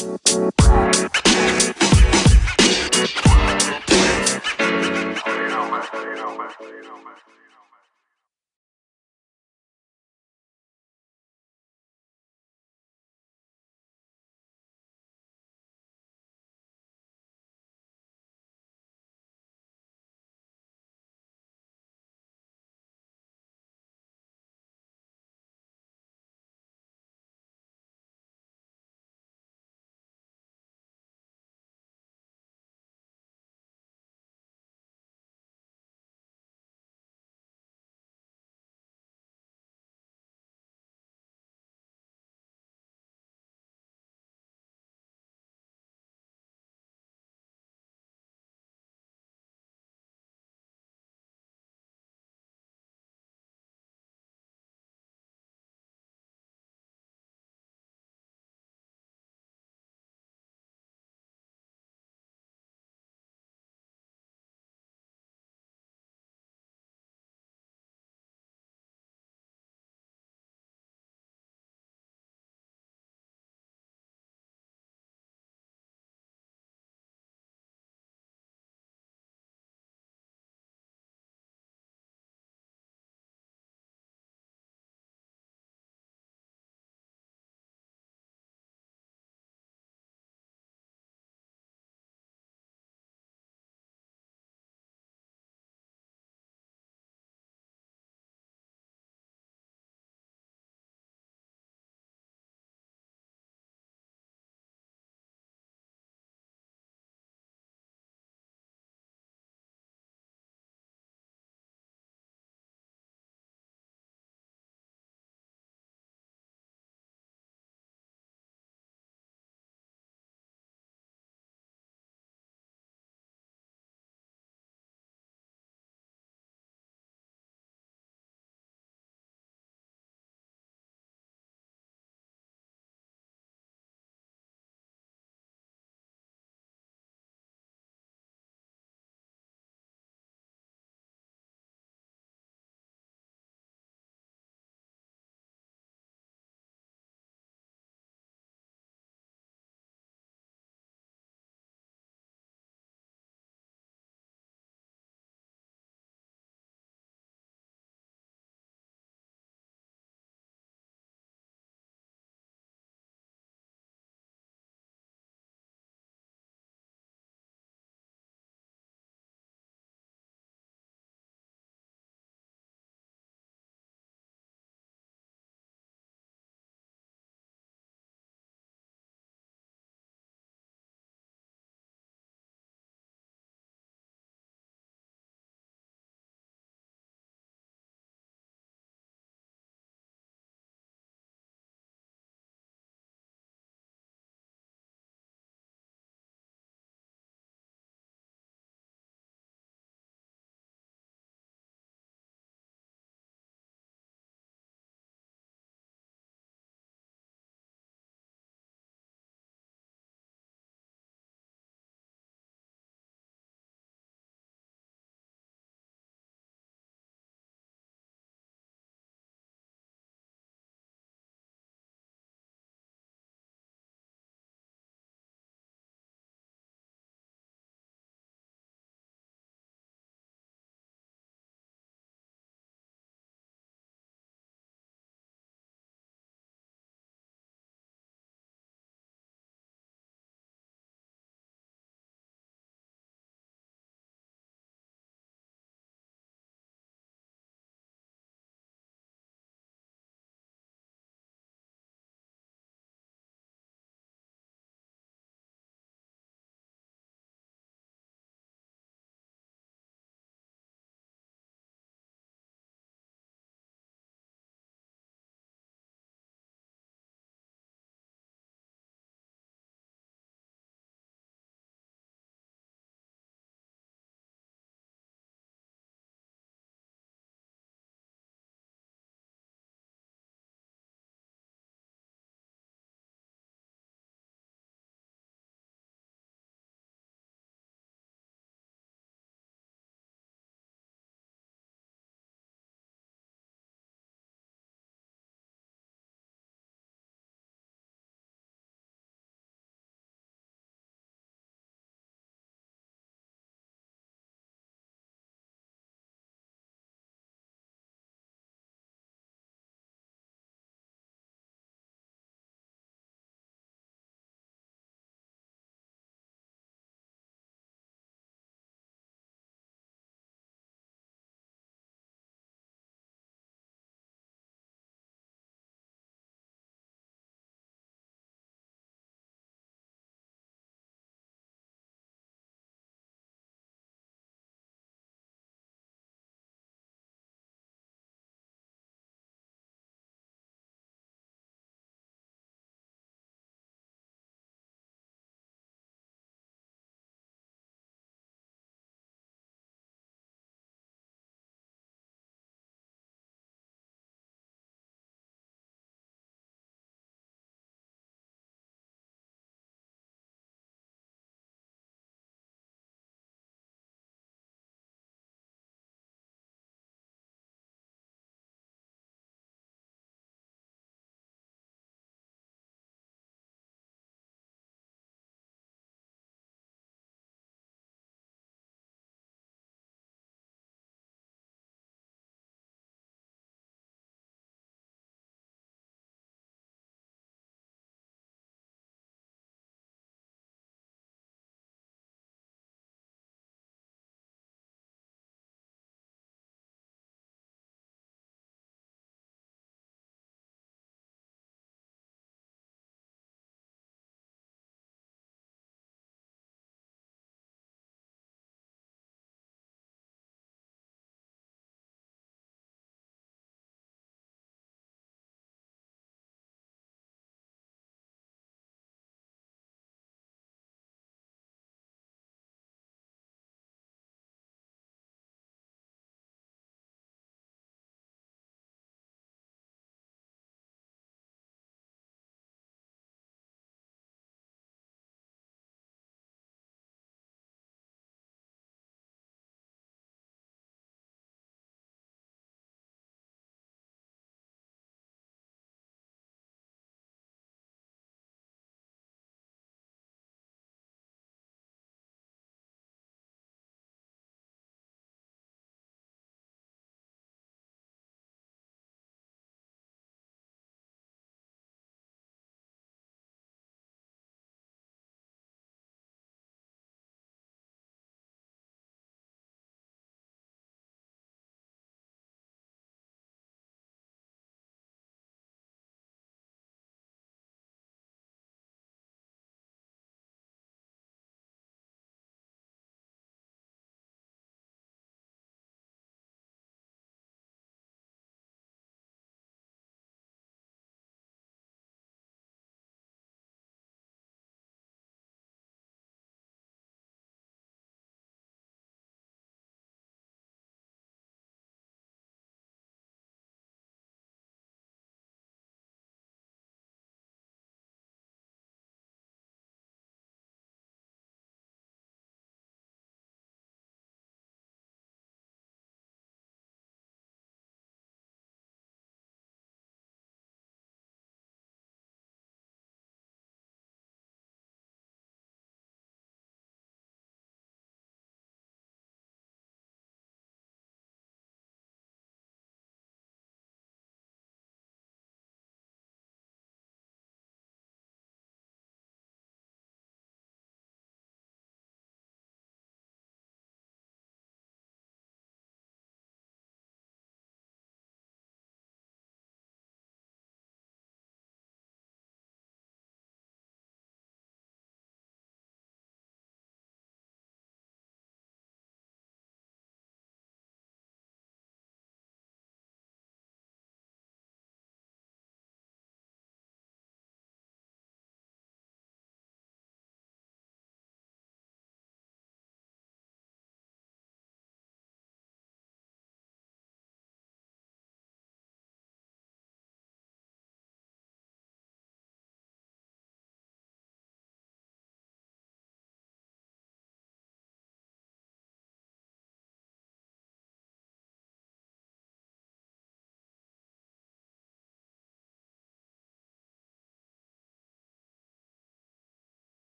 Bye.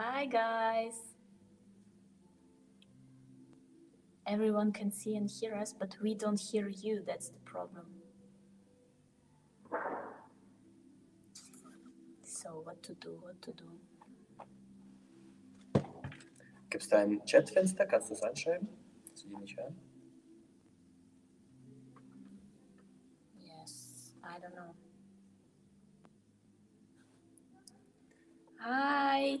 Hi, guys. Everyone can see and hear us, but we don't hear you. That's the problem. So, what to do? What to do? Gibt es da ein Chatfenster? Kannst du das anschreiben? Dass wir die nicht hören? Yes, I don't know. Hi,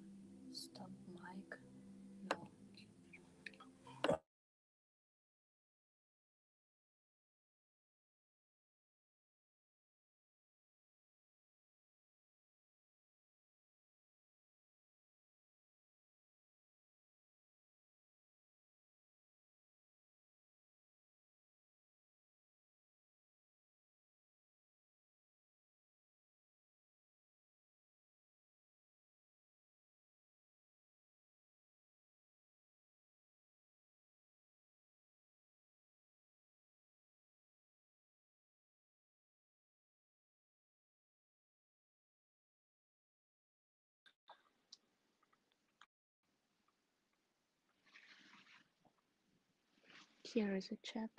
Here is a chat.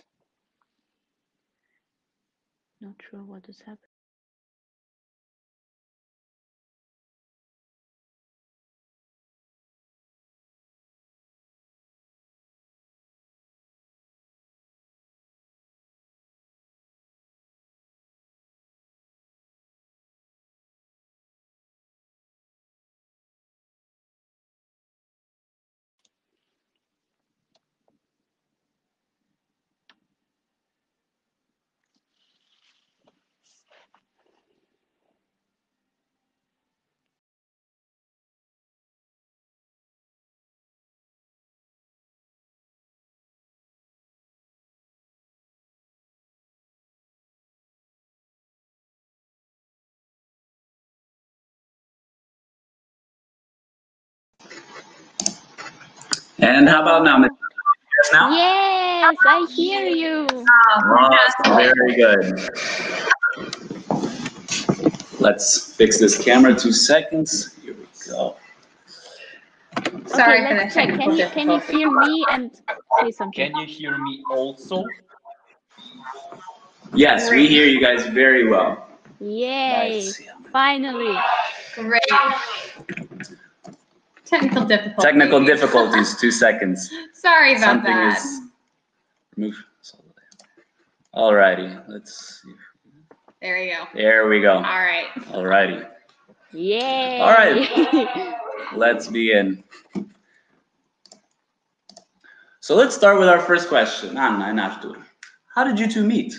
Not sure what is happening. And how about now? Miss? Yes, now? Yes, I hear you. Awesome. Very good. Let's fix this camera. Two seconds. Here we go. Sorry okay, let's check. Can you can you hear me and say something? Can you hear me also? Yes, we hear you guys very well. Yay! Nice. Finally. Great. Technical difficulties. Technical difficulties. Two seconds. Sorry about that. Something that. is move. Alrighty. Let's see. There you go. There we go. All right. Alrighty. Yay! All right. Let's begin. So let's start with our first question, Anna and Artur. How did you two meet?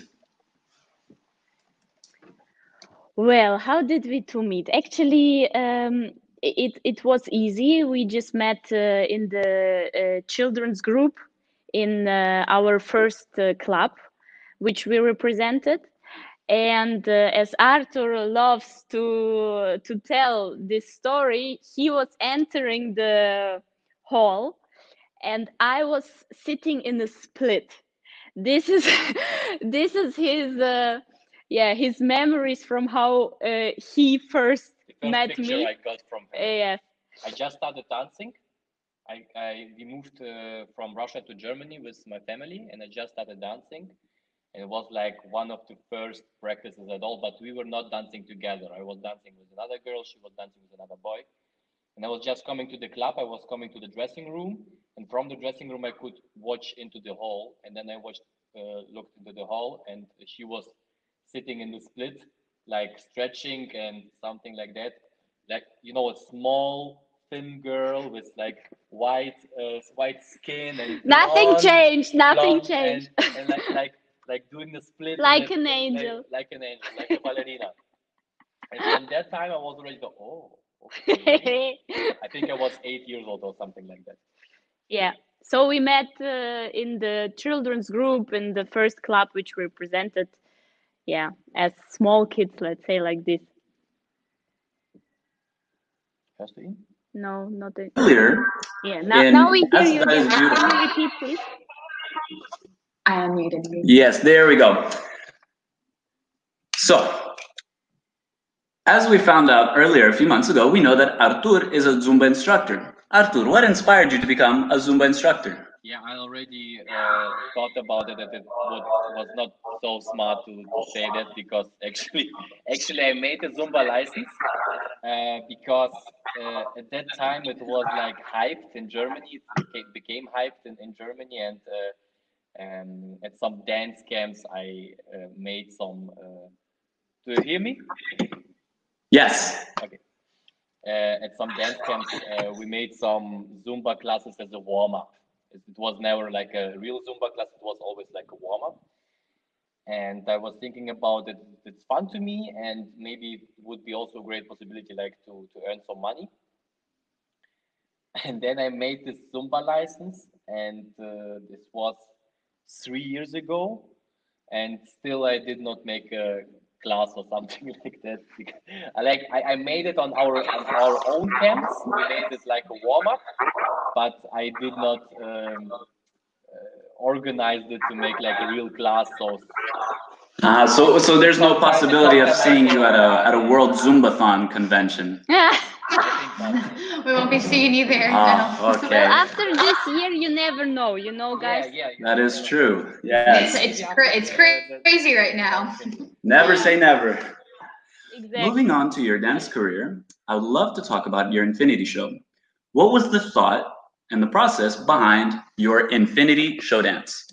Well, how did we two meet? Actually, um, it it was easy. We just met uh, in the uh, children's group in uh, our first club, which we represented. And uh, as Artur loves to to tell this story, he was entering the hall, and I was sitting in a split. This is this is his. Uh, yeah his memories from how uh, he first Met picture me? I got from him. yeah I just started dancing. I, I we moved uh, from Russia to Germany with my family, and I just started dancing. And it was like one of the first practices at all. But we were not dancing together. I was dancing with another girl. She was dancing with another boy. And I was just coming to the club. I was coming to the dressing room, and from the dressing room I could watch into the hall. And then I watched, uh, looked into the hall, and she was sitting in the split, like stretching and something like that. Like you know, a small, thin girl with like white, uh, white skin and nothing blonde- changed nothing changed and, and like like like doing the split Like it- an angel. like, like an angel, like a ballerina. and that time, I was already go, oh, okay. I think I was eight years old or something like that. yeah so we met uh, in the children's group in the first club which we presented yeah as small kids let's say like this. No not the earlier yeah now, now we hear you can you repeat please? I am muted. yes there we go. So as we found out earlier a few months ago we know that artur is a zumba instructor. Artur what inspired you to become a zumba instructor? Yeah, I already uh, thought about it. That it was, was not so smart to, to say that because actually, actually, I made a Zumba license uh, because uh, at that time it was like hyped in Germany. It became, became hyped in, in Germany, and uh, um, at some dance camps I uh, made some. Uh, do you hear me? Yes. uh, at some dance camps, uh, we made some Zumba classes as a warm up. It, was never like a real Zumba class, it was always like a warm up. And I was thinking about it, it's fun to me, and maybe it would be also a great possibility like to, to earn some money. And then I made this Zumba license, and uh, this was three years ago, and still I did not make a class or something like that. I like I, I made it on our on our own camps. We made it like a warm up, but I did not um, uh, organize it to make like a real class. So Uh, so, so there's no possibility of seeing you at a at a World Zumbathon convention. I think that, We won't be seeing you there. Oh, okay. well, after this year, you never know, you know, guys. yeah, yeah, That is true. It's, Yes. it's, cra- it's cra- crazy right now. Never say never. Exactly. Moving on to your dance career, I would love to talk about your Infinity Show. What was the thought and the process behind your Infinity Show dance?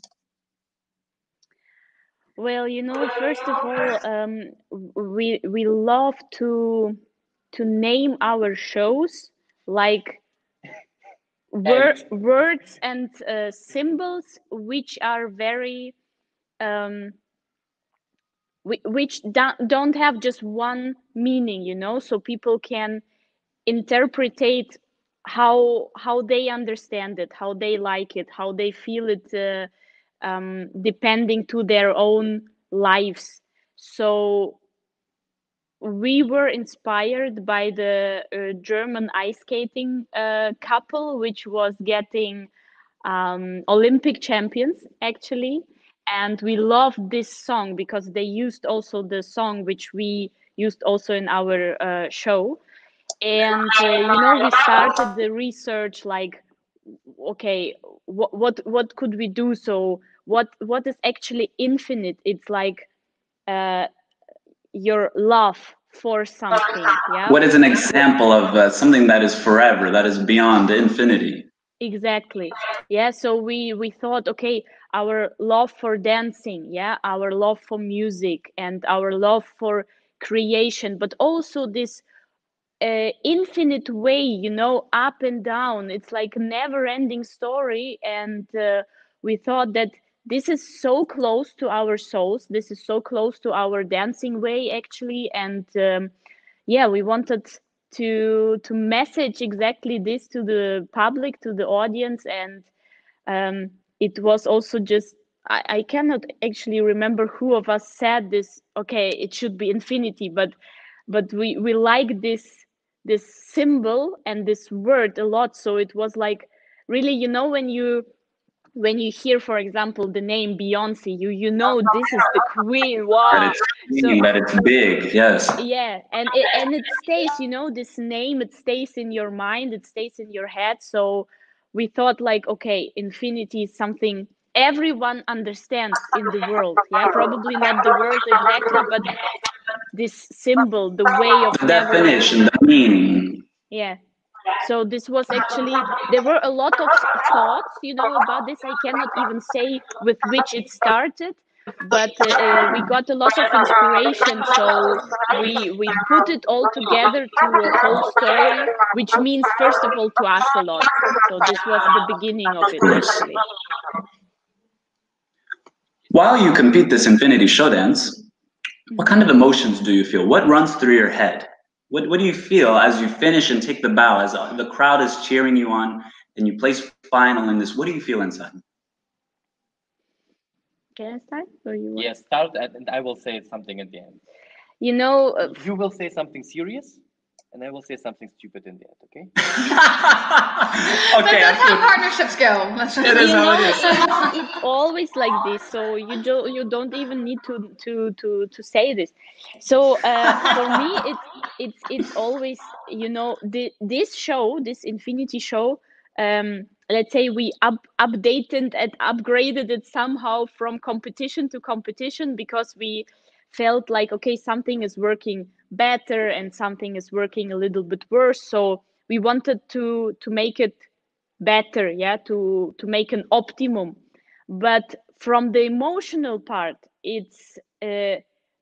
Well, you know, first of all, um, we we love to to name our shows like wor- words and uh, symbols which are very um, which don't have just one meaning, you know, so people can interpretate how how they understand it, how they like it, how they feel it. Uh, um, depending to their own lives. So we were inspired by the uh, German ice skating uh, couple, which was getting um, Olympic champions actually. And we loved this song because they used also the song which we used also in our uh, show. And uh, you know, we started the research like, okay, what what what could we do? So what what is actually infinite? It's like uh, your love for something. Yeah. What is an example of uh, something that is forever, that is beyond infinity? exactly yeah so we we thought okay our love for dancing yeah our love for music and our love for creation but also this uh, infinite way you know up and down. It's like a never ending story and uh, we thought that this is so close to our souls this is so close to our dancing way actually and um, yeah we wanted to to message exactly this to the public to the audience and um, it was also just I, I cannot actually remember who of us said this okay it should be infinity but but we we like this this symbol and this word a lot. So it was like really you know when you when you hear for example the name beyonce you you know this is the queen. Wow. it's meaning that it's big, yes. yeah and it, and it stays you know this name it stays in your mind it stays in your head. So we thought like okay infinity is something everyone understands in the world. Yeah probably not the word exactly but this symbol the way of The definition, the meaning. yeah. So this was actually there were a lot of thoughts you know about this. I cannot even say with which it started but uh, we got a lot of inspiration so we we put it all together to a whole story which means first of all to us a lot so this was the beginning of it actually While you compete this Infinity Show dance, what kind of emotions do you feel? What runs through your head? What, what do you feel as you finish and take the bow, as the crowd is cheering you on and you place final in this? What do you feel inside? Can i start or you want? yeah, start and and I will say something at the end. you know uh, You will say something serious, and I will say something stupid in the end. Okay. But okay, that's how absolutely. partnerships go. That's It you is how it is. it's, it's always like this so you don't you don't even need to to to to say this so uh, for me it's it's it's always you know the, this show this infinity show um let's say we up updated and upgraded it somehow from competition to competition because we felt like okay something is working better and something is working a little bit worse. So we wanted to to make it better yeah to to make an optimum. But from the emotional part it's uh,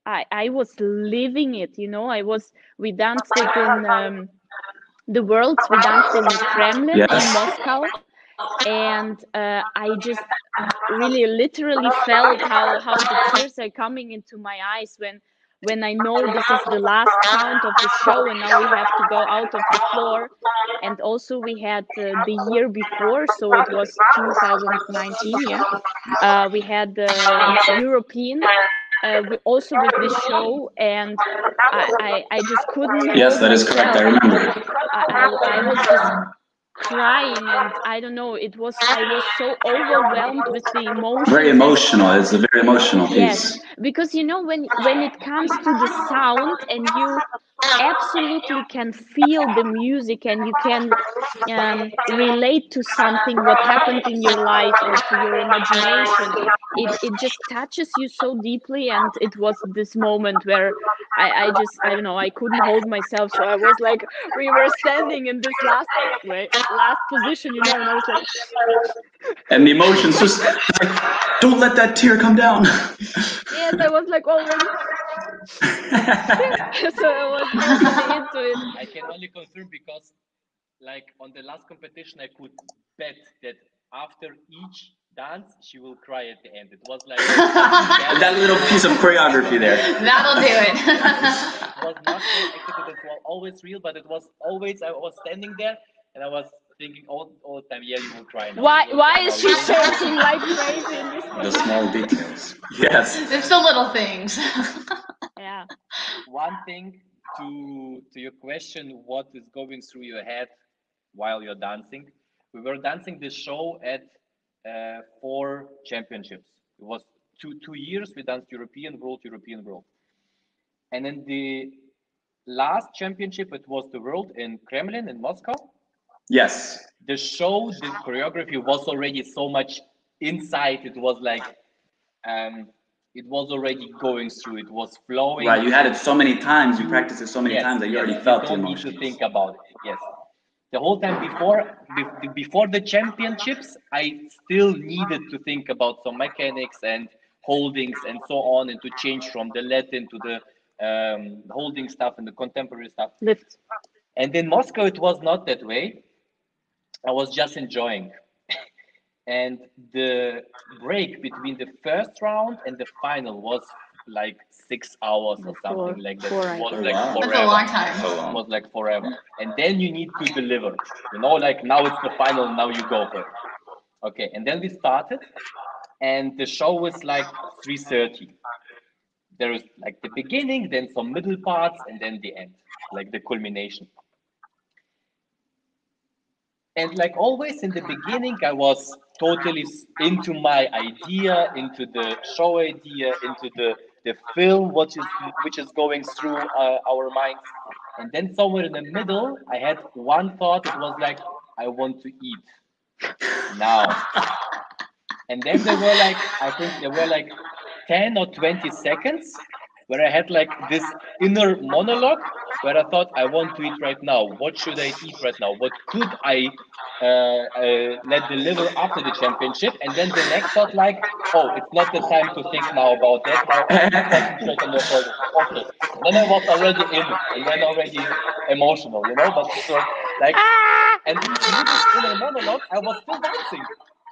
i i was living it you know i was we danced it in um, the worlds we danced in the kremlin Yes. in moscow and uh, i just really literally felt how how the tears are coming into my eyes when when i know this is the last count of the show and now we have to go out of the floor and also we had uh, the year before so it was 2019 yeah uh, we had the european uh, we- also with this show and I, I i just couldn't Yes, that is correct. I remember. I, I, I was just crying and i don't know it was i was so overwhelmed with the emotions Very emotional. It's a very emotional piece. Yes, because you know when when it comes to the sound and you absolutely can feel the music and you can um, relate to something what happened in your life or to your imagination it, it just touches you so deeply and it was this moment where I, I just i don't know i couldn't hold myself so i was like we were standing in this last way last position you know and i was like And the emotions just like, don't let that tear come down. yes i was like already so i was really into it I can only confirm because, like on the last competition, I could bet that after each dance, she will cry at the end. It was like that little piece of choreography there. That'll do it. it was not so executed. It was always real, but it was always I was standing there and I was thinking all, all the time, yeah, you will cry now. why why cry is she you shaking like crazy in this The small details. Yes. it's the little things. Yeah One thing to to your question, what is going through your head while you're dancing? We were dancing this show at uh, four championships. It was two two years. We danced European World, European World, and then the last championship it was the World in Kremlin in Moscow. Yes. The show, the choreography was already so much inside. It was like, um, it was already going through. It was flowing. Right. You had it so many times. You practiced it so many Yes, times that you yes, already felt the don't need to think about it. Yes. The whole time before be- before the championships, I still needed to think about some mechanics and holdings and so on, and to change from the Latin to the um, holding stuff and the contemporary stuff. lift And in Moscow, it was not that way. I was just enjoying. And the break between the first round and the final was like six hours or Four- something like that. It was like Wow. forever. That's a long time. So It was like forever. And then you need to deliver. You know, like now it's the final, now you go for it. Okay, and then we started, and the show was like 3:30. There is like the beginning, then some middle parts, and then the end, like the culmination. And like always in the beginning, I was totally into my idea, into the show idea, into the the film, which is which is going through uh, our minds. And then somewhere in the middle, I had one thought. It was like, I want to eat now. And then there were like, I think there were like 10 or 20 seconds where I had like this inner monologue where I thought, I want to eat right now. What should I eat right now? What could I uh, uh, let deliver after the championship? And then the next thought, like, oh, it's not the time to think now about that. The. Then I was already in, and then already emotional, you know. But so, like, and this inner monologue, I was still dancing.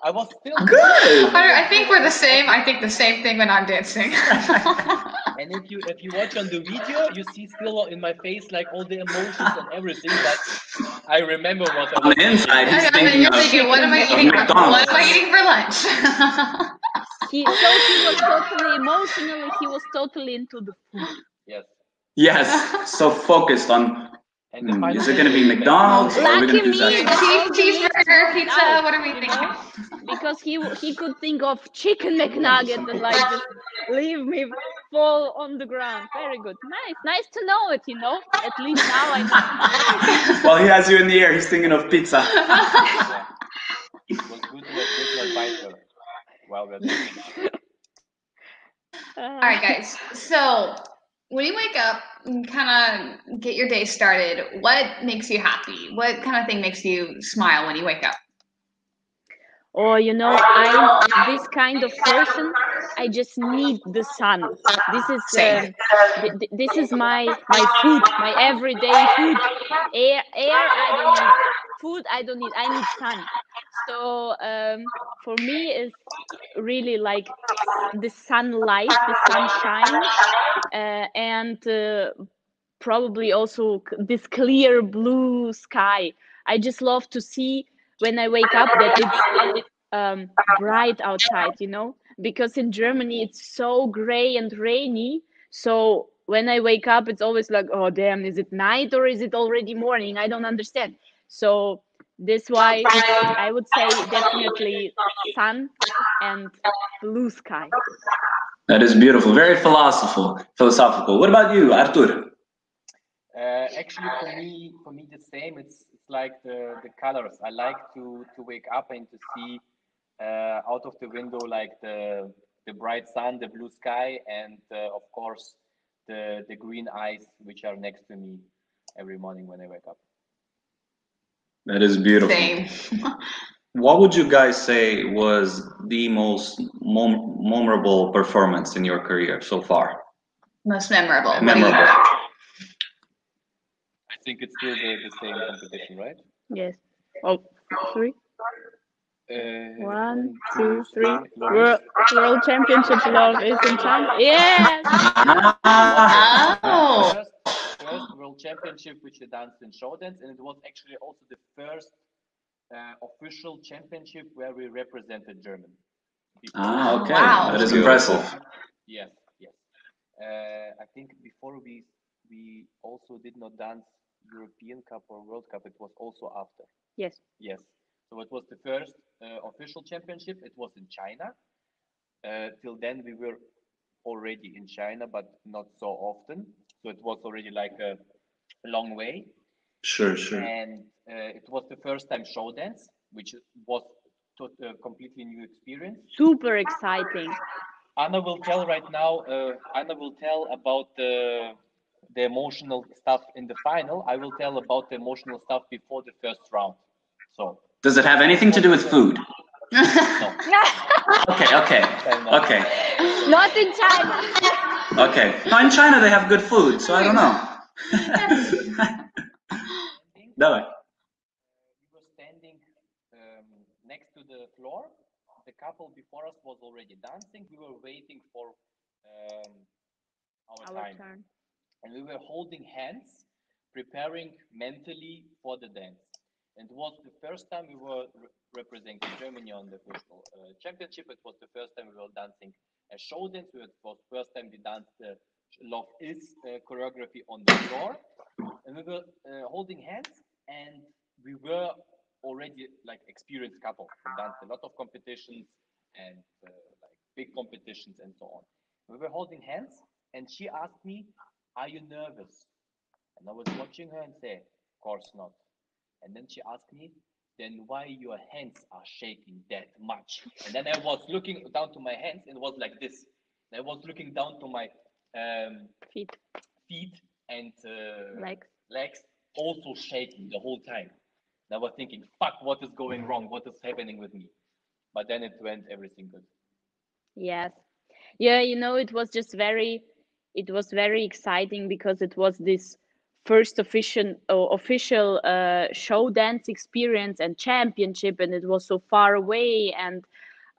I was still Good. Hunter, I think we're the same. I think the same thing when I'm dancing. And if you if you watch on the video, you see still in my face like all the emotions and everything. But I remember what I was on the inside. He's I mean, you're thinking, what am I eating? McDonald's. What am I eating for lunch? he so he was totally emotionally. he was totally into the food Yes. Yes, so focused on And the Hmm, Is it going to be McDonald's? or are we Lucky going to do me. Cheese, cheeseburger, pizza, Out, what are we thinking? know? because he he could think of chicken McNugget and like just leave me fall on the ground. Very good, nice, nice to know it. You know, at least now I know. While he has you in the air, he's thinking of pizza. Yeah. It was good to have good advice her while we're doing Uh, All right, guys. So when you wake up and kind of get your day started, what makes you happy? What kind of thing makes you smile when you wake up? or you know i'm this kind of person i just need the sun this is uh, th- th- this is my my food my everyday food air air i don't need food i don't need i need sun so um, for me it's really like the sunlight the sunshine uh, and uh, probably also this clear blue sky i just love to see when I wake up that it's um, bright outside, you know, because in Germany it's so gray and rainy. So when I wake up, it's always like, oh damn, is it night or is it already morning? I don't understand. So this why I would say definitely sun and blue sky. That is beautiful. Very philosophical. Philosophical. What about you, Artur? Uh, actually, for me, for me, the same. It's it's like the the colors. I like to to wake up and to see uh, out of the window like the the bright sun, the blue sky, and uh, of course the the green eyes which are next to me every morning when I wake up. That is beautiful. Same. What would you guys say was the most mem- memorable performance in your career so far? Most memorable. What do you Memorable. got? I think it's still the, the same competition, right? Yes. Oh, three. Uh, One, two, three. World, World Championship love is in China. Yes. Oh. First, first world championship which we danced in show dance, and it was actually also the first uh, official championship where we represented Germany. Before- ah okay. Wow. That is impressive. Yes, yes. Uh, I think before we we also did not dance European Cup or World Cup. It was also after. Yes. Yes. So it was the first uh, official championship. It was in China. Uh, till then, we were already in China, but not so often. So it was already like a long way. Sure, sure. And uh, it was the first time show dance, which was to- a completely new experience. Super exciting. Anna will tell right now. Uh, Anna will tell about the the emotional stuff in the final. I will tell about the emotional stuff before the first round. So Does it have anything to do with food? no, Okay, okay, okay, Not in China. okay. No, in China they have good food, so I don't know. Давай. we were standing um, next to the floor. The couple before us was already dancing. We were waiting for um, our, Our time, turn. and we were holding hands, preparing mentally for the dance. And it was the first time we were re- representing Germany on the official uh, championship. It was the first time we were dancing a show dance. It was the first time we danced the Love Is uh, choreography on the floor. And we were uh, holding hands, and we were already like experienced couple. We danced a lot of competitions and uh, like big competitions and so on. We were holding hands, and she asked me, "Are you nervous?" And I was watching her and say, "Of course not." And then she asked me, "Then why your hands are shaking that much?" And then I was looking down to my hands, and it was like this. I was looking down to my um, Feet, feet and uh, legs. legs also shaking the whole time. And I was thinking, fuck, what is going wrong? What is happening with me? But then it went everything good. Yes. Yeah, you know, it was just very it was very exciting because it was this first official uh, official uh, show dance experience and championship and it was so far away and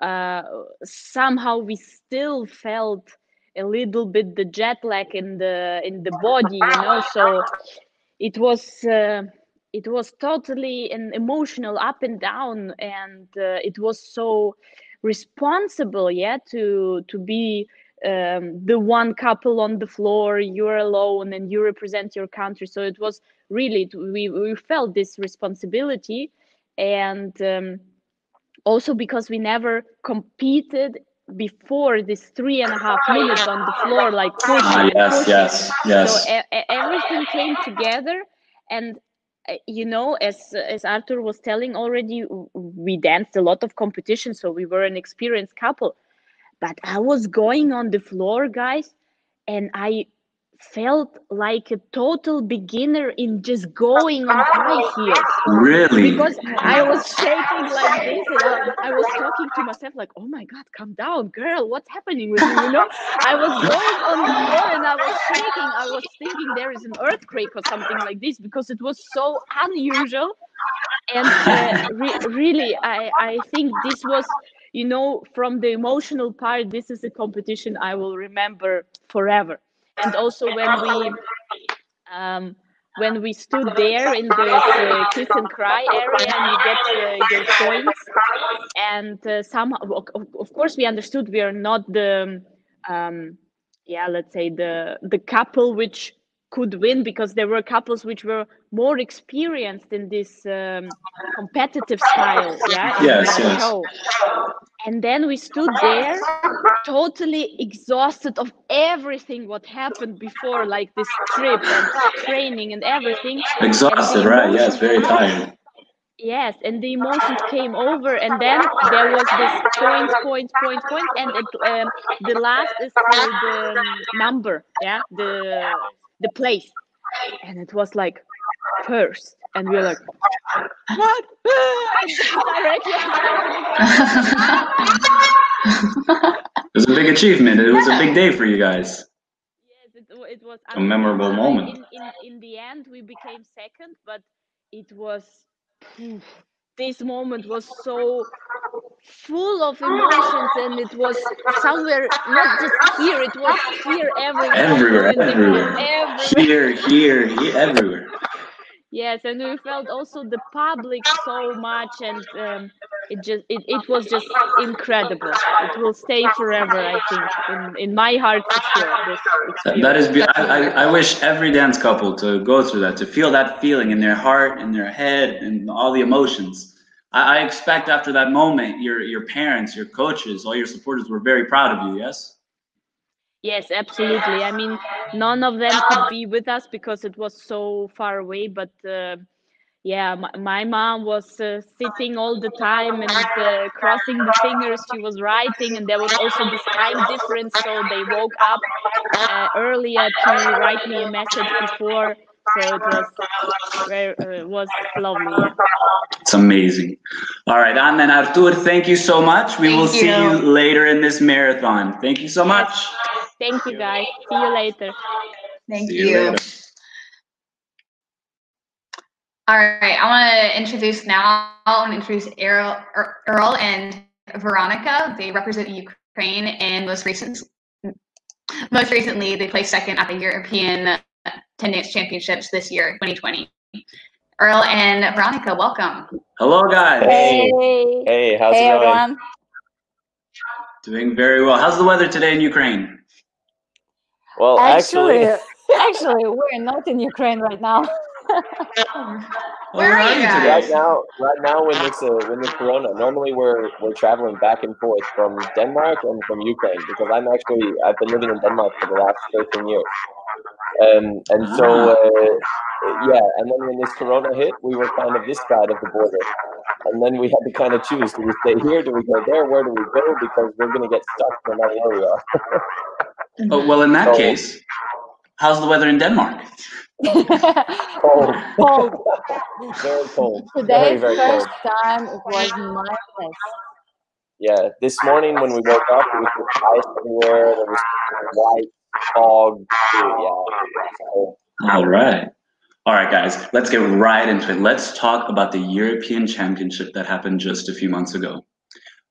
uh, somehow we still felt a little bit the jet lag in the in the body, you know, so it was uh, it was totally an emotional up and down and uh, it was so responsible yeah to to be um, the one couple on the floor you're alone and you represent your country. So it was really we, we felt this responsibility and um, also because we never competed before this three and a half minutes on the floor like pushing Ah, yes, pushing. yes, yes. so e- everything came together and uh, you know as as Artur was telling already we danced a lot of competition so we were an experienced couple but i was going on the floor guys and i felt like a total beginner in just going on high heels Really? because I was shaking like this, I, I was talking to myself like, "Oh my God, calm down, girl! What's happening with you?" You know, I was going on the floor and I was shaking. I was thinking there is an earthquake or something like this because it was so unusual. And uh, re- really, I I think this was, you know, from the emotional part, this is a competition I will remember forever. And also when we. Um, when we stood there in this uh, kiss and cry area and you get uh, your points and uh, somehow of, of course we understood we are not the um, yeah let's say the the couple which could win because there were couples which were more experienced in this um, competitive style yeah Yes, yes. show and then we stood there totally exhausted of everything what happened before like this trip and training and everything Exhausted, and right? Yes, very tired. yes and the emotions came over and then there was this point point point point and it, um, the last is uh, the um, number yeah the the place and it was like first and we were like what It was a big achievement. It was a big day for you guys. Yes, it, it was A memorable moment. In, in, in the end, we became second, but it was this moment was so full of emotions, and it was somewhere not just here; it was here everywhere, Everywhere, everywhere. everywhere. Here, here, here, everywhere. Yes, and we felt also the public so much, and um, it just it, it was just incredible. It will stay forever, I think, in, in my heart That, is. experience. Be- I, I, I wish every dance couple to go through that, to feel that feeling in their heart, in their head, and all the emotions. I, I expect after that moment, your your parents, your coaches, all your supporters were very proud of you. Yes. Yes, absolutely. I mean, none of them could be with us because it was so far away. But uh, yeah, my, my mom was uh, sitting all the time and uh, crossing the fingers. She was writing, and there was also this time difference, so they woke up uh, earlier to write me a message before. So it was very, uh, it was lovely. It's amazing. All right, Anna and Artur, thank you so much. We Thank will see you. you later in this marathon. Thank you so much. Thank you, guys. See you later. Thank See you. you later. All right, I want to introduce now. I want to introduce Earl, Earl and Veronica. They represent Ukraine, and most recent, most recently, they placed second at the European Ten Dance Championships this year, 2020. Earl and Veronica, welcome. Hello, guys. Hey. Hey, how's hey it going? everyone. Doing very well. How's the weather today in Ukraine? Well, Actually, actually, actually, we're not in Ukraine right now. Where are you guys? right now, right now when it's uh, when it's Corona, normally we're we're traveling back and forth from Denmark and from Ukraine because I'm actually I've been living in Denmark for the last 13 years, um, and so uh, yeah, and then when this Corona hit, we were kind of this side of the border, and then we had to kind of choose: do we stay here? Do we go there? Where do we go? Because we're gonna get stuck no matter where we are. Oh, well, in that So- case, how's the weather in Denmark? Cold, Cold. very cold, very Today, very first cold. time it was minus. Yeah, this morning when we woke up, it was just ice everywhere. There was white fog. Yeah. So, All right. All right, guys, let's get right into it. Let's talk about the European Championship that happened just a few months ago.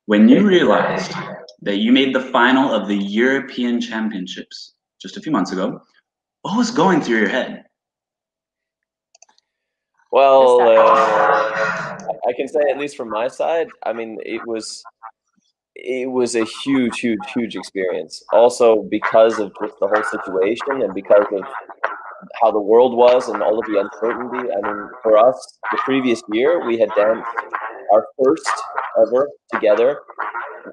When you realized that you made the final of the European Championships just a few months ago, what was going through your head? well, uh, I- I can say at least from my side. I mean, it was it was a huge, huge, huge experience. Also because of just the whole situation and because of how the world was and all of the uncertainty. I mean, for us, the previous year we had danced our first ever together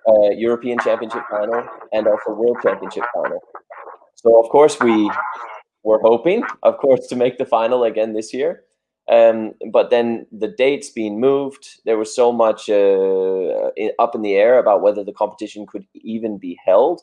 uh, European Championship final and also World Championship final. So of course we were hoping, of course, to make the final again this year. Um, but then the dates being moved, there was so much uh, up in the air about whether the competition could even be held.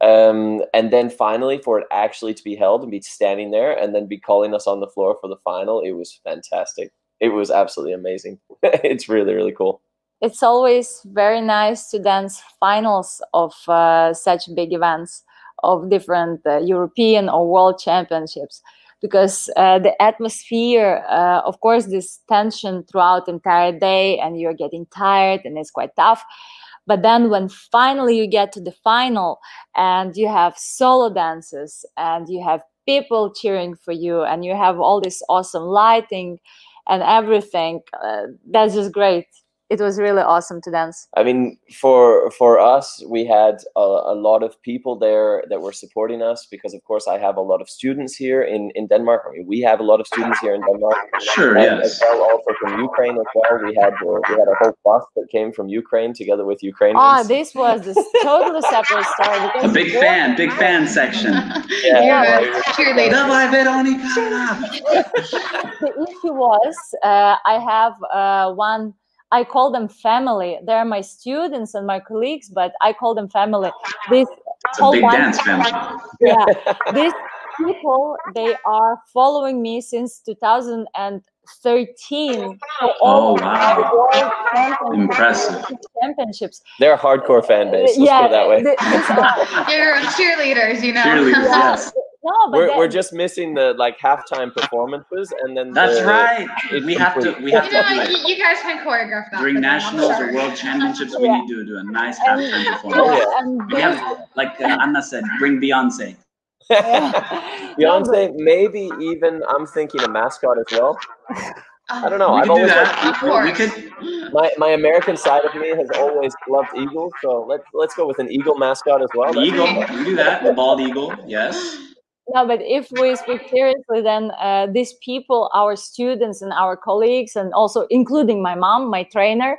Um, and then finally, for it actually to be held and be standing there and then be calling us on the floor for the final, it was fantastic. It was absolutely amazing. it's really, really cool. It's always very nice to dance finals of uh, such big events of different uh, European or World Championships because uh, the atmosphere, uh, of course, this tension throughout entire day, and you're getting tired, and it's quite tough. But then when finally you get to the final and you have solo dances and you have people cheering for you and you have all this awesome lighting and everything, uh, that's just great it was really awesome to dance. I mean, for for us, we had a, a, lot of people there that were supporting us because, of course, I have a lot of students here in in Denmark. I mean, we have a lot of students here in Denmark. Sure, and yes. As well, also from Ukraine as well. We had uh, we had a whole bus that came from Ukraine together with Ukrainians. Ah, oh, this was this totally separate story. A big fan, big fan section. yeah, yeah. Well, cheerleader. the issue was uh, I have uh, one I call them family. They're my students and my colleagues, but I call them family. This It's a whole big bunch- dance family. yeah, these people they are following me since 2013. So oh, all Oh, wow. world championships- Impressive. championships. they're a hardcore fan base. Let's yeah, put it that way. th- these are- You're cheerleaders, you know. Cheerleaders, yes. No, but We're, they- we're just missing the like halftime performances and then That's the- right. it's We have to. We have You to know, you, you guys can choreograph that. during for nationals sure. or world championships. We need to do a nice halftime yeah, performance. and We have, like uh, Anna said, bring Beyonce. yeah. Beyonce, maybe even I'm thinking a mascot as well. I don't know. we I've do always that. Of We- we could. my my American side of me has always loved eagles, so let's let's go with an eagle mascot as well. That's Eagle. fun. We do that. The bald eagle. Yes. No, but if we speak seriously, then uh, these people, our students and our colleagues, and also including my mom, my trainer,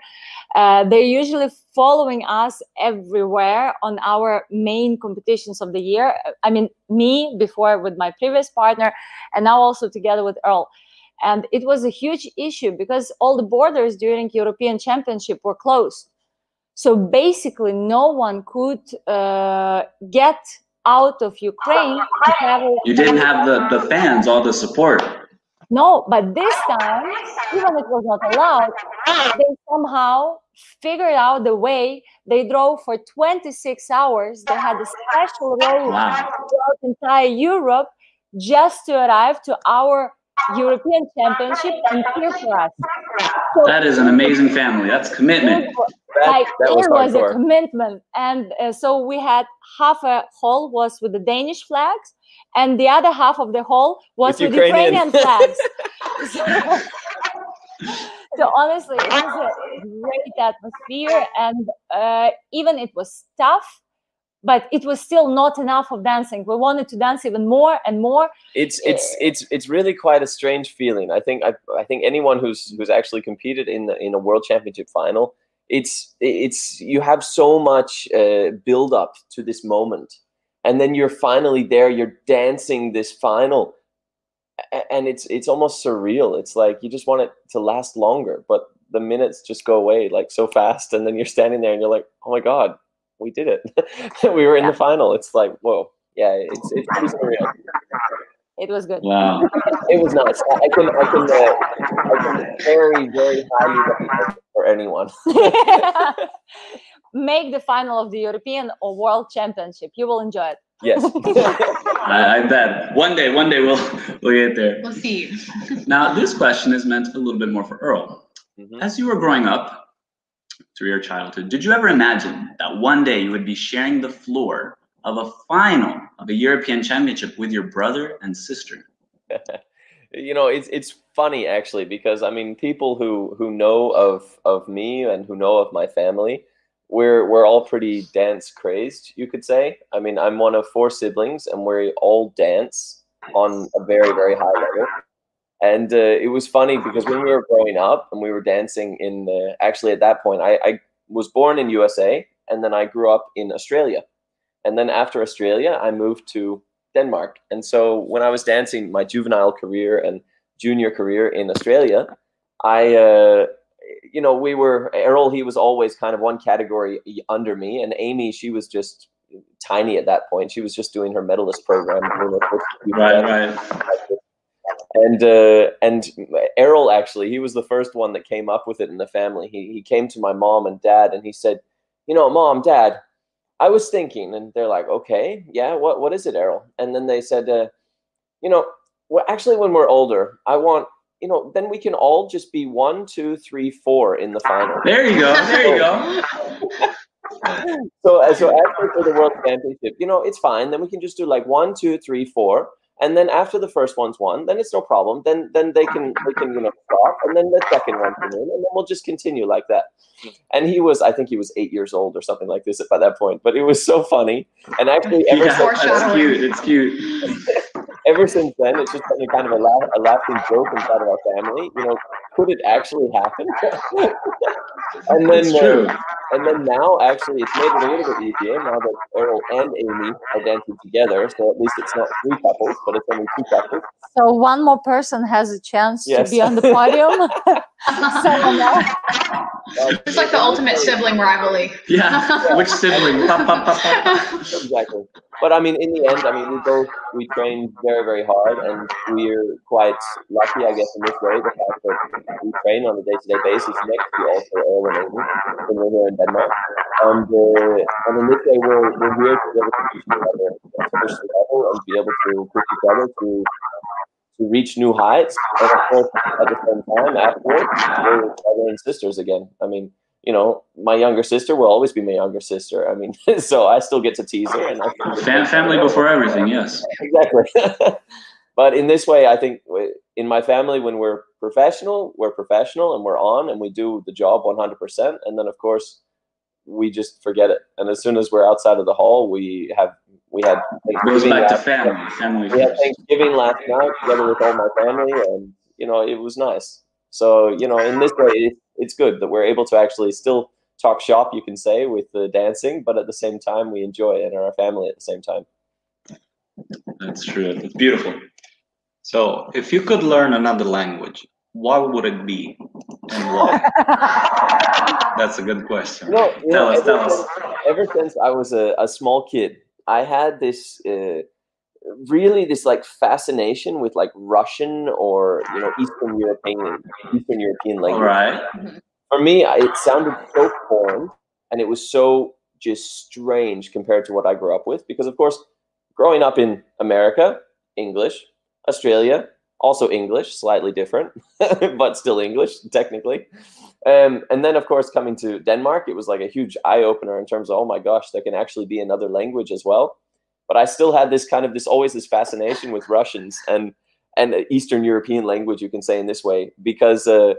uh, they're usually following us everywhere on our main competitions of the year. I mean, me before with my previous partner, and now also together with Earl. And it was a huge issue because all the borders during European Championship were closed. So basically, no one could uh, get out of Ukraine to travel. You didn't have the, the fans, all the support. No, but this time, even it was not allowed, they somehow figured out the way. They drove for 26 hours. They had a special road Wow. throughout entire Europe just to arrive to our European Championship and cheer for us. So That is an amazing family. That's commitment. it was- That, like that was it was a commitment and uh, so we had half a hall was with the danish flags and the other half of the hall was With with, Ukrainian. ukrainian flags so, so honestly it was a great atmosphere and uh, even it was tough but it was still not enough of dancing we wanted to dance even more and more It's it's it's it's really quite a strange feeling. I think I, I think anyone who's who's actually competed in the, in a world championship final, it's it's you have so much uh, build up to this moment, and then you're finally there. You're dancing this final, and it's it's almost surreal. It's like you just want it to last longer, but the minutes just go away like so fast, and then you're standing there and you're like, oh my god, we did it. we were in the final. It's like whoa, yeah, it's it's pretty surreal. it was good Wow. It was nice. I, I can, I can, uh, I can very, very highly recommend for anyone. make the final of the european or world championship you will enjoy it yes. I, I bet. One day, one day we'll we'll get there. We'll see. Now, this question is meant a little bit more for Earl. Mhm. As you were growing up through your childhood, did you ever imagine that one day you would be sharing the floor of a final of a European Championship with your brother and sister? you know, it's it's funny actually because I mean, people who who know of of me and who know of my family, we're we're all pretty dance crazed, you could say. I mean, I'm one of four siblings, and we all dance on a very very high level. And uh, it was funny because when we were growing up and we were dancing in, uh, actually at that point, I, I was born in USA, and then I grew up in Australia, and then after Australia, I moved to Denmark. And so when I was dancing my juvenile career and junior career in Australia, I, uh, you know, we were Errol. He was always kind of one category under me, and Amy, she was just tiny at that point. She was just doing her medalist program. Right, right. And uh, and Errol actually, he was the first one that came up with it in the family. He he came to my mom and dad, and he said, "You know, mom, dad, I was thinking," and they're like, "Okay, yeah, what what is it, Errol?" And then they said, uh, "You know, well, actually, when we're older, I want." You know, then we can all just be one, two, three, four in the final. There you go. There you go. so, so after for the world championship, you know, it's fine. Then we can just do like one, two, three, four, and then after the first one's won, then it's no problem. Then, then they can they can you know stop, and then the second one can win, and then we'll just continue like that. And he was, I think he was eight years old or something like this by that point. But it was so funny, and actually, ever Yeah, since, that's cute. It's cute. ever since then, it's just been a kind of a, laugh, a laughing joke inside of our family. You know, could it actually happen? and then, It's true. uh, and then now, actually, it's made it a little bit easier now that Errol and Amy are dancing together. So at least it's not three couples, but it's only two couples. So one more person has a chance Yes. to be on the podium. Someone else. It's like the ultimate sibling rivalry. Yeah. Which sibling? Exactly. But I mean, in the end, I mean, we both we train very, very hard, and we're quite lucky, I guess, in this way. The fact that we train on a day-to-day basis next to also Errol and Amy when we're here in Denmark, and uh, and in this way, we're we're here to be able to push each other to push the level and be able to push each other to to reach new heights, and of course, at the same time, afterwards, we're brother and sisters again. I mean, you know, my younger sister will always be my younger sister. I mean, so I still get to tease her, and I still get to- Fam- family before everything. Yes. exactly. but in this way, I think in my family, when we're professional, we're professional and we're on and we do the job 100%. And then, of course, we just forget it. And as soon as we're outside of the hall, we have we had It goes Thanksgiving back to last- family. Family we had. Thanksgiving last night together with all my family, and you know it was nice. So you know, in this way, it, it's good that we're able to actually still talk shop, you can say, with the dancing, but at the same time, we enjoy it and are a family at the same time. That's true. It's beautiful. So, if you could learn another language, what would it be and why? That's a good question. You know, you Tell know, us, tell ever, us. since, ever since I was a, a small kid, I had this uh, really this like fascination with like Russian or you know Eastern European Eastern European language. right. For me, I- it sounded so foreign, and it was so just strange compared to what I grew up with. Because of course, growing up in America, English, Australia, also English, slightly different, but still English technically. Um, and then, of course, coming to Denmark, it was like a huge eye opener in terms of, oh my gosh, there can actually be another language as well. But I still had this kind of this always this fascination with Russians and and Eastern European language, you can say in this way, because uh,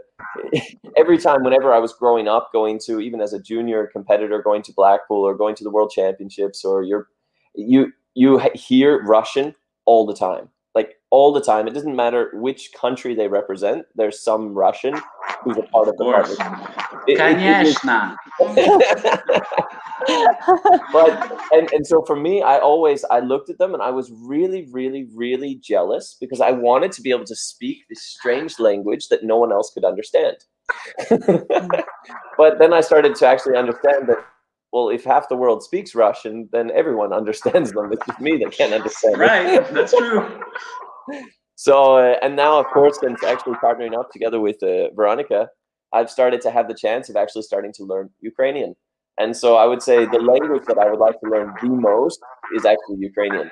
every time, whenever I was growing up, going to even as a junior competitor, going to Blackpool or going to the World Championships, or you're you you hear Russian all the time, like all the time. It doesn't matter which country they represent. There's some Russian who's a part of Of the course. public. It- it- it is- Конечно. but and, and so for me i always i looked at them and i was really really really jealous because i wanted to be able to speak this strange language that no one else could understand but then i started to actually understand that well if half the world speaks russian then everyone understands them it's just me that can't understand it. Right. That's true. So, uh, and now, of course, since actually partnering up together with uh, Veronica, I've started to have the chance of actually starting to learn Ukrainian. And so I would say the language that I would like to learn the most is actually Ukrainian.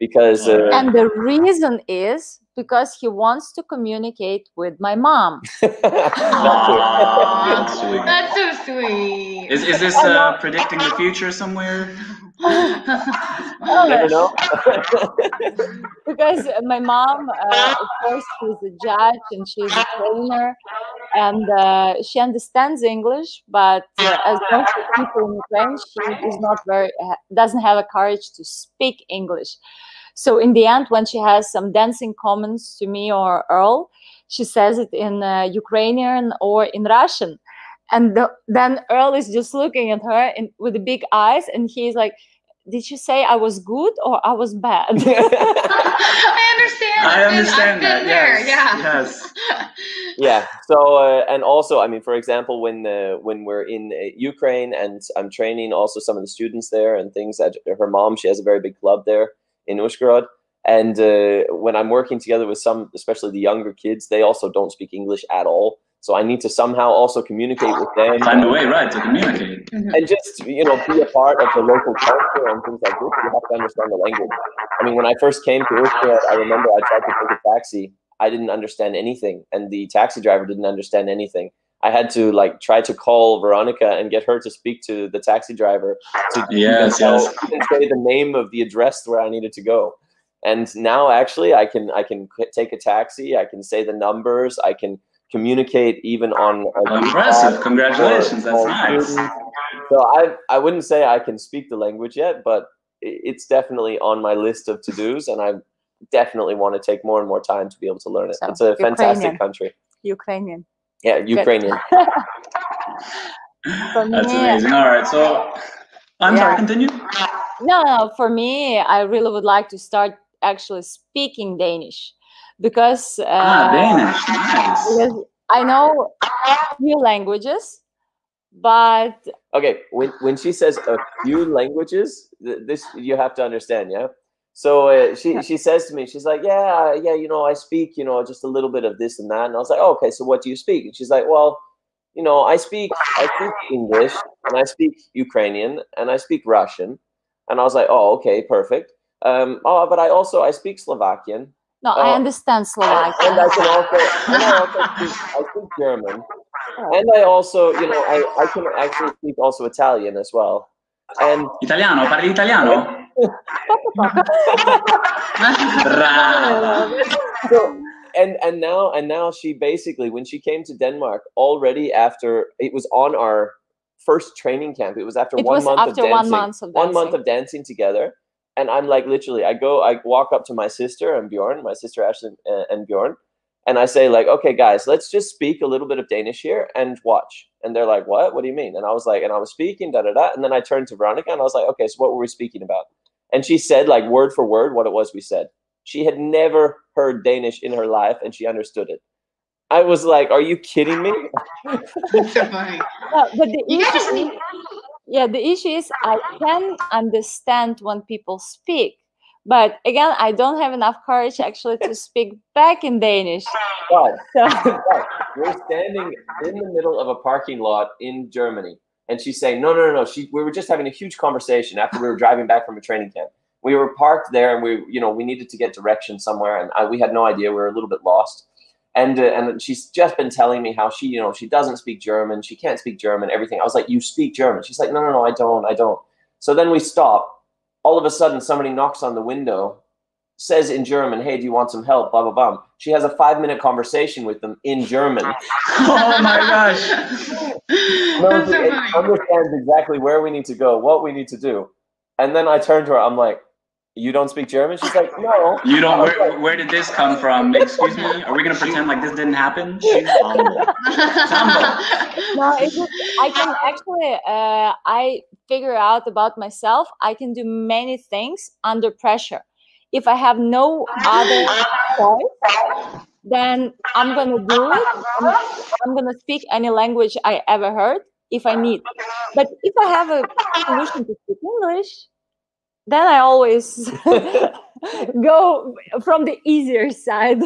Because, uh, and the reason is because he wants to communicate with my mom. Aw, that's sweet. That's so sweet. Is, is this uh, predicting the future somewhere? never know. because my mom, uh, of course, she's a judge and she's a trainer, and uh, she understands English, but uh, as most of people in Ukraine, she is not very doesn't have a courage to speak English. So in the end, when she has some dancing comments to me or Earl, she says it in uh, Ukrainian or in Russian, and the, then Earl is just looking at her in, with the big eyes, and he's like. Did you say I was good or I was bad? I understand. I I've been- understand that. there. Yes. Yeah. Yes. yeah so uh, and also i mean for example when uh, when we're in uh, ukraine and i'm training also some of the students there and things that her mom she has a very big club there in Uzhgorod. and uh, when i'm working together with some especially the younger kids they also don't speak english at all. So i need to somehow also communicate with them. Find a way, right, to communicate. and just you know be a part of the local culture and things like this. You have to understand the language. I mean when i first came to Uzhgorod, i remember i tried to take a taxi. I didn't understand anything. And the taxi driver didn't understand anything i had to like try to call veronica and get her to speak to the taxi driver to ah, Yes, tell- yes. say the name of the address where i needed to go and now actually i can i can take a taxi i can say the numbers i can communicate even on a oh, impressive. Congratulations. or- That's or nice. So I I wouldn't say I can speak the language yet, but it's definitely on my list of to dos, and I definitely want to take more and more time to be able to learn it. So, it's a fantastic Ukrainian. country. Ukrainian. Yeah, Ukrainian. That's me- amazing. All right. So, I'm sorry, continue. No, no, for me, I really would like to start actually speaking Danish because uh, Ah, Danish. Nice. because I know a few languages, but Okay, when when she says a few languages, th- this you have to understand, yeah. So uh, she she says to me, she's like, yeah, yeah, you know, I speak, you know, just a little bit of this and that, and I was like, oh, okay, so what do you speak? And she's like, well, you know, I speak I speak English and I speak Ukrainian and I speak Russian, and I was like, oh, okay, perfect. Um, oh, but I also I speak Slovakian no, I Oh. understand and Slovakian. I can also, and I also speak, I speak German, and I also, you know, I, I can actually speak also Italian as well. And Italiano, parli italiano? So, and and now and now she basically when she came to Denmark already after it was on our first training camp. It was after It one was month after of one dancing. month of one month of dancing together. And I'm like, literally, I go, I walk up to my sister and Bjorn, my sister Ashley uh, and Bjorn, and I say, like, okay, guys, let's just speak a little bit of Danish here and watch. And they're like, what? What do you mean? And I was like, and I was speaking, da da da. And then I turned to Veronica and I was like, okay, so what were we speaking about? And she said, like, word for word, what it was we said. She had never heard Danish in her life and she understood it. I was like, are you kidding me? That's so funny. No, but the You issue, just yeah, the issue is I can understand when people speak, but again, I don't have enough courage actually to speak back in Danish. But So But we're standing in the middle of a parking lot in Germany, and she's saying, "No, no, no, no." She, we were just having a huge conversation after we were driving back from a training camp. We were parked there, and we, you know, we needed to get direction somewhere, and I, we had no idea. We were a little bit lost, and uh, and she's just been telling me how she, you know, she doesn't speak German. She can't speak German. Everything. I was like, "You speak German?" She's like, "No, no, no, I don't. I don't." So then we stop. All of a sudden, somebody knocks on the window says in German, "Hey, do you want some help?" Blah blah blah. She has a five minute conversation with them in German. Oh my gosh. That's so understands exactly where we need to go, what we need to do. And then I turn to her. I'm like, "You don't speak German?" She's like, "No." You don't. Where, like, where did this come from? Excuse me. Are we gonna pretend like this didn't happen? She's humble. no, it's just, I can actually uh, I figure out about myself. I can do many things under pressure. If I have no other choice, then I'm gonna do it. I'm, I'm gonna speak any language I ever heard if I need. But if I have a solution to speak English, then I always go from the easier side.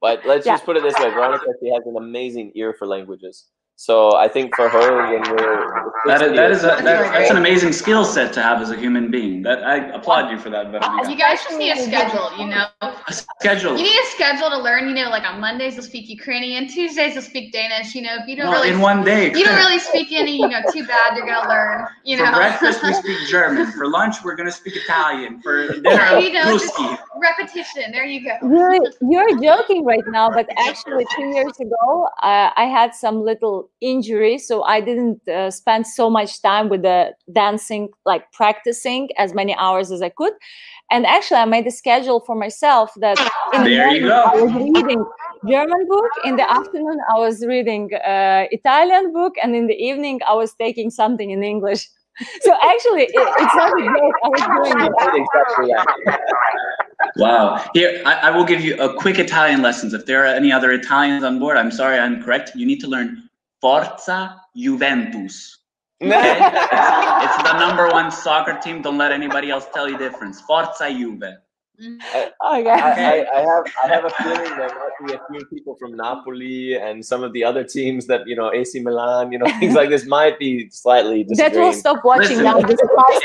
But let's Yeah. just put it this way: Veronica, she has an amazing ear for languages. So I think for her, when we're That is that is a, That's that, that's an amazing skill set to have as a human being. That I applaud you for that, You guys just need a schedule, you know. A schedule. You need a schedule to learn. You know, like on Mondays you'll speak Ukrainian, Tuesdays you'll speak Danish. You know, if you don't Well, really, in one day. you don't really speak any, you know, too bad. You're gonna learn. You For know, breakfast, we speak German. For lunch, we're gonna speak Italian. For dinner, you know, just- repetition. There you go. You're, you're joking right now, but actually, two years ago, uh, I had some little injury, so I didn't uh, spend so much time with the dancing, like practicing as many hours as I could. And actually, I made a schedule for myself that in the There you morning I was reading German book, in the afternoon I was reading uh, Italian book, and in the evening I was taking something in English. So actually, it, it's not a joke. I was doing it. did exactly that. Wow. Here, I, I will give you a quick Italian lessons. If there are any other Italians on board, I'm sorry, I'm correct. You need to learn Forza Juventus. Okay? it's, it's the number one soccer team. Don't let anybody else tell you difference. Forza Juve. Okay. I, I, I have I have a feeling there might be a few people from Napoli and some of the other teams that you know AC Milan, you know things like this might be slightly That will stop watching Listen, now.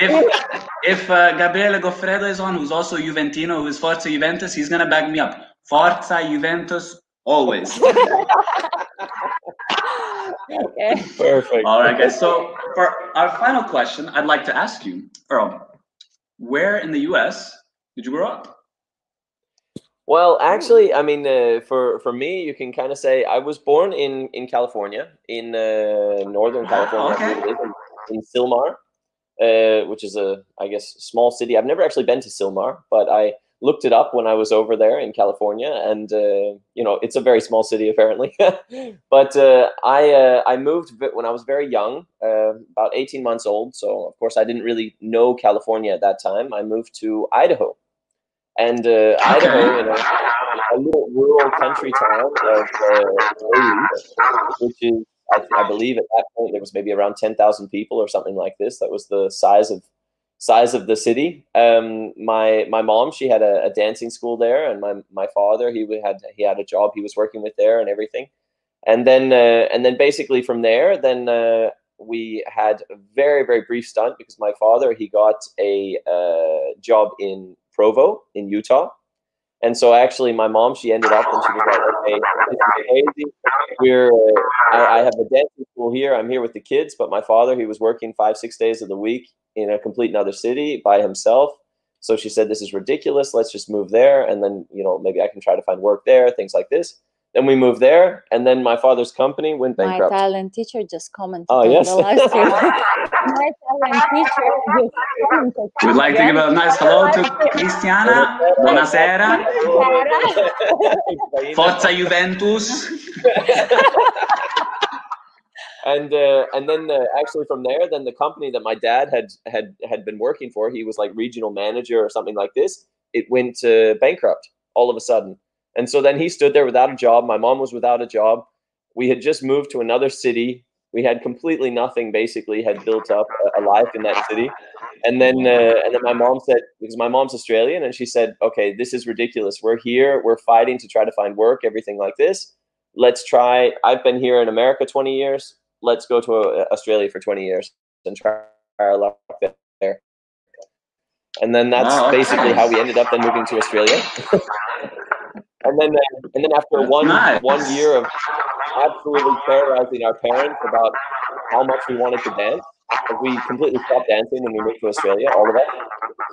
If if uh, Gabriele Goffredo is on, who's also Juventino, who's Forza Juventus, he's gonna back me up. Forza Juventus always. okay. Perfect. All right, guys. So for our final question, I'd like to ask you, Earl, where in the U.S. did you grow up? Well, actually, I mean, uh, for for me, you can kind of say I was born in in California, in uh, Northern California, okay. believe it is, in, in Sylmar, uh, which is a I guess small city. I've never actually been to Sylmar, but I looked it up when I was over there in California, and uh, you know, it's a very small city apparently. but uh, I uh, I moved when I was very young, uh, about eighteen months old. So of course, I didn't really know California at that time. I moved to Idaho and uh, Idaho, in a, a little rural country town of uh, which is, I, I believe, at that point there was maybe around ten thousand people or something like this. That was the size of size of the city. Um, my my mom, she had a, a dancing school there, and my my father, he had he had a job he was working with there and everything. And then uh, and then basically from there, then. Uh, we had a very very brief stunt because my father he got a uh, job in Provo in Utah, and so actually my mom she ended up and she was like, crazy. We're uh, I, I have a dancing school here. I'm here with the kids, but my father he was working five six days of the week in a complete another city by himself. So she said, this is ridiculous. Let's just move there, and then you know maybe I can try to find work there, things like this. Then we moved there, and then my father's company went bankrupt. My bankrupt. Italian teacher just commented Oh, on yes. the live. My Italian teacher just. We'd like to give a nice hello to Cristiana. Buonasera. Forza Juventus. and uh, and then uh, actually from there, then the company that my dad had had had been working for, he was like regional manager or something like this. It went uh, bankrupt all of a sudden, and so then he stood there without a job. My mom was without a job. We had just moved to another city. We had completely nothing. Basically, had built up a, life in that city, and then uh, and then my mom said because my mom's Australian, and she said, "Okay, this is ridiculous. We're here. We're fighting to try to find work. Everything like this. Let's try. I've been here in America 20 years. Let's go to uh, Australia for 20 years and try our luck there." And then that's Wow, basically how we ended up then moving to Australia. and then uh, and then after That's one nice. one year of absolutely terrorizing our parents about how much we wanted to dance. We completely stopped dancing when we moved to Australia, all of us.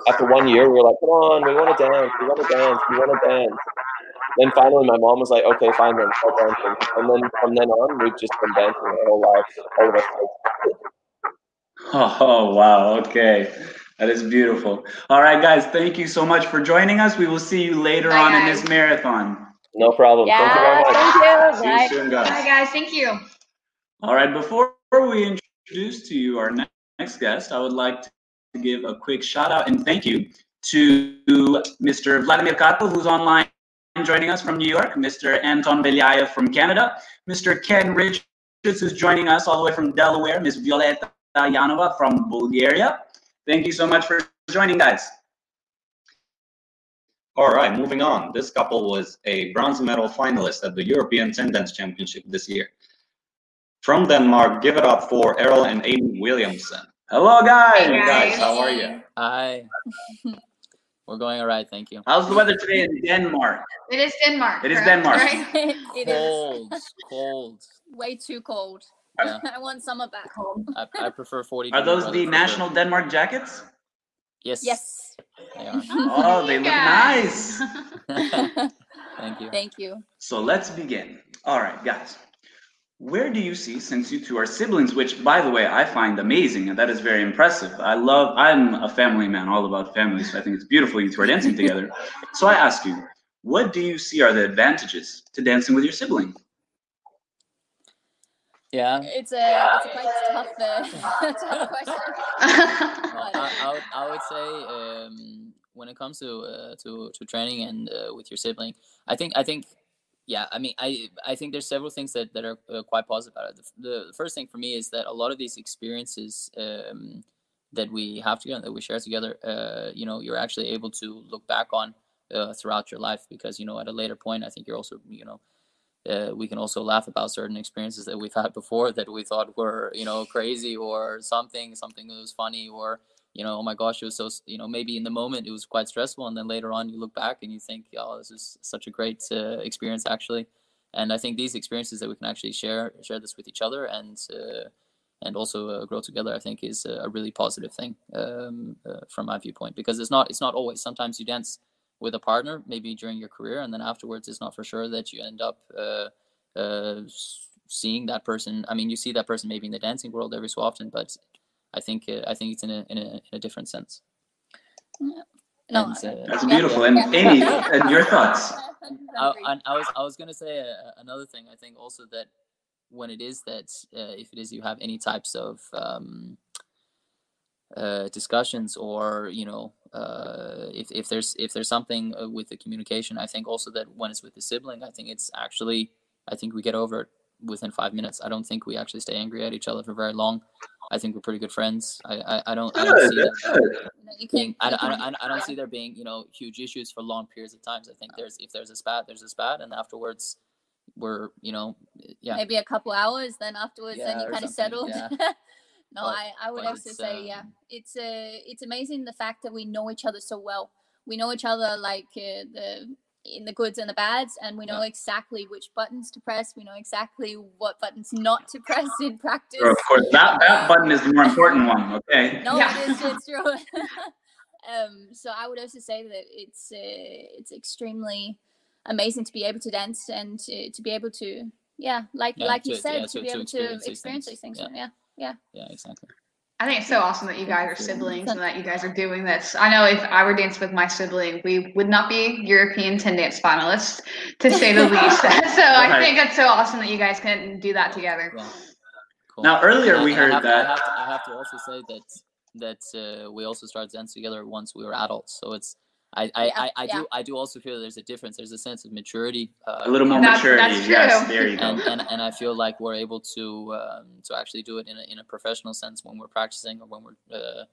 After one year, we were like, come on, we want to dance, we want to dance, we want to dance. Then finally, my mom was like, okay, fine then, start dancing. And then from then on, we've just been dancing our whole life, all of us. Oh, wow. Okay. That is beautiful. All right, guys. Thank you so much for joining us. We will see you later Bye, on in this marathon. No problem. Thank you very much. thank you. See Bye. you soon, guys. Bye, guys. Thank you. All right, before we introduce to you our next guest, I would like to give a quick shout out and thank you to Mr. Vladimir Karpov, who's online joining us from New York, Mr. Anton Belyayev from Canada, Mr. Ken Richards, who's joining us all the way from Delaware, Ms. Violeta Yanova from Bulgaria. Thank you so much for joining, guys. All right, moving on. This couple was a bronze medal finalist at the European 10 Dance Championship this year. From Denmark, give it up for Errol and Aiden Williamson. Hello, guys. Hey, Guys, guys. how are you? Hi. We're going all right, thank you. How's the weather today in Denmark? It is Denmark. It is correct? Denmark. Right? it is Cold, cold. way too cold. Yeah. I want summer back home. I, I prefer 40. Are those the national sure. Denmark jackets? Yes. Yes. They are. Oh, they look nice. Thank you. Thank you. So let's begin. All right, guys. Where do you see, since you two are siblings, which, by the way, I find amazing, and that is very impressive. I love, I'm a family man, all about family, so I think it's beautiful you two are dancing together. So I ask you, what do you see are the advantages to dancing with your sibling? Yeah. It's a it's a quite tough uh, tough question. Well, I, I, would, I would say um, when it comes to uh, to to training and uh, with your sibling, I think I think yeah, I mean I I think there's several things that that are uh, quite positive about it. The, the, the first thing for me is that a lot of these experiences um, that we have together, that we share together, uh, you know, you're actually able to look back on uh, throughout your life because you know at a later point, I think you're also you know uh, we can also laugh about certain experiences that we've had before that we thought were you know crazy or something something that was funny or you know oh my gosh it was so you know maybe in the moment it was quite stressful and then later on you look back and you think oh this is such a great uh, experience actually. And i think these experiences that we can actually share share this with each other and uh, and also uh, grow together i think is a really positive thing um, uh, from my viewpoint because it's not it's not always. Sometimes you dance with a partner maybe during your career and then afterwards it's not for sure that you end up uh, uh, seeing that person i mean you see that person maybe in the dancing world every so often but i think uh, i think it's in a, in a in a different sense No, And, uh, That's Yeah. beautiful. And Yeah. Amy, and your thoughts? I, I, I was I was gonna say uh, another thing. I think also that when it is that uh, if it is you have any types of um, uh, discussions or you know uh, if if there's if there's something uh, with the communication, I think also that when it's with the sibling, I think it's actually I think we get over it within five minutes. I don't think we actually stay angry at each other for very long. I think we're pretty good friends. I I, I don't I don't see that good. You know, you being, I, don't- I, I, don't see there being you know huge issues for long periods of times. I think there's if there's a spat, there's a spat, and afterwards we're you know yeah maybe a couple hours then afterwards then you or kind of something, settled yeah. no But- i i would also say yeah um, it's uh, it's amazing the fact that we know each other so well. We know each other like uh, the in the goods and the bads and we know Yeah. exactly which buttons to press. We know exactly what buttons not to press in practice. Sure, of course, that, that button is the more important one, okay? no Yeah. it is it's true. Um so i would also say that it's uh, it's extremely amazing to be able to dance and to, to be able to yeah like Yeah, like you said yeah, to, to- be able to experience experience, these things, yeah yeah yeah exactly I think it's so awesome that you guys are siblings and that you guys are doing this. I know if I were dancing with my sibling, we would not be European 10 dance finalists, to say the least. so I think it's so awesome that you guys can do that together. yeah cool. Now, earlier And we I heard have to- that- I have, to, I have to also say that that uh, we also started dancing together once we were adults so it's I, I, Yeah, I, I yeah. do I do also feel there's a difference. There's a sense of maturity. Uh, A little more That's- maturity. that's Yes, true. there you go. and, and and I feel like we're able to um, to actually do it in a, in a professional sense when we're practicing or when we're uh,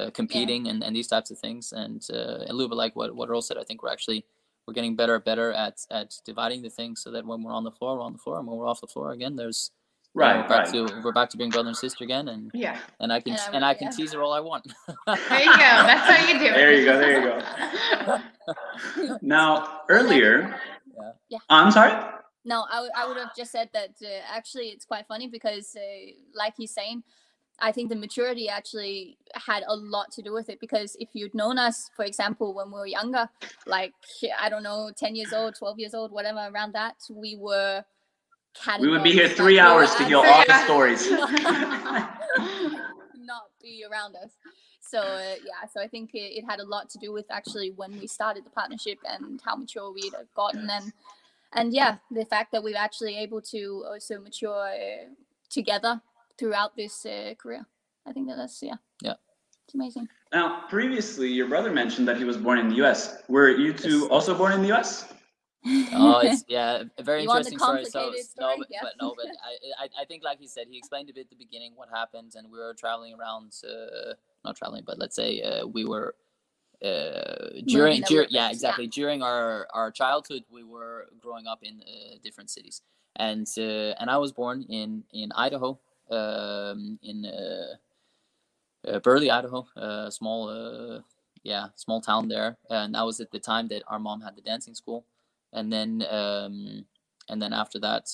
uh, competing and, and these types of things. And uh, a little bit like what what Earl said, I think we're actually we're getting better and better at at dividing the things so that when we're on the floor, we're on the floor, and when we're off the floor again, there's you know, Right, we're back right. to we're back to being brother and sister again, and Yeah. and I can And I and I can yeah. tease her all I want. There you go. That's how you do it. There you go, there you go. Now, earlier, Yeah. Yeah. I'm sorry? No, I, w- I would have just said that uh, actually it's quite funny because, uh, like he's saying, I think the maturity actually had a lot to do with it. Because if you'd known us, for example, when we were younger, like, I don't know, 10 years old, 12 years old, whatever, around that, we were. We would be here three like, we were hours to hear all the stories. not be around us. So uh, yeah, so I think it, it had a lot to do with actually when we started the partnership and how mature we'd have gotten, and and yeah, the fact that we're actually able to also mature uh, together throughout this uh, career. I think that that's yeah, Yeah. it's amazing. Now, previously, your brother mentioned that he was born in the US. Were you two Yes. also born in the US? Oh, it's yeah, a very You interesting story. So complicated no, but, Yeah. but no, but I, I, I think like he said, he explained a bit at the beginning what happened, and we were traveling around, uh, not traveling, but let's say uh, we were uh, during, Moving a dur- yeah, exactly. During our our childhood, we were growing up in uh, different cities, and uh, and I was born in in Idaho, um, in uh, uh, Burley, Idaho, a small uh, yeah small town there, and that was at the time that our mom had the dancing school, and then um, and then after that,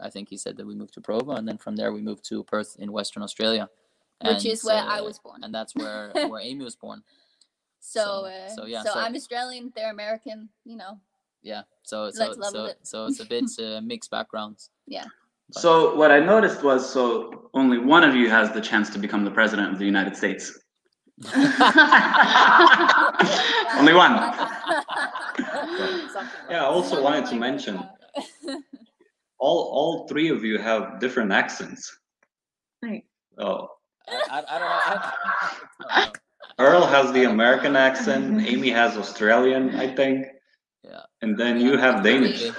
I think he said that we moved to Provo, and then from there we moved to Perth in Western Australia, Which is where I uh, was born. and that's where where Amy was born. So, So- uh, so yeah, so so- I'm Australian, they're American, you know. Yeah, so so so, so it's a bit uh, mixed backgrounds. Yeah. So what I noticed was, so only one of you has the chance to become the president of the United States. Only one. Yeah, I also wanted to mention all all three of you have different accents. Right. Oh, I, I, I don't know. I, I don't know. Earl has the American accent. Amy has Australian, I think. Yeah. And then you have Danish.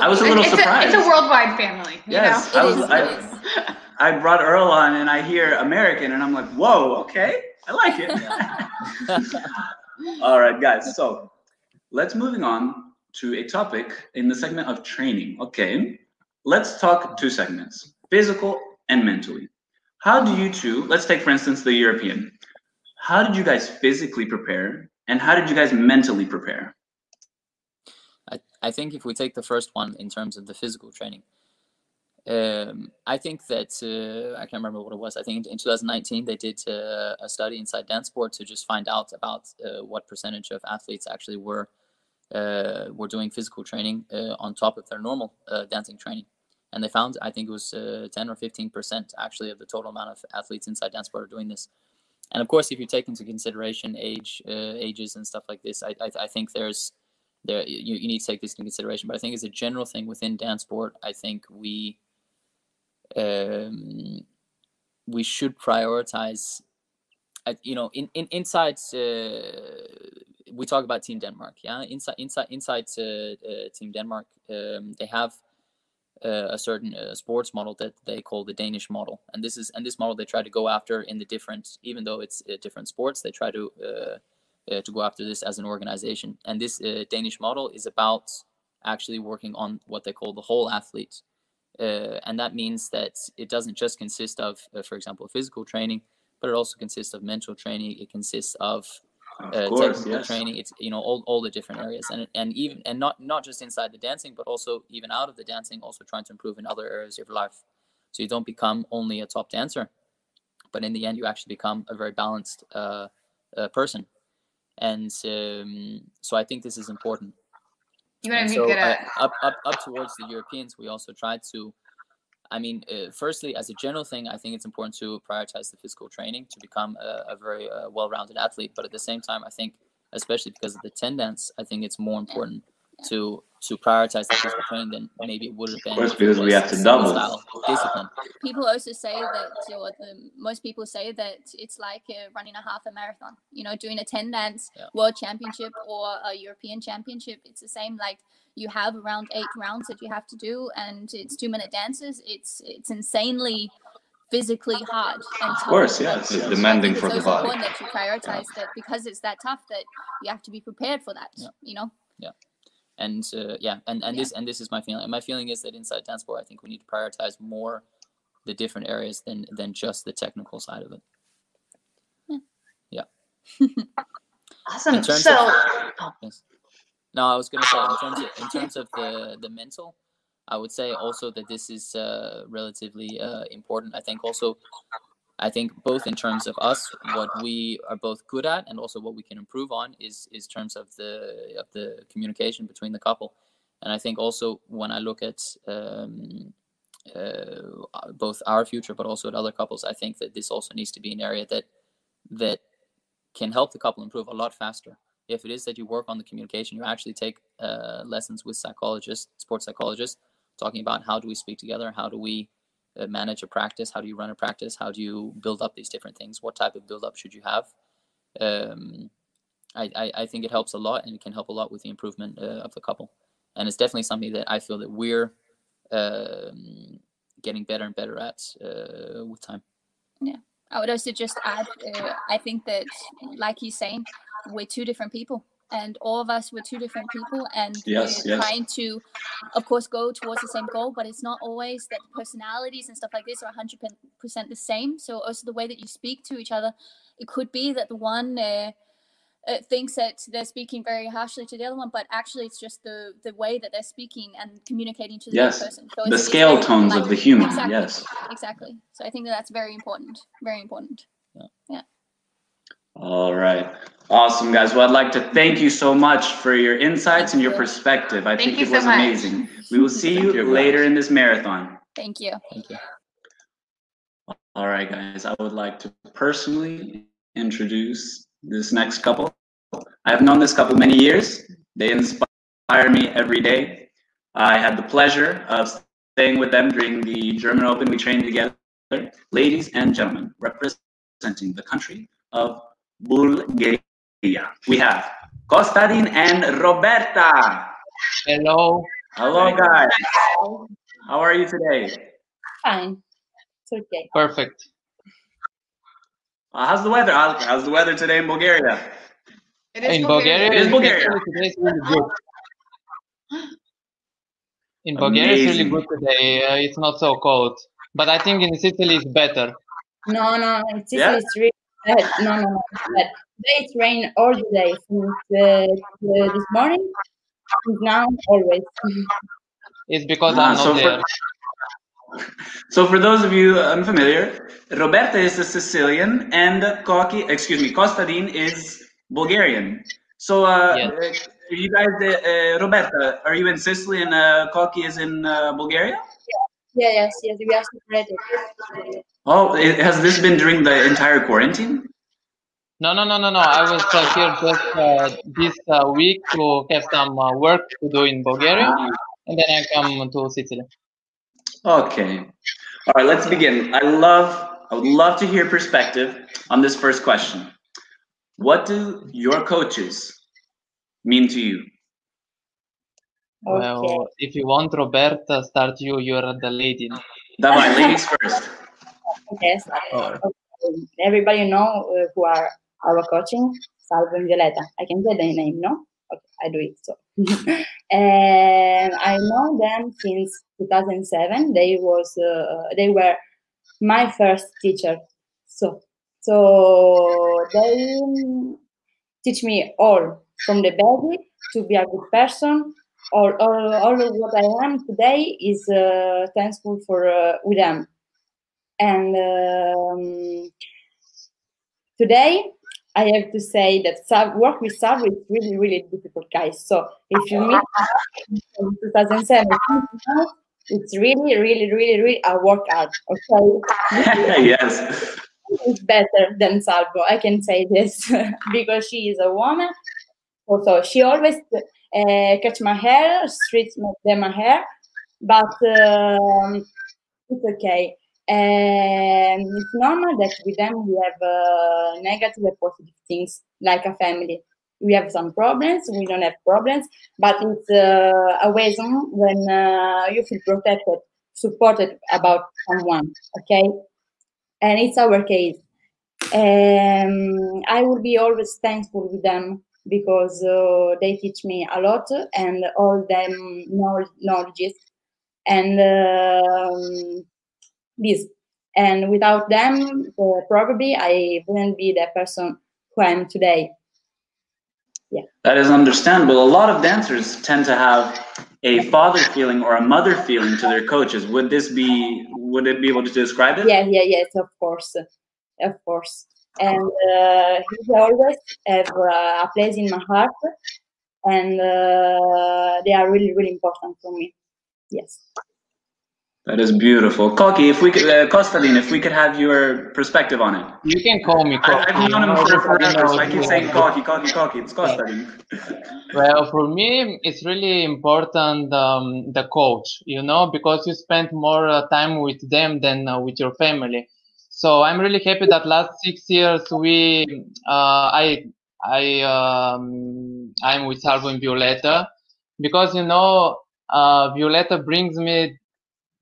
I was a little it's, a, surprised. it's a worldwide family. You Yes, know? I was. is, I. I brought Earl on, and I hear American, and I'm like, whoa, okay, I like it. All right, guys. So let's moving on to a topic in the segment of training. Okay, let's talk two segments: physical and mentally. How do you two? Let's take, for instance, the European. How did you guys physically prepare, and how did you guys mentally prepare? I, I think if we take the first one in terms of the physical training, um, I think that uh, I can't remember what it was. I think in 2019 they did uh, a study inside dance sport to just find out about uh, what percentage of athletes actually were uh, were doing physical training uh, on top of their normal uh, dancing training, and they found I think it was uh, 10 or 15 percent actually of the total amount of athletes inside dance sport are doing this. And of course, if you take into consideration age, uh, ages, and stuff like this, I, I, I think there's there you, you need to take this into consideration. But I think as a general thing within dance sport, I think we um, we should prioritize. Uh, you know, in, in inside we talk about Team Denmark. Yeah, inside inside inside uh, Team Denmark, um, they have uh, a certain uh, sports model that they call the Danish model, and this is and this model they try to go after in the different, even though it's different sports, they try to to go after this as an organization. And this Danish model is about actually working on what they call the whole athlete, uh, and that means that it doesn't just consist of, uh, for example, physical training, but it also consists of mental training. It consists Of uh, course, technical yes. training. It's you know all, all the different areas, and and even and not not just inside the dancing, but also even out of the dancing, also trying to improve in other areas of your life. So you don't become only a top dancer, but in the end, you actually become a very balanced uh, uh, person. And um, so I think this is important. You want And to so make it uh, up up up towards the Europeans, we also try to. I mean, uh, firstly, as a general thing, I think it's important to prioritize the physical training to become a, a very uh, well-rounded athlete. But at the same time, I think, especially because of the ten dance, I think it's more important to to prioritize the physical training than maybe it would have been. course, because we have to double. style discipline. people also say that or the, most people say that it's like uh, running a half a marathon you know doing a 10 dance Yeah. world championship or a european championship it's the same like you have around eight rounds that you have to do and it's two minute dances it's it's insanely physically hard and Of course, And yes, so it's I demanding it's for the also body. important that you prioritize that because it's that tough that you have to be prepared for that Yeah. you know Yeah, and uh, yeah and and Yeah. this and this is my feeling and my feeling is that inside dance sport i think we need to prioritize more the different areas than than just the technical side of it Yeah. Awesome. So, of yes. No i was going to say in terms of in terms of the the mental i would say also that this is uh, relatively uh, important. I think also i think both in terms of us what we are both good at and also what we can improve on is is terms of the of the communication between the couple. And i think also when i look at um, uh, both our future but also at other couples i think that this also needs to be an area that that can help the couple improve a lot faster if it is that you work on the communication you actually take uh, lessons with psychologists sports psychologists talking about how do we speak together how do we uh, manage a practice how do you run a practice how do you build up these different things what type of build up should you have? Um, I, I, I think it helps a lot and it can help a lot with the improvement uh, of the couple. And it's definitely something that i feel that we're um, getting better and better at uh, with time. Yeah. I would also just add, uh, I think that, like you're saying, we're two different people. and all of us were two different people and Yes, we're yes. trying to of course go towards the same goal but it's not always that personalities and stuff like this are 100% the same so also the way that you speak to each other it could be that the one uh, uh, thinks that they're speaking very harshly to the other one, but actually it's just the the way that they're speaking and communicating to the Yes, other person. So the it's- it's scale very tones of the human, Exactly. yes. exactly. So I think that that's very important. Very important. Yeah. All right. Awesome, guys. Well, I'd like to thank you so much for your insights and your perspective. I Thank think you it so was much. amazing. We will see you you. later in this marathon. Thank you. Thank you. All right, guys. I would like to personally introduce this next couple. I have known this couple many years. They inspire me every day. I had the pleasure of staying with them during the German Open. We trained together. Ladies and gentlemen, representing the country of Bulgaria, we have Kostadin and Roberta. Hello. Hello, guys. How are you today? Fine. It's okay. Perfect. Uh, how's the weather? How- How's the weather today in Bulgaria? It In Bulgaria, It is Bulgaria. today is really good. In Bulgaria, it's really good today. Uh, it's not so cold, but I think in Sicily it's better. No, no, it's Yeah? it's really bad. No, no, no, it's bad. Today it's rain all the day since uh, uh, this morning. Now always. It's because Ah, I'm not so for- there. So for those of you unfamiliar, Roberta is a Sicilian and Koki, excuse me, Kostadin is Bulgarian. So uh, Yes. you guys, uh, uh, Roberta, are you in Sicily and uh, Koki is in uh, Bulgaria? Yeah, yes, yes, we are separated. Oh, it, has this been during the entire quarantine? No, no, no, no, no. I was uh, here just uh, this uh, week to have some uh, work to do in Bulgaria, and then I come to Sicily. Okay. All right, let's begin. I love, I would love to hear perspective on this first question. What do your coaches mean to you? Well, if you want Roberta, start you. You're the lady. Давай, ladies first. Yes. Everybody know uh, who are our coaching, Salvo and Violeta. I can say their name, no? Okay, I do it. So, and I know them since 2007. They was uh, they were my first teacher. So, so they teach me all from the baby to be a good person. all, all, all of what I am today is uh, thankful for uh, with them. And um, today, I have to say that sub, work with sub is really, really difficult, guys. So if you meet in 2007, it's really, really, really, really a workout. Okay, yes. it's better than Salvo. I can say this because she is a woman. Also, she always uh, catch my hair, streets my, my hair, but um, it's okay. And it's normal that with them we have uh, negative and positive things like a family. We have some problems, we don't have problems, but it's uh, a reason when uh, you feel protected, supported about someone, okay? And it's our case. I will be always thankful with them because uh, they teach me a lot and all them knowledge, knowledges and um, this. And without them, uh, probably I wouldn't be the person who I am today. Yeah. That is understandable. A lot of dancers tend to have a father feeling or a mother feeling to their coaches. Would this be, would it be able to describe it? Yeah, yeah, yes, of course, of course. And uh, he always have uh, a place in my heart, and uh, they are really, really important for me. Yes. That is beautiful. Koki, if we could, uh, Kostadin, if we could have your perspective on it. You can call me I, Koki. I've known him for forever, so I keep saying know. Koki, Koki, Koki. It's Kostadin. Well, for me, it's really important um, the coach, you know, because you spend more uh, time with them than uh, with your family. So I'm really happy that last six years we, uh, I, I, um, I'm with Salvo and Violeta because you know, uh, Violeta brings me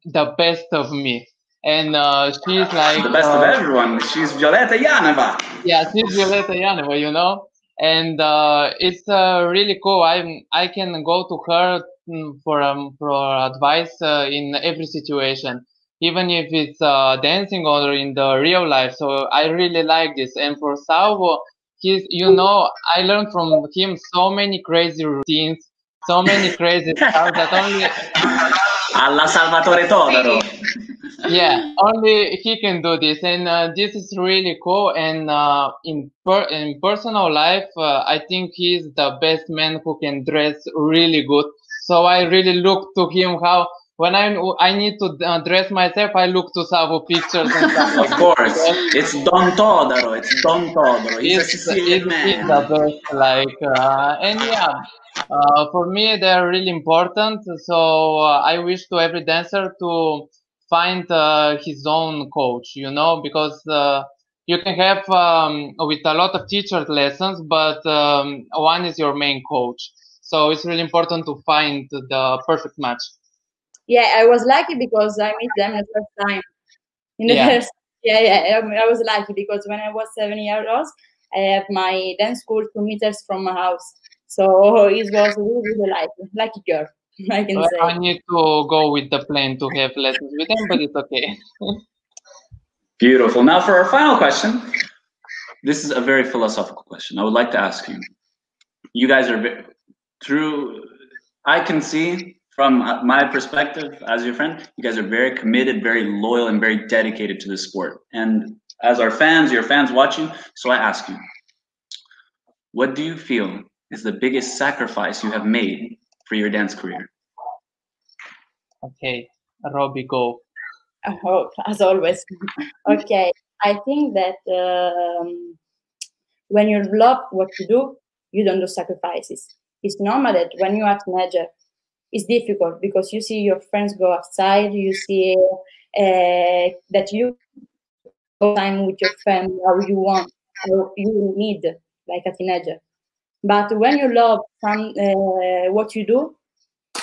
the best of me, and uh, she's like The best of uh, everyone. She's Violeta Yanova. yeah, she's Violeta Yanova, you know. and uh, it's uh, really cool. I I can go to her mm, for um, for advice uh, in every situation, even if it's uh, dancing or in the real life. So I really like this. And for Salvo, he's you know I learned from him so many crazy routines, so many crazy stuff that only Alla Salvatore Todaro. yeah, only he can do this, and uh, this is really cool. And uh, in per- in personal life, uh, I think he's the best man who can dress really good. So I really look to him how when I I need to uh, dress myself, I look to Salvo pictures and stuff. Of course, it's Don Todaro. It's Don Todaro. He's a It's, Sicilian it's, it's the best. Like uh, and yeah, uh, for me they're really important. So uh, I wish to every dancer to find uh, his own coach. You know, because uh, you can have um, with a lot of teacher lessons, but um, one is your main coach. So it's really important to find the perfect match. Yeah, I was lucky because I met them the first time. In the Yeah. first, yeah, yeah, I, I was lucky because when I was seven years old, I have my dance school two meters from my house. So it was really, really lucky, lucky girl, I can Well, say. I need to go with the plane to have lessons with them, but it's okay. Beautiful. Now for our final question. This is a very philosophical question. I would like to ask you. You guys are ve- through. I can see from uh, my perspective as your friend, you guys are very committed, very loyal, and very dedicated to the sport. And as our fans, your fans watching, so I ask you, what do you feel is the biggest sacrifice you have made for your dance career? Okay, Robbie, go. Oh, as always. okay, I think that um, when you love what you do, you don't do sacrifices. It's normal that when you are a teenager, it's difficult because you see your friends go outside, you see uh, that you time with your family how you want, how you need, like a teenager. But when you love some uh, what you do,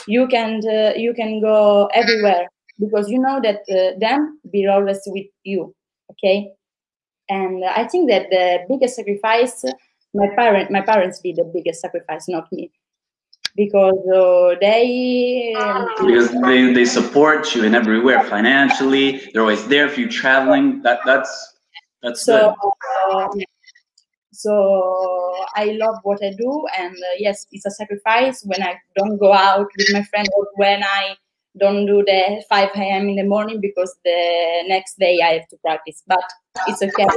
you can uh, you can go everywhere because you know that uh, them be always with you okay and i think that the biggest sacrifice my parent my parents did the biggest sacrifice not me because uh, they Because they, they support you in everywhere financially. They're always there for you traveling. That that's that's so good. uh, so i love what i do and uh, yes it's a sacrifice when i don't go out with my friend or when i don't do the 5 a.m in the morning because the next day i have to practice but it's okay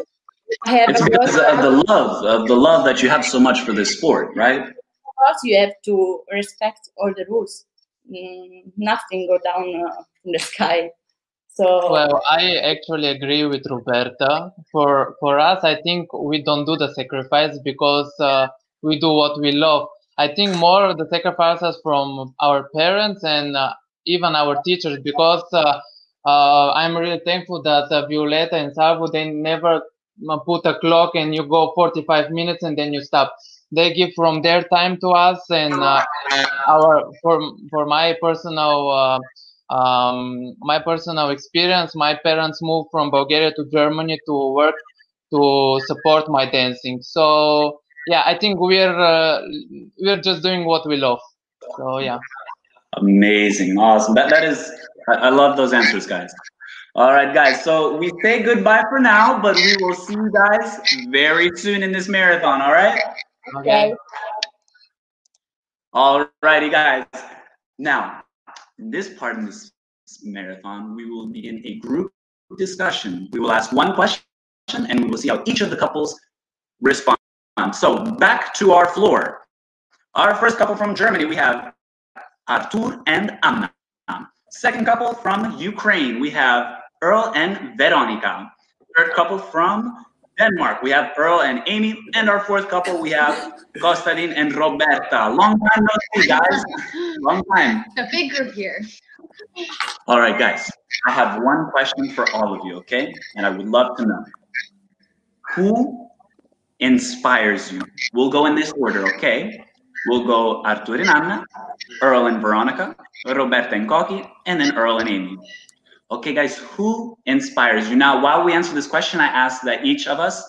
i have It's a because of the love, of the love that you have so much for this sport, right? Course you have to respect all the rules mm, nothing go down uh, from the sky so Well, I actually agree with Roberta. For for us, I think we don't do the sacrifice because uh, we do what we love. I think more the sacrifices from our parents and uh, even our teachers because uh, uh, I'm really thankful that uh, Violeta and Salvo they never put a clock and you go 45 minutes and then you stop. They give from their time to us and uh, our for for my personal. Uh, um, my personal experience, my parents moved from Bulgaria to Germany to work to support my dancing. So yeah, I think we're uh, we're just doing what we love. So yeah. Amazing, awesome. That that is, I, I love those answers, guys. All right, guys. So we say goodbye for now, but we will see you guys very soon in this marathon. All right. Okay. All righty, guys. Now, in this part of this marathon, we will begin a group discussion. We will ask one question, and we will see how each of the couples respond. So back to our floor. Our first couple from Germany, we have Artur and Anna. Second couple from Ukraine, we have Earl and Veronica. Third couple from Denmark, we have Earl and Amy. And our fourth couple, we have Kostadin and Roberta. Long time no see, guys. Long time. A big group here. All right, guys. I have one question for all of you, okay? And I would love to know who inspires you? We'll go in this order, okay? We'll go Artur and Anna, Earl and Veronica, Roberta and Koki, and then Earl and Amy. Okay, guys, who inspires you? Now, while we answer this question, I ask that each of us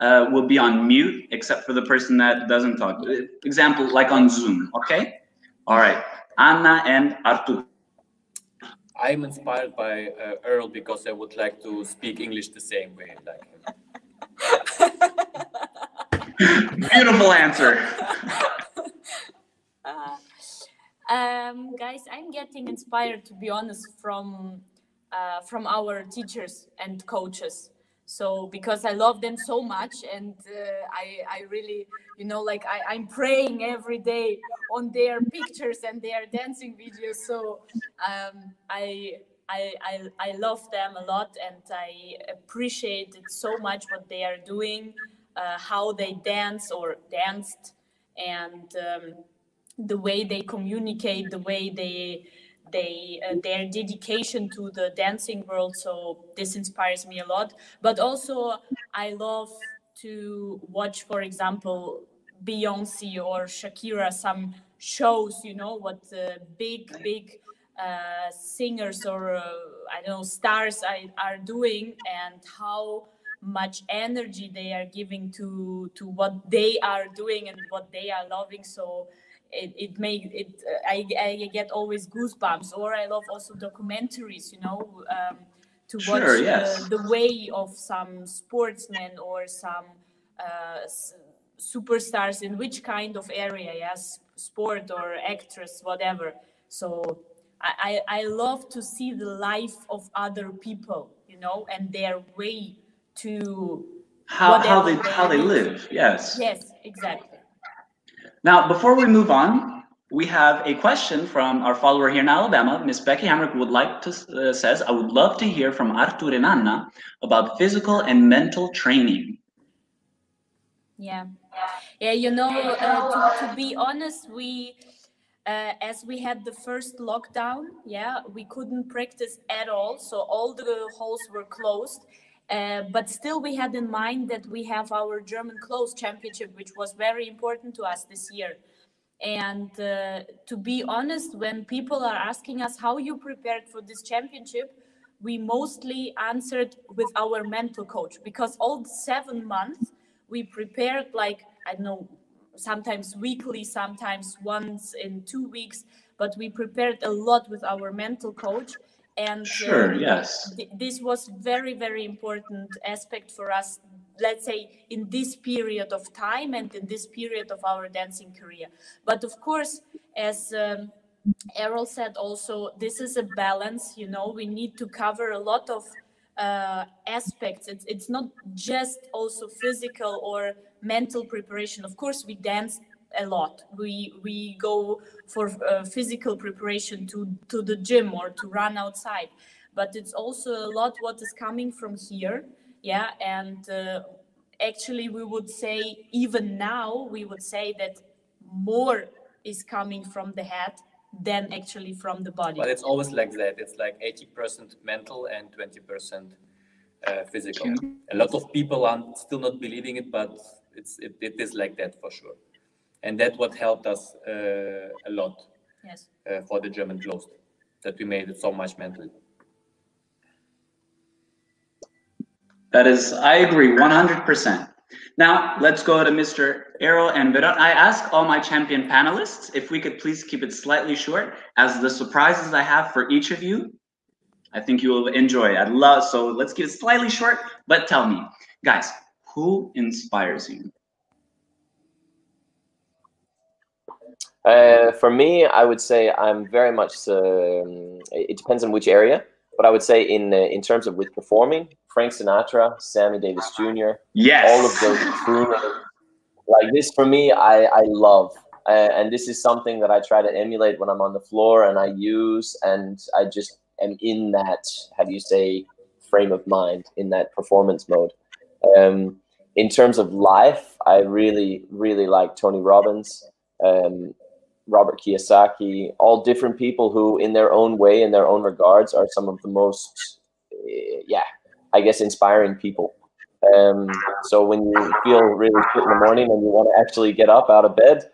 uh, will be on mute except for the person that doesn't talk. Example, like on Zoom, okay? All right, Anna and Artur. I'm inspired by uh, Earl because I would like to speak English the same way like him. Beautiful answer. Uh, um, guys, I'm getting inspired to be honest from uh, from our teachers and coaches. So because I love them so much, and uh, I I really you know like I I'm praying every day on their pictures and their dancing videos. So um, I. I, I, I love them a lot and I appreciate it so much what they are doing, uh, how they dance or danced, and um, the way they communicate, the way they they uh, their dedication to the dancing world. So this inspires me a lot. But also, I love to watch, for example, Beyonce or Shakira, some shows. You know what the big big uh, singers or uh, I don't know stars are doing and how much energy they are giving to to what they are doing and what they are loving. So it, it makes it uh, I, I get always goosebumps or i love also documentaries you know um, to Sure, watch yes. the, the way of some sportsmen or some uh, superstars in which kind of area yes sport or actress whatever so I, I I love to see the life of other people you know and their way to How, how whatever they how they live, yes. yes exactly Now, before we move on, we have a question from our follower here in Alabama. Miss Becky Hamrick would like to uh, says, "I would love to hear from Artur and Anna about physical and mental training." Yeah, yeah. You know, uh, to, to be honest, we uh, as we had the first lockdown, yeah, we couldn't practice at all. So all the halls were closed. Uh, but still, we had in mind that we have our German close championship, which was very important to us this year. And uh, to be honest, when people are asking us how you prepared for this championship, we mostly answered with our mental coach because all seven months we prepared like I don't know, sometimes weekly, sometimes once in two weeks, but we prepared a lot with our mental coach. And Sure, uh, yes. th- this was very very important aspect for us let's say in this period of time and in this period of our dancing career. But of course as um, errol said also this is a balance you know we need to cover a lot of uh, aspects. It's, it's not just also physical or mental preparation. Of course we dance a lot we we go for uh, physical preparation to to the gym or to run outside but it's also a lot what is coming from here yeah and uh, actually we would say even now we would say that more is coming from the head than actually from the body But it's always like that. It's like 80% mental and 20% uh, physical. A lot of people are still not believing it, but it's it, it is like that for sure. And that what helped us uh, a lot yes uh, for the German closed, that we made it so much mentally. That is, I agree, 100%. Now, let's go to Mr. Errol and Veron. I ask all my champion panelists if we could please keep it slightly short, as the surprises I have for each of you, I think you will enjoy. I'd love, so let's keep it slightly short, but tell me, guys, who inspires you? Uh, for me, I would say I'm very much. Um, it depends on which area, but I would say in uh, in terms of with performing, Frank Sinatra, Sammy Davis Jr. Yes. all of those crooners. Like this, for me, I I love, uh, and this is something that I try to emulate when I'm on the floor, and I use, and I just am in that. How do you say? Frame of mind in that performance mode. Um, in terms of life, I really really like Tony Robbins. Um, Robert Kiyosaki, all different people who, in their own way, in their own regards, are some of the most, eh, yeah, I guess, inspiring people. Um, so when you feel really shit in the morning and you want to actually get up out of bed,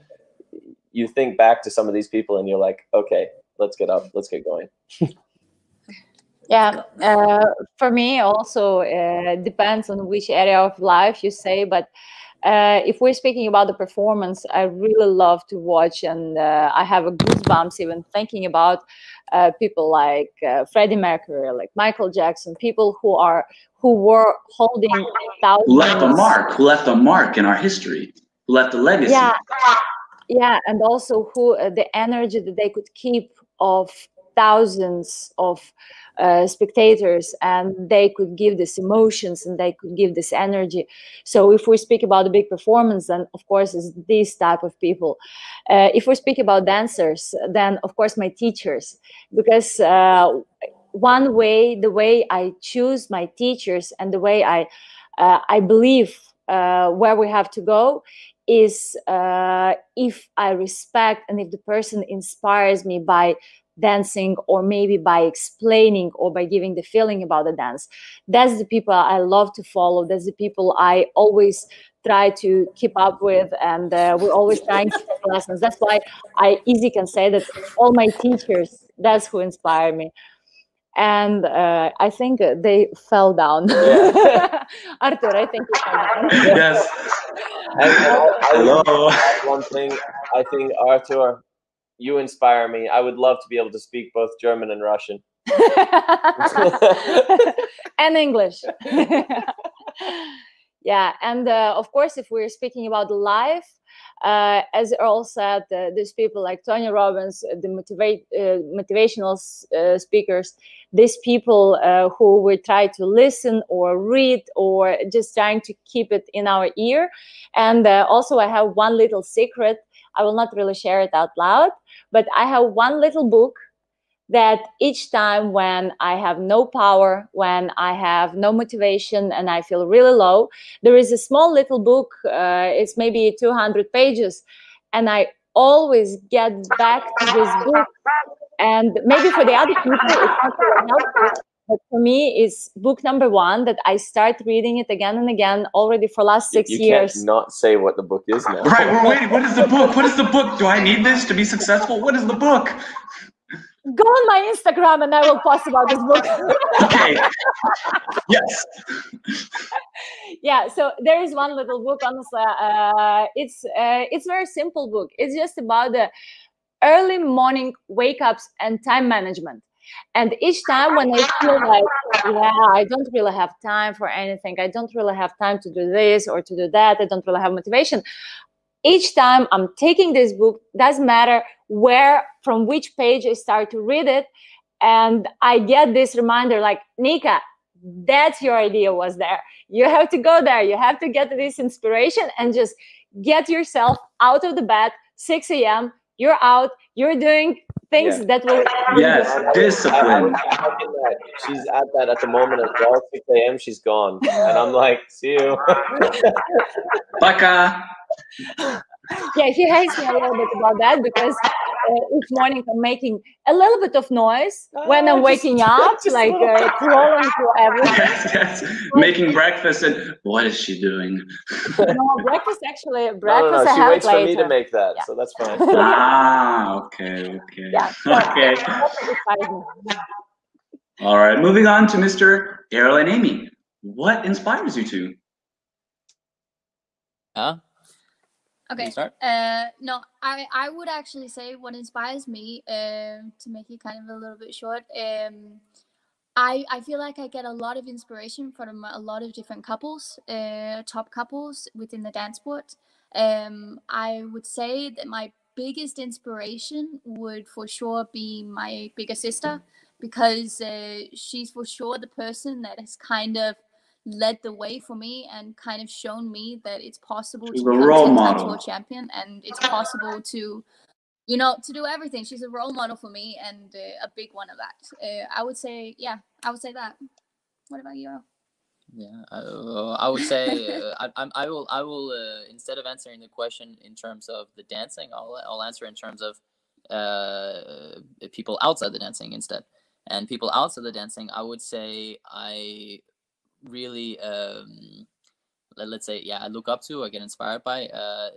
you think back to some of these people and you're like, okay, let's get up, let's get going. Yeah, uh, for me also uh, depends on which area of life you say, but uh, if we're speaking about the performance, I really love to watch, and uh, I have a goosebumps even thinking about uh, people like uh, Freddie Mercury, like Michael Jackson, people who are who were holding thousands. Left a mark? Who left a mark in our history? Who left a legacy? Yeah, yeah, and also who uh, the energy that they could keep of thousands of uh, spectators and they could give this emotions and they could give this energy. So if we speak about a big performance then of course it's these type of people. Uh, if we speak about dancers then of course my teachers because uh, one way the way i choose my teachers and the way i uh, i believe uh, where we have to go is uh, if i respect and if the person inspires me by dancing or maybe by explaining or by giving the feeling about the dance that's the people i love to follow that's the people i always try to keep up with and uh, we're always trying to take lessons that's why i easy can say that all my teachers that's who inspire me and uh, i think they fell down Yeah. Artur i think you fell down yes. And, and I, I Hello. would one thing. I think Artur, you inspire me. I would love to be able to speak both German and Russian. and English. yeah, and uh, of course, if we're speaking about life, uh, as Earl said, uh, there's people like Tony Robbins, uh, the motivate, uh, motivational uh, speakers. These people uh, who we try to listen or read or just trying to keep it in our ear. And uh, also, I have one little secret. I will not really share it out loud, but I have one little book that each time when I have no power, when I have no motivation, and I feel really low, there is a small little book. Uh, it's maybe 200 pages, and I always get back to this book. And maybe for the other people, it's not really helpful. But for me, it's book number one that I start reading it again and again already for last You- six you years. can't not say what the book is now. Right, we're waiting. What is the book? What is the book? Do I need this to be successful? What is the book? Go on my Instagram and I will post about this book. Okay. Yes. yeah so there is one little book honestly uh, it's uh, it's very simple book it's just about the early morning wake ups and time management and each time when i feel like yeah i don't really have time for anything i don't really have time to do this or to do that i don't really have motivation. Each time i'm taking this book doesn't matter where from which page i start to read it and i get this reminder like nika that's your idea was there. You have to go there. You have to get this inspiration and just get yourself out of the bed 6 a.m you're out you're doing things Yeah. that will Yes, I- I- discipline. I- I think that she's at that at the moment as well. 6 a.m. She's gone, and I'm like, see you. Baka. yeah he hates me a little bit about that because each morning i'm making a little bit of noise when i'm Oh, just- waking up just like little- uh, crawling through everything Yes, yes. Making breakfast and what is she doing? no breakfast actually No, no, breakfast no. She have waits it for later me to make that, so that's fine. ah, okay, okay. Yeah. Okay. All right, moving on to Mr. Errol and Amy. What inspires you two? Huh? Okay. Uh, no, I, I would actually say what inspires me, um, to make it kind of a little bit short, um, I, I feel like I get a lot of inspiration from a lot of different couples, uh, top couples within the dance sport. Um, I would say that my biggest inspiration would for sure be my bigger sister because uh, she's for sure the person that has kind of led the way for me and kind of shown me that it's possible She's to a become role 10 model. world champion and it's possible to you know to do everything she's a role model for me and uh, a big one of that uh, i would say yeah i would say that what about you Earl? Yeah, uh, I would say uh, I, I'm- I will I will uh, instead of answering the question in terms of the dancing, I'll I'll answer in terms of uh, people outside the dancing instead. And people outside the dancing, I would say I really um, let, let's say yeah I look up to, I get inspired by uh,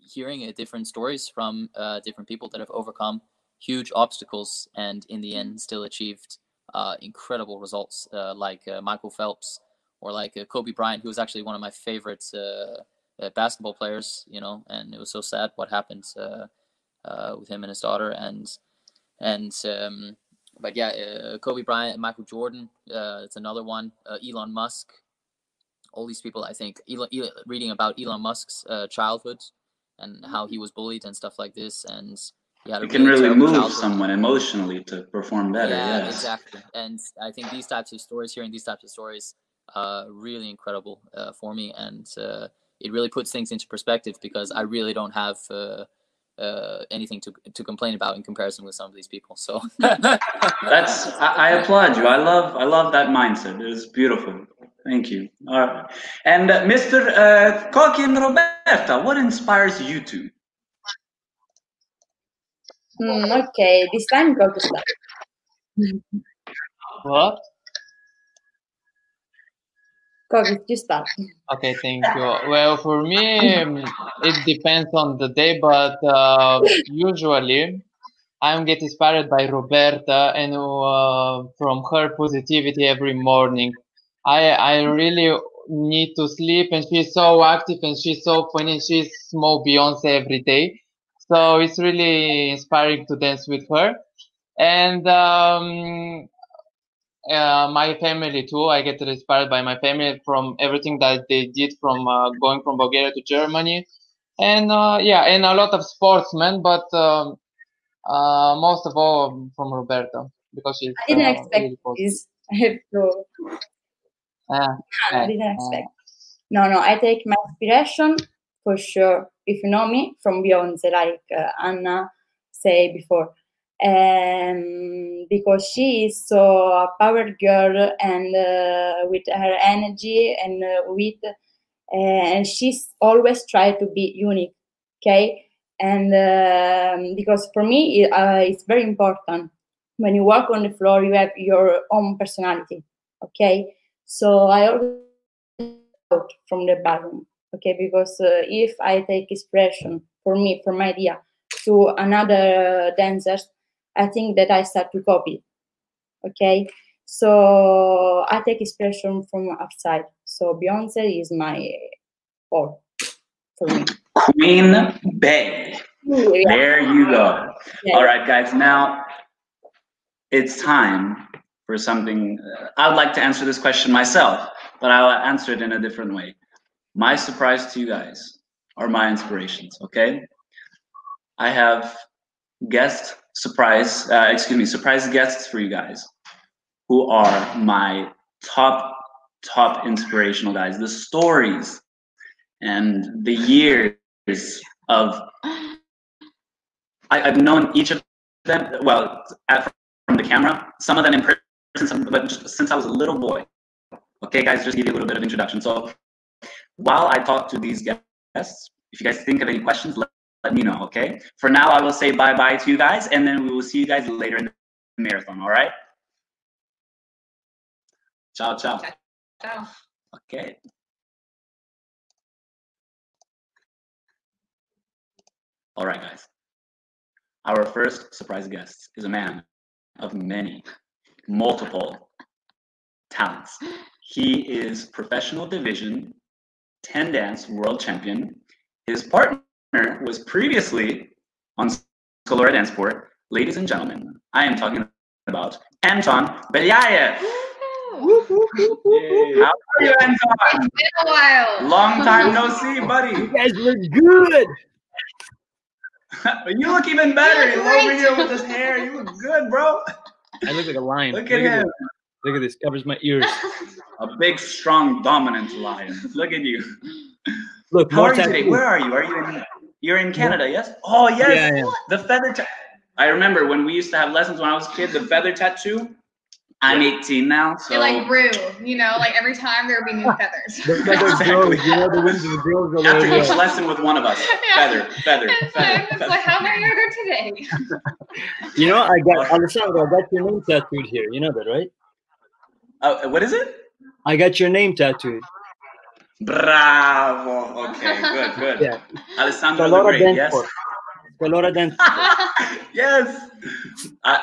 hearing uh, different stories from uh, different people that have overcome huge obstacles and in the end still achieved uh, incredible results, uh, like uh, Michael Phelps or like uh, Kobe Bryant, who was actually one of my favorite uh, uh, basketball players. You know, and it was so sad what happened uh, uh, with him and his daughter, and and um, but yeah, uh, Kobe Bryant and Michael Jordan. Uh, it's another one. Uh, Elon Musk. All these people, I think, Elon, Elon, reading about Elon Musk's uh, childhood and how he was bullied and stuff like this, and he You can really move childhood. someone emotionally to perform better. Yeah, yes. exactly. And I think these types of stories, hearing these types of stories, uh, really incredible uh, for me, and uh, it really puts things into perspective because I really don't have uh, anything to to complain about in comparison with some of these people. So That's I, I applaud you. I love I love that mindset. It's beautiful. Thank you. All right. And uh, Mr. Uh, Koki and Roberta, what inspires you two? Mm, okay, this time go to start. What? Start. Okay, thank you. Well, for me, um, it depends on the day, but uh, usually I'm get inspired by Roberta and uh, from her positivity every morning. I I really need to sleep, and she's so active and she's so funny. She's small Beyonce every day, so it's really inspiring to dance with her. And um, uh, my family too. I get inspired by my family from everything that they did from uh, going from Bulgaria to Germany, and uh, yeah, and a lot of sportsmen, but um, uh, most of all from Roberta because she's. I didn't uh, expect really this. I have to. I didn't expect. No, no, I take my inspiration for sure. If you know me from Beyonce, like uh, Anna said before, um, because she is so a power girl and uh, with her energy and uh, with, and she's always try to be unique. Okay, and um, because for me it, uh, it's very important when you walk on the floor, you have your own personality. Okay, so I always out from the bottom okay because uh, if i take expression for me from my idea to another dancers i think that i start to copy okay so i take expression from outside so beyonce is my all for me Queen Bey. Yeah. There you go. Yeah. All right, guys. Now it's time for something. Uh, I would like to answer this question myself, but I'll answer it in a different way. My surprise to you guys are my inspirations. Okay, I have guest surprise. Uh, excuse me, surprise guests for you guys, who are my top top inspirational guys. The stories and the years of I, I've known each of them well at, from the camera. Some of them in person, some, but just since I was a little boy. Okay, guys, just give you a little bit of introduction. So while I talk to these guests, if you guys think of any questions, let, let me know. Okay. For now, I will say bye bye to you guys, and then we will see you guys later in the marathon. All right. Ciao, ciao. Ciao. Okay. All right, guys. Our first surprise guest is a man of many, multiple talents. He is professional division 10 dance world champion. His partner was previously on Scalora Dance Sport. Ladies and gentlemen, I am talking about Anton Belyayev. How are you, Anton? It's been a while. Long time no see, buddy. You guys look good. you look even better. You You look over here with this hair. You look good, bro. I look like a lion. Look at this. him. Look at this. Covers my ears. A big, strong, dominant lion. Look at you. Look, How are you today? Where are you? Are you in? You're in Canada, yes? Oh, yes. Yeah, I am. The feather. Ta- I remember when we used to have lessons when I was a kid. The feather tattoo. I'm 18 now, so You're like grew, you know, like every time there would be new feathers. The feather Exactly. grows. You know the winds of the grows over after there. each lesson with one of us. Feather, feather, And feather, it's feather. like, how many are there today? You know, I got Alessandro. I got your name tattooed here. You know that, right? Uh, what is it? I got your name tattooed. Bravo. Okay, good, good. Yeah. Alessandro the Scalora Great, yes? Sport. Scalora Dance. yes. I,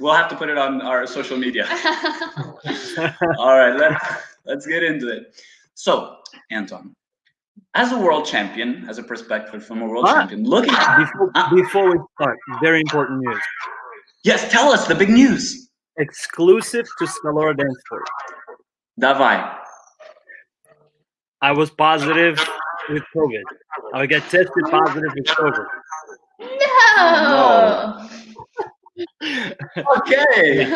We'll have to put it on our social media. All right, let's let's get into it. So, Anton, as a world champion, as a perspective from a world Ah, champion, looking at before, before we start, very important news. yes, tell us the big news. Exclusive to Scalora Dance Sport. Davai. I was positive with COVID. I got tested positive with COVID. No. Okay.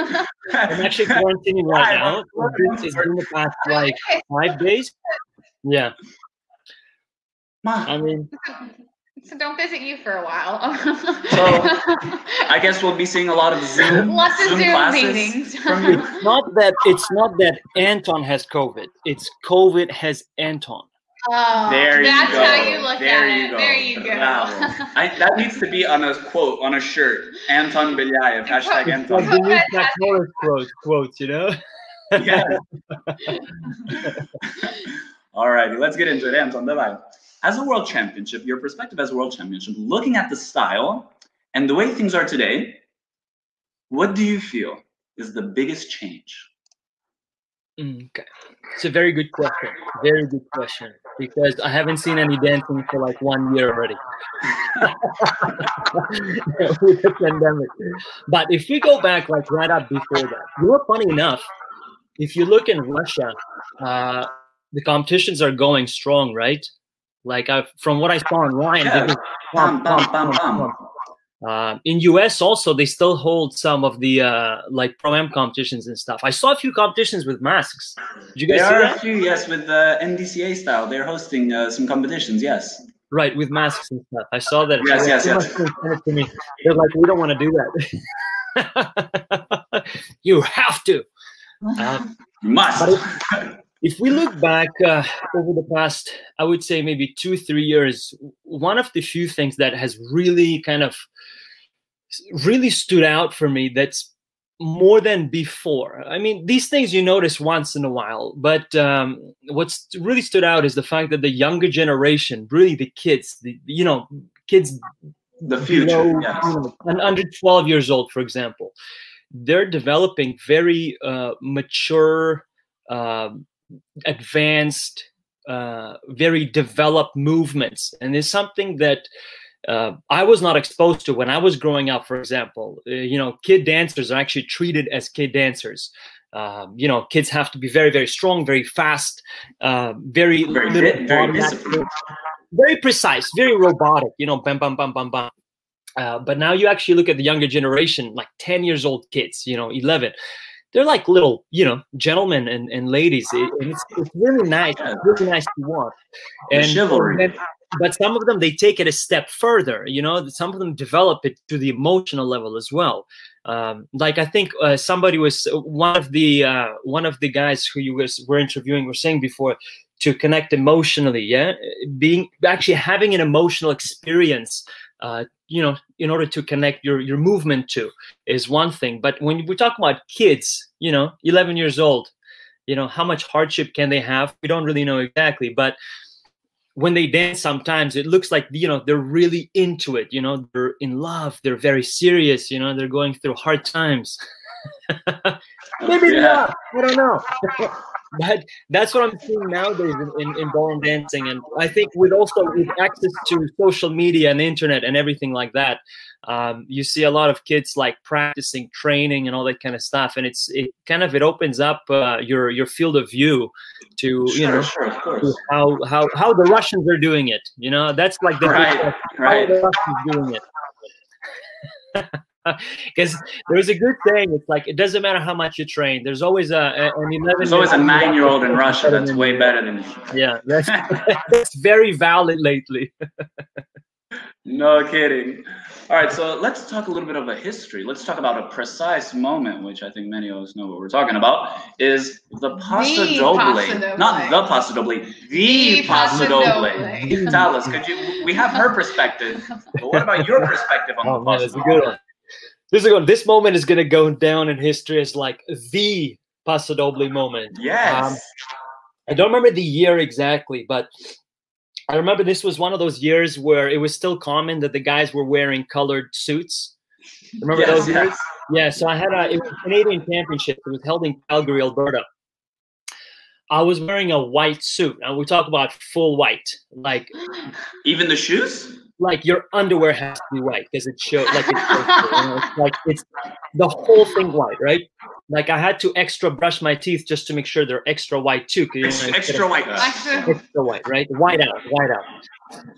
I'm actually quarantining right now. It's been the past like five days. Yeah. I mean, So don't visit you for a while. I guess we'll be seeing a lot of Zoom, Lots of Zoom Zoom classes meetings. from you. it's not that it's not that Anton has COVID. It's COVID has Anton. Oh, There you that's go. how you look there at you it. go. There you go. Bravo. I, that needs to be on a quote on a shirt. Anton Belyayev. Hashtag It's like Anton. the new Jack Norris quote, quotes, you know? Yeah. All righty, let's get into it. Anton, давай. As a world championship, your perspective as a world championship, looking at the style and the way things are today, what do you feel is the biggest change? Mm, Okay. It's a very good question. Very good question. Because I haven't seen any dancing for like one year already. With the pandemic. But if we go back like right up before that, you know, funny enough, if you look in Russia, uh, the competitions are going strong, right? Like I, from what I saw online, Yeah. Uh, in US also, they still hold some of the uh, like pro am competitions and stuff. I saw a few competitions with masks. Did you guys There see are that? a few, yes, with the NDCA style. They're hosting uh, some competitions, yes. Right, with masks and stuff. I saw that. Yes, yes, yes. Someone to me. They're like, we don't want to do that. you have to. Um, You must. but if, if we look back uh, over the past, I would say maybe two, three years, one of the few things that has really kind of really stood out for me that's more than before. I mean, these things you notice once in a while, but um, what's really stood out is the fact that the younger generation, really the kids, the you know, kids the future, below, yes. you know, under 12 years old, for example, they're developing very uh, mature, um advanced, uh, very developed movements, and it's something that uh, I was not exposed to when I was growing up. For example, uh, you know, kid dancers are actually treated as kid dancers. Um, you know, kids have to be very, very strong, very fast, uh, very, Very little very body disciplined. action, very precise, very robotic. You know, bam, bam, bam, bam, bam. Uh, but now you actually look at the younger generation, like 10 years old kids, you know, 11. They're like little, you know, gentlemen and, and ladies. It- and it's, it's really nice. Really nice to watch. The And chivalry. then- but some of them they take it a step further you know some of them develop it to the emotional level as well um, like i think uh, somebody was one of the uh, one of the guys who you was, were interviewing were saying before to connect emotionally yeah being actually having an emotional experience uh, you know in order to connect your your movement to is one thing. But when we talk about kids you know 11 years old you know how much hardship can they have? We don't really know exactly but when they dance sometimes it looks like you know they're really into it you know they're in love they're very serious you know they're going through hard times. Maybe Yeah. not. I don't know but that's what i'm seeing nowadays in, in, in ballroom dancing and i think with also with access to social media and internet and everything like that um, you see a lot of kids like practicing training and all that kind of stuff and it's it kind of it opens up uh, your your field of view to you Sure, know sure, of course. to how how how the Russians are doing it. You know, that's like the Right, right. How the Russians doing it? Because there's a good thing. It's like it doesn't matter how much you train. There's always a, a- an 11. There's always a nine-year-old in Russia that's way better than you. Yeah, that's, that's very valid lately. No kidding. All right, so let's talk a little bit of a history. Let's talk about a precise moment, which I think many of us know what we're talking about, is the Paso The Doble. Doble. Not the Paso Doble, the, The Paso Paso Doble. Doble. Tell us, could you, we have her perspective, but what about your perspective on Oh the man, Paso that's a good one. This is one. This moment is gonna go down in history as like the Paso Doble moment. Yes. Um, I don't remember the year exactly, but I remember this was one of those years where it was still common that the guys were wearing colored suits. Remember Yes, those yes. years? Yeah, so I had a, it was a Canadian Championship. It was held in Calgary, Alberta. I was wearing a white suit, and we talk about full white, like even the shoes. Like your underwear has to be white because it shows like it's, you know, it's like it's the whole thing white, right? Like I had to extra brush my teeth just to make sure they're extra white too. 'cause, you know, Extra, of- white. extra white, right? White out, white out.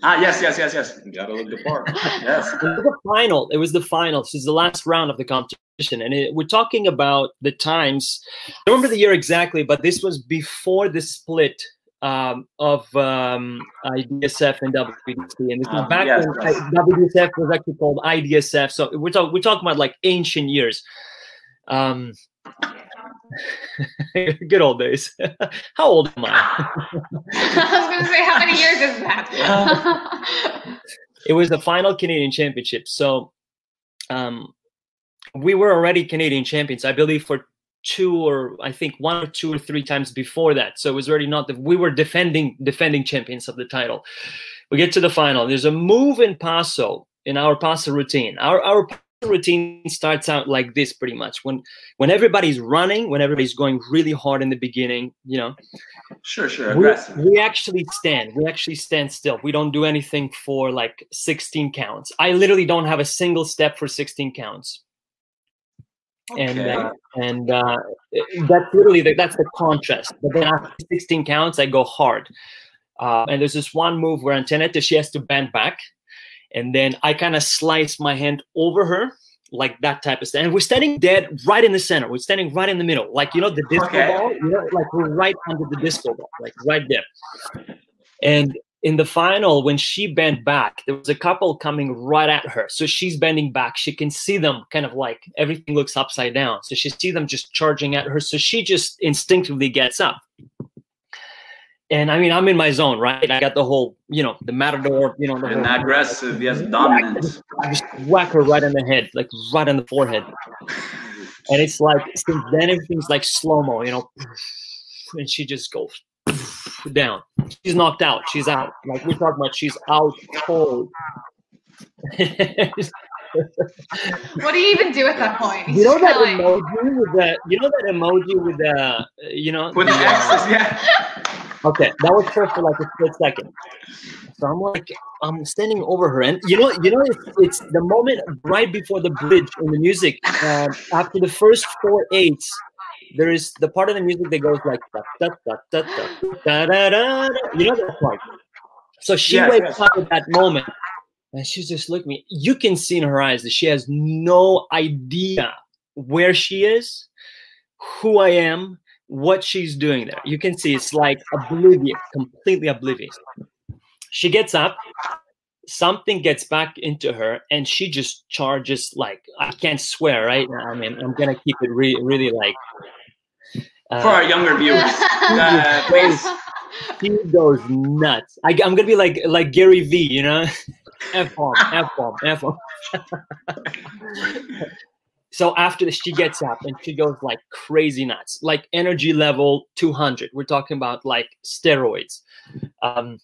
Ah, yes, yes, yes, yes. Gotta look the part. Yes. It was the final. It was the final. This is the last round of the competition, and it, we're talking about the times. I don't remember the year exactly, but this was before the split um, of um, IDSF and WDC, and this Ah, back yes, when yes. WDSF was actually called IDSF. So we're talking we're talking about like ancient years. Um, good old days. How old am I? I was gonna say, how many years is that? it was the final Canadian championship. So um, we were already Canadian champions, I believe, for two or I think one or two or three times before that. So it was already not that we were defending defending champions of the title. We get to the final. There's a move in Paso in our Paso routine. Our our Paso routine starts out like this pretty much when when everybody's running when everybody's going really hard in the beginning you know Sure, sure. we, Aggressive. we actually stand we actually stand still we don't do anything for like 16 counts i literally don't have a single step for 16 counts and uh, and uh, that's literally the, that's the contrast but then after 16 counts i go hard uh, and there's this one move where Antonetta, she has to bend back and then i kind of slice my hand over her like that type of stand. And we're standing dead right in the center. We're standing right in the middle, like you know the disco Okay. ball. You know, like we're right under the disco ball, like right there. And in the final, when she bent back, there was a couple coming right at her. So she's bending back. She can see them kind of like everything looks upside down. So she see them just charging at her. So she just instinctively gets up. And I mean, I'm in my zone, right? I got the whole, you know, the matador, you know, the And whole aggressive, yes, dominant. I just whack her right in the head, like right in the forehead. And it's like since then everything's like slow mo, you know, and she just goes down. She's knocked out. She's out. Like we're talking about, she's out cold. what do you even do at that point? you know that like- emoji with the, you know that emoji with the, uh, you know, With the the, uh, X's, yeah. Okay, that was her for like a split second. So I'm like, I'm standing over her, and you know, you know, it's, it's the moment right before the bridge in the music. Um, after the first four eights, there is the part of the music that goes like da, da, da, da, da, da, da, you know that part. So she yes, wakes yes. up at that moment and she's just looking me. You can see in her eyes that she has no idea where she is, who I am, what she's doing there. You can see it's like oblivious, completely oblivious. She gets up, something gets back into her, and she just charges like I can't swear, right? I mean, I'm gonna keep it really, really like uh, For our younger viewers, uh, please. she goes nuts. I, am gonna be like like Gary Vee, you know, f bomb, f bomb, f bomb. so after this, she gets up and she goes like crazy nuts, like energy level 200. We're talking about like steroids. Um,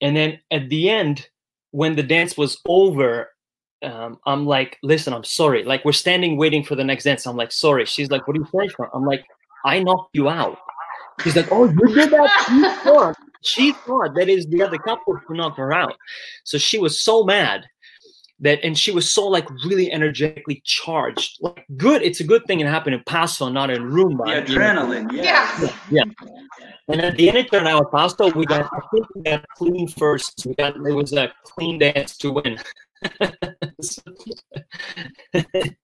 and then at the end, when the dance was over, um, I'm like, listen, I'm sorry. Like we're standing waiting for the next dance. I'm like, sorry. She's like, what are you sorry for? I'm like, I knocked you out. She's like, oh, you did that? She thought, she thought that is the other couple who knocked her out. So she was so mad that, and she was so like really energetically charged. Like, good. It's a good thing it happened in Paso, not in Rumba. The you know? adrenaline, yeah. yeah. yeah. And at the end, it turned out Pasto, we got, I think we got clean first. We got, it was a clean dance to win.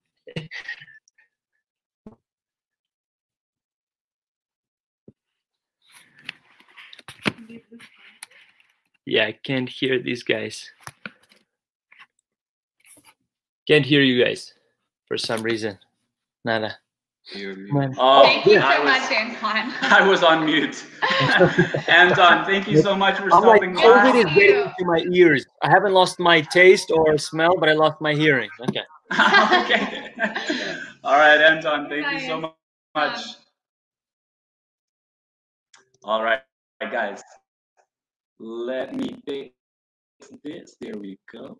yeah, I can't hear these guys. Can't hear you guys for some reason. Nada. Man. Oh, Thank you I so was, much, Anton. I was on mute. Anton, thank you so much for I'm like, stopping COVID is getting into my ears. I haven't lost my taste or smell, but I lost my hearing. Okay. okay. All right, Anton, thank you so mu- much. All right, guys. Let me fix this. There we go.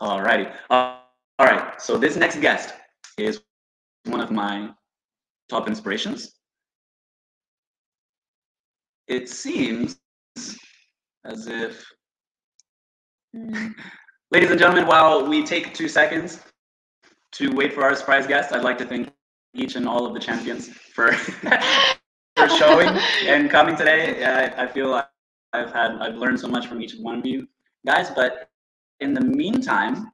All righty. Uh, all right. So this next guest is one of my top inspirations. It seems as if, ladies and gentlemen, while we take two seconds to wait for our surprise guest, I'd like to thank each and all of the champions for for showing and coming today. I, I feel like I've had I've learned so much from each one of you guys. But in the meantime,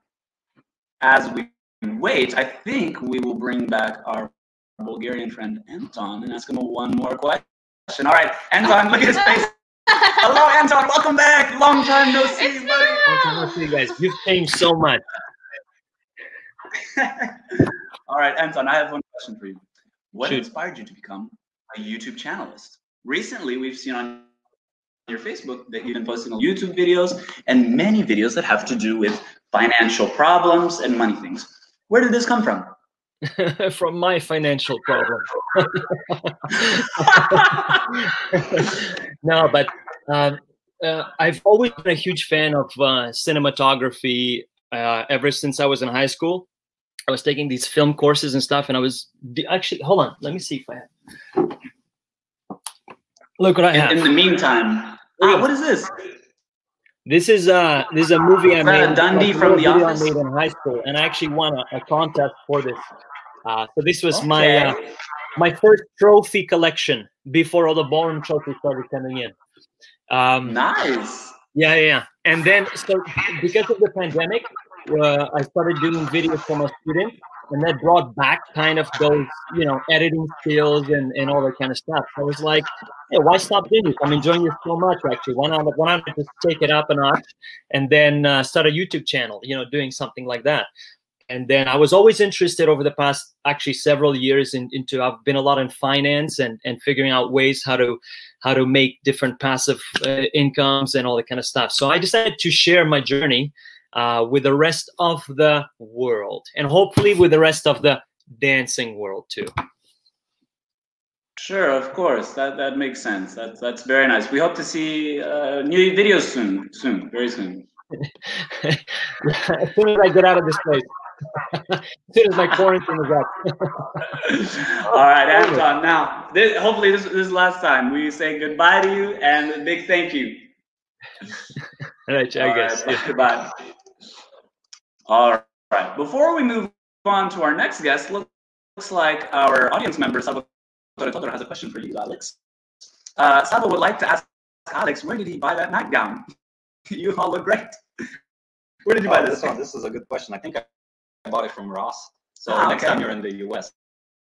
as we wait, I think we will bring back our Bulgarian friend Anton and ask him one more question. All right, Anton, look at his face. Hello, Anton. Welcome back. Long time no see, buddy. Long time no see, guys. You've changed so much. All right, Anton, I have one question for you. What Shoot. inspired you to become a YouTube channelist? Recently, we've seen on your Facebook that you've been posting YouTube videos and many videos that have to do with financial problems and money things. Where did this come from? from my financial problem. no, but um, uh, I've always been a huge fan of uh, cinematography uh, ever since I was in high school. I was taking these film courses and stuff, and I was actually hold on. Let me see if I have. Look what I In, have. in the meantime, ah, what is this? This is uh this is a movie I made. Dundie from The Office? I made in high school, and I actually won a, a contest for this. Uh, so this was my uh, my first trophy collection before all the ballroom trophies started coming in. Um, nice. Yeah, yeah, yeah. And then so because of the pandemic, uh, I started doing videos for my students, and that brought back kind of those you know editing skills and and all that kind of stuff. I was like, hey, why stop doing this? I'm enjoying this so much. Actually, why not? Why not just take it up a notch and then uh, start a YouTube channel? You know, doing something like that. And then I was always interested over the past actually several years in, into I've been a lot in finance and and figuring out ways how to how to make different passive uh, incomes and all that kind of stuff. So I decided to share my journey uh, with the rest of the world and hopefully with the rest of the dancing world too. Sure, of course. That that makes sense. That's that's very nice. We hope to see uh, new videos soon, soon, very soon. as soon as I get out of this place, as soon as my quarantine is up. All right, Anton. Now, this, hopefully, this, this is the last time we say goodbye to you and a big thank you. All right, I All guess. right, Goodbye. All right. Before we move on to our next guest, look- looks like our audience member Salvatore has a question for you, Alex. Uh, would like to ask Alex, where did he buy that nightgown? you all look great. Where did you buy Oh, this? one? This is a good question. I think I bought it from Ross. So Ah, next okay. time you're in the US,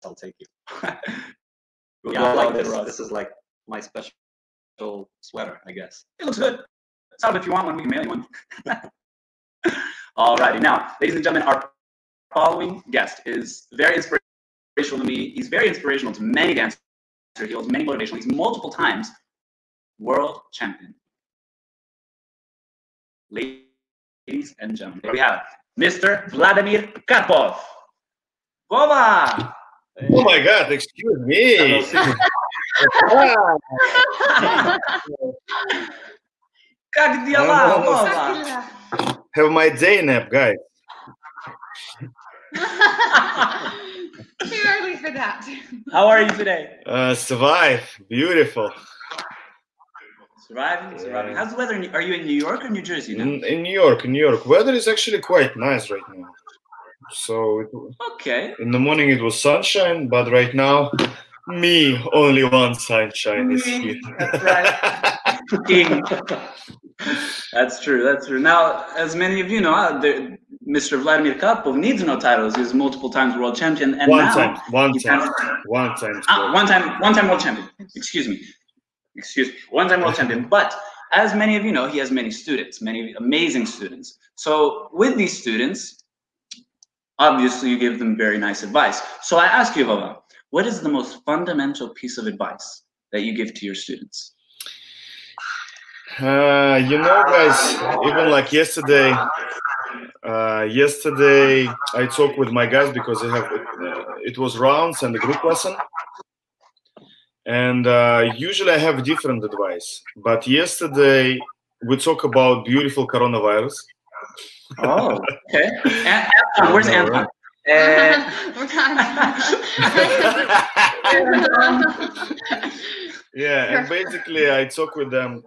I'll take you. Yeah, I like this. this. This is like my special sweater, I guess. It looks good. Salvo, if you want one, we can mail you one. All righty now, ladies and gentlemen, our following guest is very inspirational to me. He's very inspirational to many dancers. He holds many motivational. He's multiple times world champion. Ladies and gentlemen, we have Mr. Vladimir Karpov. Vova! Oh my God, excuse me. как дела, Вова? Have my day nap, guys. Too early for that. How are you today? Uh, survive. Beautiful. Surviving, surviving. How's the weather? in- Are you in New York or New Jersey now? In, in New York, in New York, weather is actually quite nice right now. So it, Okay. in the morning it was sunshine, but right now, me only one sunshine is here. That's right. King. That's true. That's true. Now, as many of you know, uh, the, Mr. Vladimir Karpov needs no titles. He's multiple times world champion, and one now time, one time, has- one time. Ah, one time, one time world champion. Excuse me. Excuse me. One time world champion. But as many of you know, he has many students, many amazing students. So with these students, obviously you give them very nice advice. So I ask you, Vova, what is the most fundamental piece of advice that you give to your students? Uh, you know, guys, even like yesterday, uh, yesterday I talked with my guys because they have uh, it was rounds and the group lesson, and uh, usually I have different advice. But yesterday we talk about beautiful coronavirus, Oh, okay. Anton, where's I Anton? Uh, yeah and basically i talk with them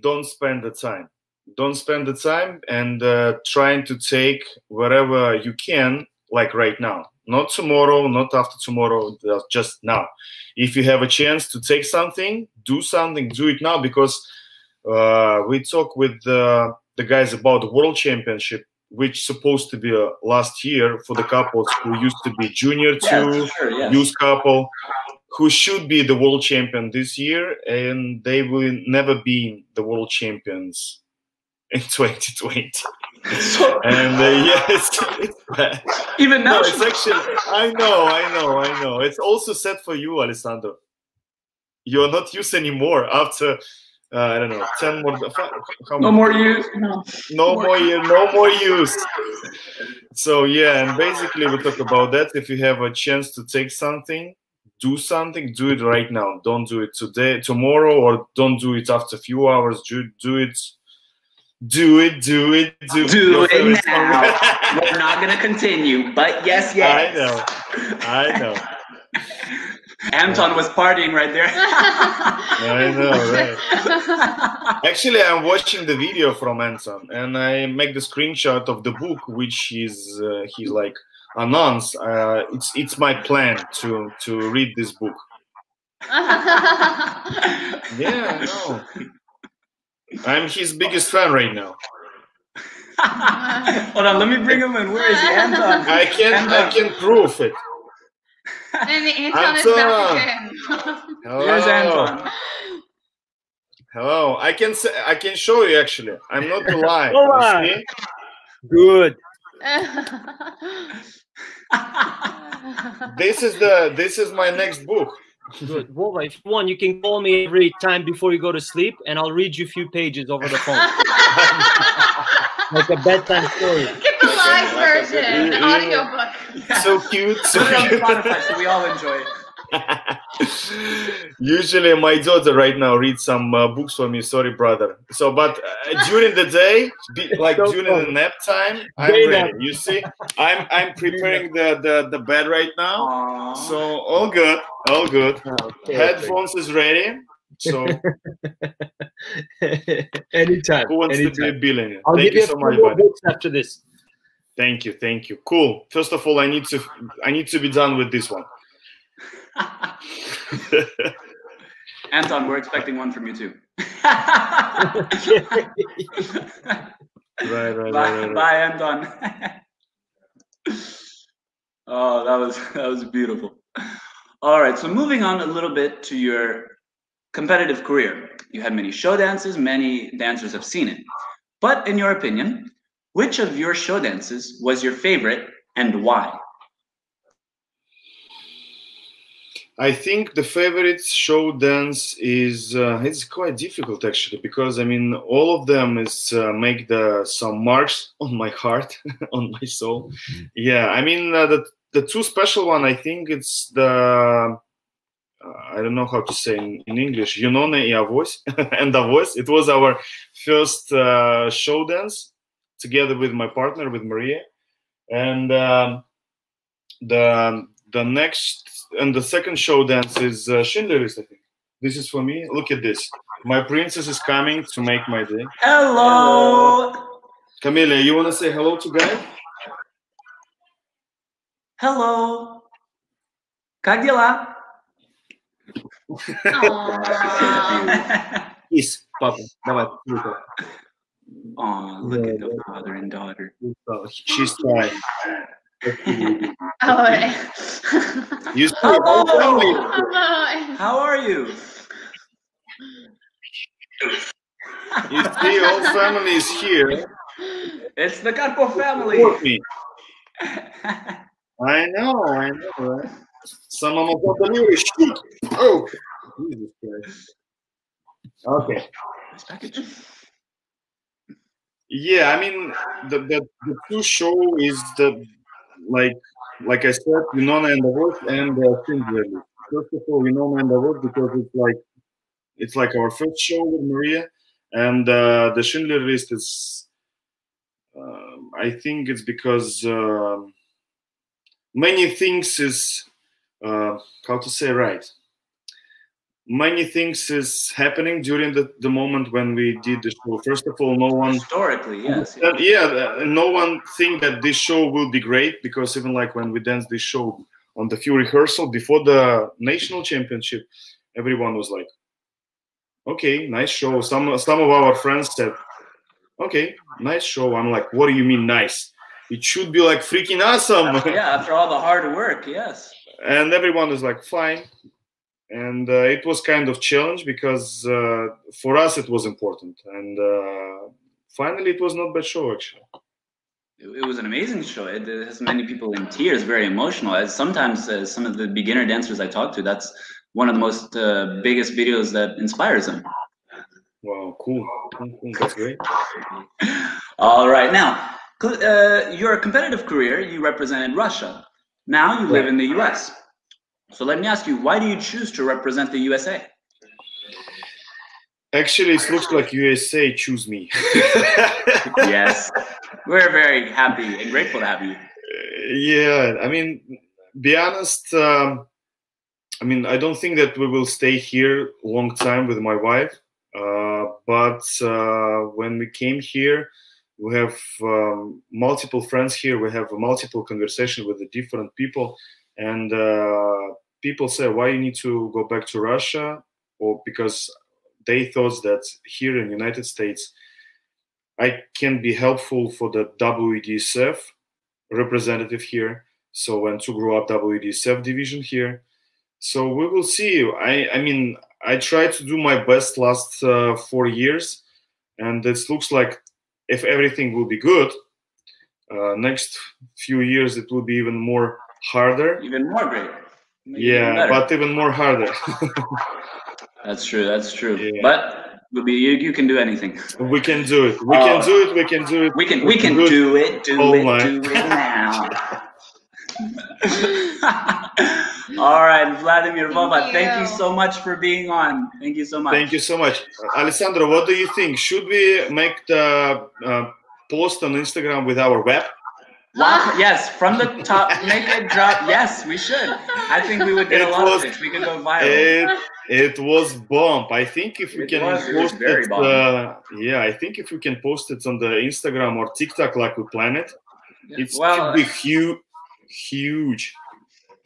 don't spend the time. Don't spend the time and uh, trying to take wherever you can like right now. Not tomorrow not after tomorrow uh, just now. If you have a chance to take something do something do it now because uh, we talk with uh, the guys about the world championship which supposed to be uh, last year for the couples who used to be junior Yeah, two sure, yes. youth couple who should be the world champion this year and they will never be the world champions in 2020 and uh, yes it's bad. Even now, no, it's actually i know i know i know it's also sad for you alessandro you're not used anymore after uh, i don't know 10 more how no more use. No. no more year, no more use. So yeah, and basically we talk about that. If you have a chance to take something, do something, do it right now. Don't do it today, tomorrow, or don't do it after a few hours. Do do it. Do it, do it, do, Do it favorite now. We're not gonna continue, but yes, yes. I know, I know, Anton was partying right there. I know, right? Actually, I'm watching the video from Anton, and I make the screenshot of the book, which he's uh, he's like announced. Uh, it's it's my plan to to read this book. Yeah, I know. I'm his biggest fan right now. Hold on, let me bring him in. Where is he, Anton? I can I can prove it. and Anton Anton. back again. Hello. Here's Anton. Hello. I can say, I can show you actually. I'm not lying. lie. All You right. see? Good. This is the this is my next book. Good. Vova, if you want, you can call me every time before you go to sleep, and I'll read you a few pages over the phone, like a bedtime story. Get the live version, the audiobook. So cute. So Put it on cute. So we all enjoy it. Usually, my daughter right now reads some uh, books for me. Sorry, brother. So, but uh, during the day, be, like No during the nap time, I'm Day ready. nap. You see, I'm I'm preparing the the, the bed right now. Aw. So all good, all good. Okay, Headphones is ready. So anytime. who wants to be a billionaire? I'll Thank give you so much, buddy. books after this. Thank you, thank you. Cool. First of all, I need to I need to be done with this one. Anton, we're expecting one from you too. Right, right, bye, right, right, right. bye, Anton. oh, that was that was beautiful. All right, so moving on a little bit to your competitive career. You had many show dances, many dancers have seen it. But in your opinion, which of your show dances was your favorite and why? I think the favorite show dance is uh, it's quite difficult actually because I mean all of them is uh, make the some marks on my heart on my soul. Yeah, I mean uh, the the two special one I think it's the uh, I don't know how to say in, in English Yunona и Avos and Avos. It was our first uh, show dance together with my partner with Maria and um, the the next and the second show dance is uh, Schindler List. I think this is for me. Look at this. My princess is coming to make my day. Hello. Camille, you want to say hello to guys? Hello. Как дела? Kiss, папа. Давай. Luca. Oh, look at the father and daughter. She's trying. Oh, right. You see. Hello. How are you? You see, whole family is here. It's the Karpov family. Me. I know, I know, right? Some of my family shoot. Oh, Jesus Christ. Okay. Yeah, I mean the, the the two show is the like like I said, Winona and the Wolf and uh, Schindler First of all, Winona and the Wolf because it's like it's like our first show with Maria, and uh, the Schindler List is um, I think it's because um many things is uh, how to say right. Many things is happening during the, the moment when we did the show. First of all, no one historically, yes, uh, yeah, no one think that this show will be great because even like when we danced this show on the few rehearsal before the national championship, everyone was like, "Okay, nice show." Some some of our friends said, "Okay, nice show." I'm like, "What do you mean nice? It should be like freaking awesome." yeah, after all the hard work, yes. and everyone is like, "Fine." And uh, it was kind of challenge because uh, for us it was important, and uh, finally it was not bad show actually. It, was an amazing show. It, has many people in tears, very emotional. As sometimes uh, some of the beginner dancers I talk to, that's one of the most uh, biggest videos that inspires them. Wow, cool, cool, cool. That's great. All right, now uh, your competitive career, you represented Russia. Now you live in the U.S. So let me ask you, why do you choose to represent the USA? Actually, it looks like USA choose me. yes, we're very happy and grateful to have you. yeah, I mean, be honest. Um, I mean, I don't think that we will stay here a long time with my wife. Uh, but uh, when we came here, we have um, multiple friends here. We have a multiple conversation with the different people, and uh, people say, "Why you need to go back to Russia?" Or because they thought that here in United States, I can be helpful for the WDSF representative here. So and to grow up WDSF division here. So we will see. I I mean I tried to do my best last uh, four years, and it looks like if everything will be good, uh, next few years it will be even more harder. Even more great. Yeah, better. but even more harder. That's true. That's true. But we'll be, you, you can do anything. we can do it. We Uh, can do it. We can do it. We can we can do it. Do Oh it. my. Do it now. All right, Vladimir Vova, thank you so much for being on. Thank you so much. Thank you so much, uh, Alessandro. What do you think? Should we make the uh, post on Instagram with our web? Lock- yes, from the top, make it drop. Yes, we should. I think we would get a It lot was- of it. We could go viral. It, it was bomb. I think if we It can was- post very it, uh, yeah, I think if we can post it on the Instagram or TikTok like we plan it, it's Well, could be huge, huge.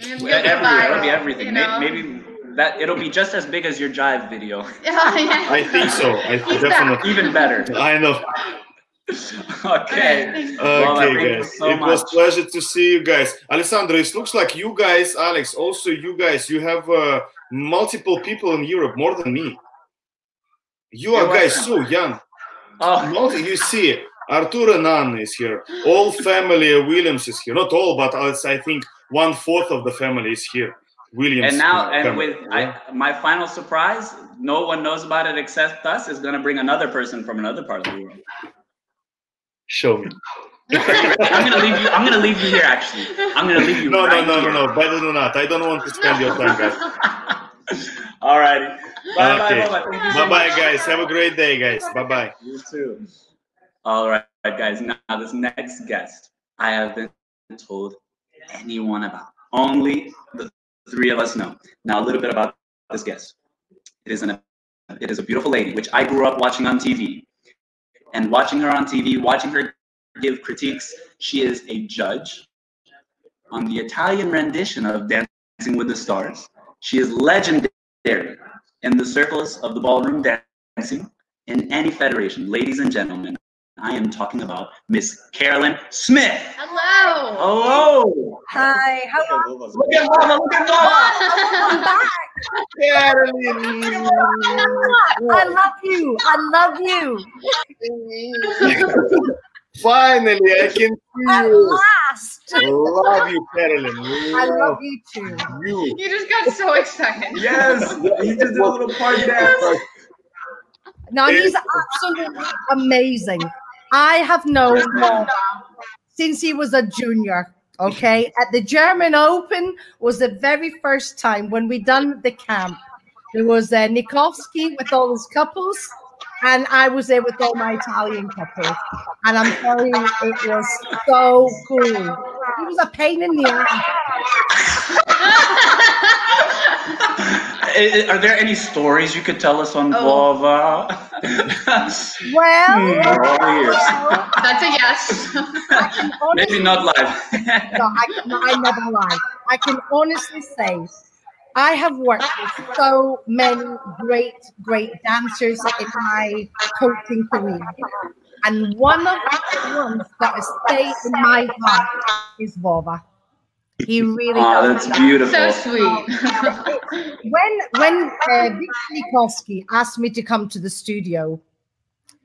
Everywhere, it'll be viral, everything. you know? Maybe that it'll be just as big as your jive video. I think so. I definitely Even better. I know. Okay. Well, Okay, guys. so it was pleasure to see you guys. Alessandro, it looks like you guys, Alex, also you guys, you have uh, multiple people in Europe, more than me. You are guys so young. Oh. Multi- you see, Arturo Nan is here. All family Williams is here. Not all, but it's, I think one fourth of the family is here. Williams. And now, and family, with yeah. I, my final surprise, no one knows about it except us. Is going to bring another person from another part of the world. Show me. I'm going to leave you. I'm going to leave you here. Actually, I'm going to leave you. No, right no, no, here. no, no. Better than that. I don't want to spend your time, guys. All righty. Bye, bye, okay. bye, bye. Thank you so Bye, bye, guys. Have a great day, guys. Bye, bye. You too. All right, guys. Now this next guest, I haven't told anyone about. Only the three of us know. Now a little bit about this guest. It is an it is a beautiful lady, which I grew up watching on TV. And watching her on TV, watching her give critiques, she is a judge on the Italian rendition of Dancing with the Stars. She is legendary in the circles of the ballroom dancing in any federation. Ladies and gentlemen, I am talking about Miss Carolyn Smith. Hello. Hello. Hi, how are you? Look at Mama, look at Mama. I'm back. Carolyn. I love you. I love you. Finally, I can see At you. last. I love you, Carolyn. I love you too. You. You just got so excited. Yes, he just did a little part dance. No, he's absolutely amazing. I have known since he was a junior. Okay, at the German Open was the very first time when we done the camp. There was uh, with all his couples, and I was there with all my Italian couples, and I'm telling you, it was so cool. It was a pain in the ass. I- Are there any stories you could tell us on Oh. Vova? Well, Hmm, we're all ears. That's a yes. Maybe not live. no, I, I never lie. I can honestly say I have worked with so many great, great dancers in my coaching career. And one of the ones that has stayed in my heart is Vova. He really Aw, does. that's beautiful. So sweet. when when uh, Vic Nikolsky asked me to come to the studio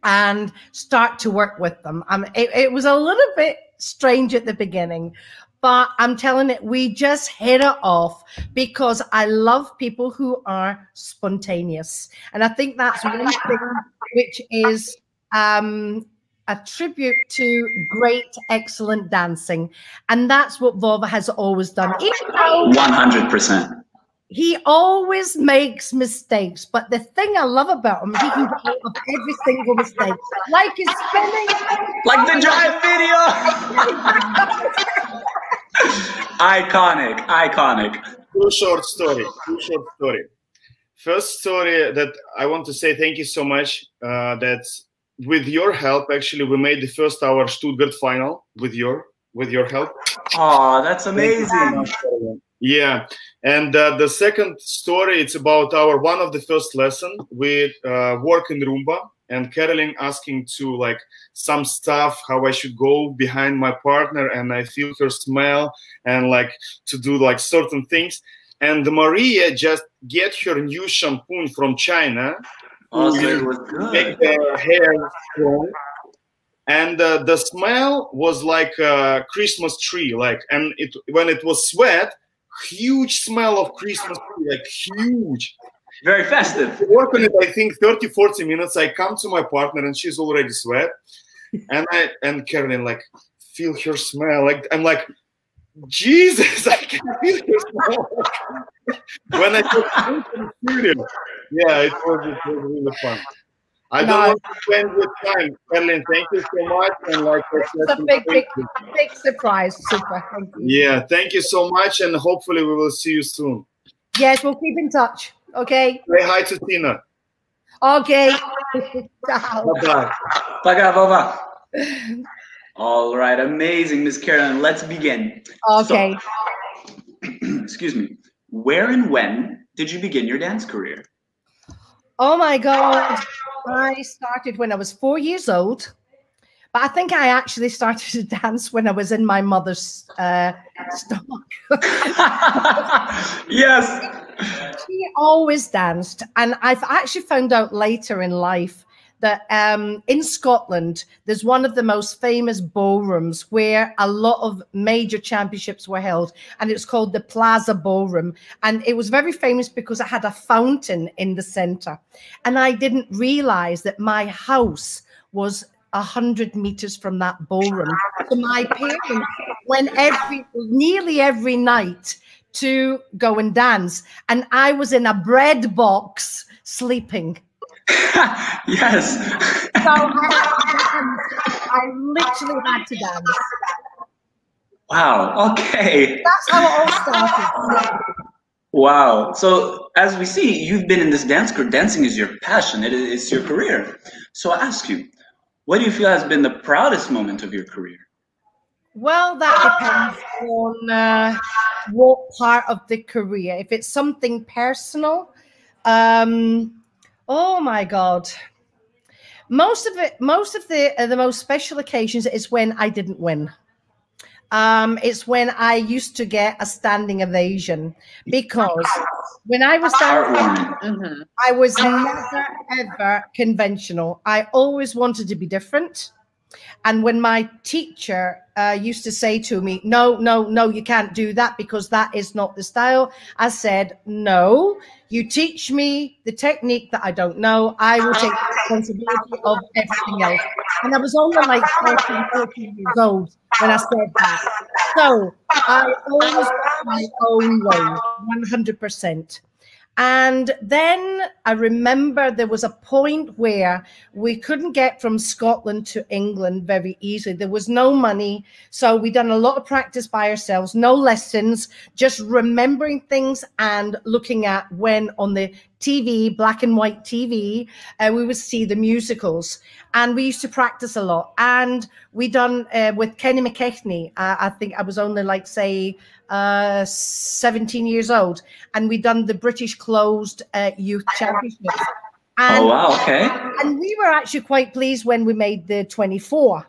and start to work with them, um, it, it was a little bit strange at the beginning, but I'm telling it, we just hit it off because I love people who are spontaneous, and I think that's one thing which is um, a tribute to great, excellent dancing, and that's what Vova has always done. Even though 100%. he always makes mistakes, but the thing I love about him, he can get out of every single mistake, like his spinning, Like the giant video. iconic, iconic. Two short story. Two short story. First story that I want to say thank you so much. Uh, that with your help, actually, we made the first hour Stuttgart final with your with your help. Oh, that's amazing. Yeah, and uh, the second story it's about our one of the first lesson. with uh, work in Rumba, and Carolyn asking to like some stuff how I should go behind my partner, and I feel her smell and like to do like certain things. And Maria just get her new shampoo from China. Oh, it was good. Make the hair. Strong and uh, the smell was like a christmas tree like and it when it was sweat huge smell of christmas tree like huge. Very festive. Work on it i think 30 40 minutes. I come to my partner and she's already sweat. And i and carolyn like feel her smell like i'm like jesus i can feel her smell. When i took it to the studio yeah it was, it was really fun I don't want to spend your time, Carolyn. Thank you so much. And like I said, it's a big, big, big surprise. Super. Thank you. yeah, thank you so much, and hopefully we will see you soon. Yes, we'll keep in touch. Okay. Say hi to Tina. Okay. Ciao. Bye bye. Paga, Vova. All right, amazing, Miss Carolyn. Let's begin. Okay. So, excuse me. Where and when did you begin your dance career? Oh my God. I started when I was four years old, but I think I actually started to dance when I was in my mother's uh, stomach. yes. She always danced. And I've actually found out later in life that um, in Scotland, there's one of the most famous ballrooms where a lot of major championships were held, and it's called the Plaza Ballroom. And it was very famous because it had a fountain in the center. And I didn't realize that my house was a hundred meters from that ballroom. So my parents went every nearly every night to go and dance, and I was in a bread box sleeping. yes. So I, dance. I literally had to dance. Wow. Okay. That's how it all started. Wow. So as we see, you've been in this dance career. Dancing is your passion. It is it's your career. So I ask you, what do you feel has been the proudest moment of your career? Well, that depends on uh, what part of the career. If it's something personal, um, oh my god, most of it, most of the uh, the most special occasions is when I didn't win. Um, it's when I used to get a standing ovation because when I was dancing, I was never ever conventional. I always wanted to be different. And when my teacher uh, used to say to me, No, no, no, you can't do that because that is not the style, I said, No, you teach me the technique that I don't know. I will take responsibility of everything else. And I was only like 13, 14 years old when I said that. So I always got my own way, 100%. And then I remember there was a point where we couldn't get from Scotland to England very easily. There was no money. So we done a lot of practice by ourselves, no lessons, just remembering things and looking at when on the TV, black and white TV, uh, we would see the musicals. And we used to practice a lot. And we done uh, with Kenny McKechnie, uh, I think I was only like, say, uh, 17 years old, and we done the British closed uh, youth championships. And, Oh, wow, okay. And we were actually quite pleased when we made the 24.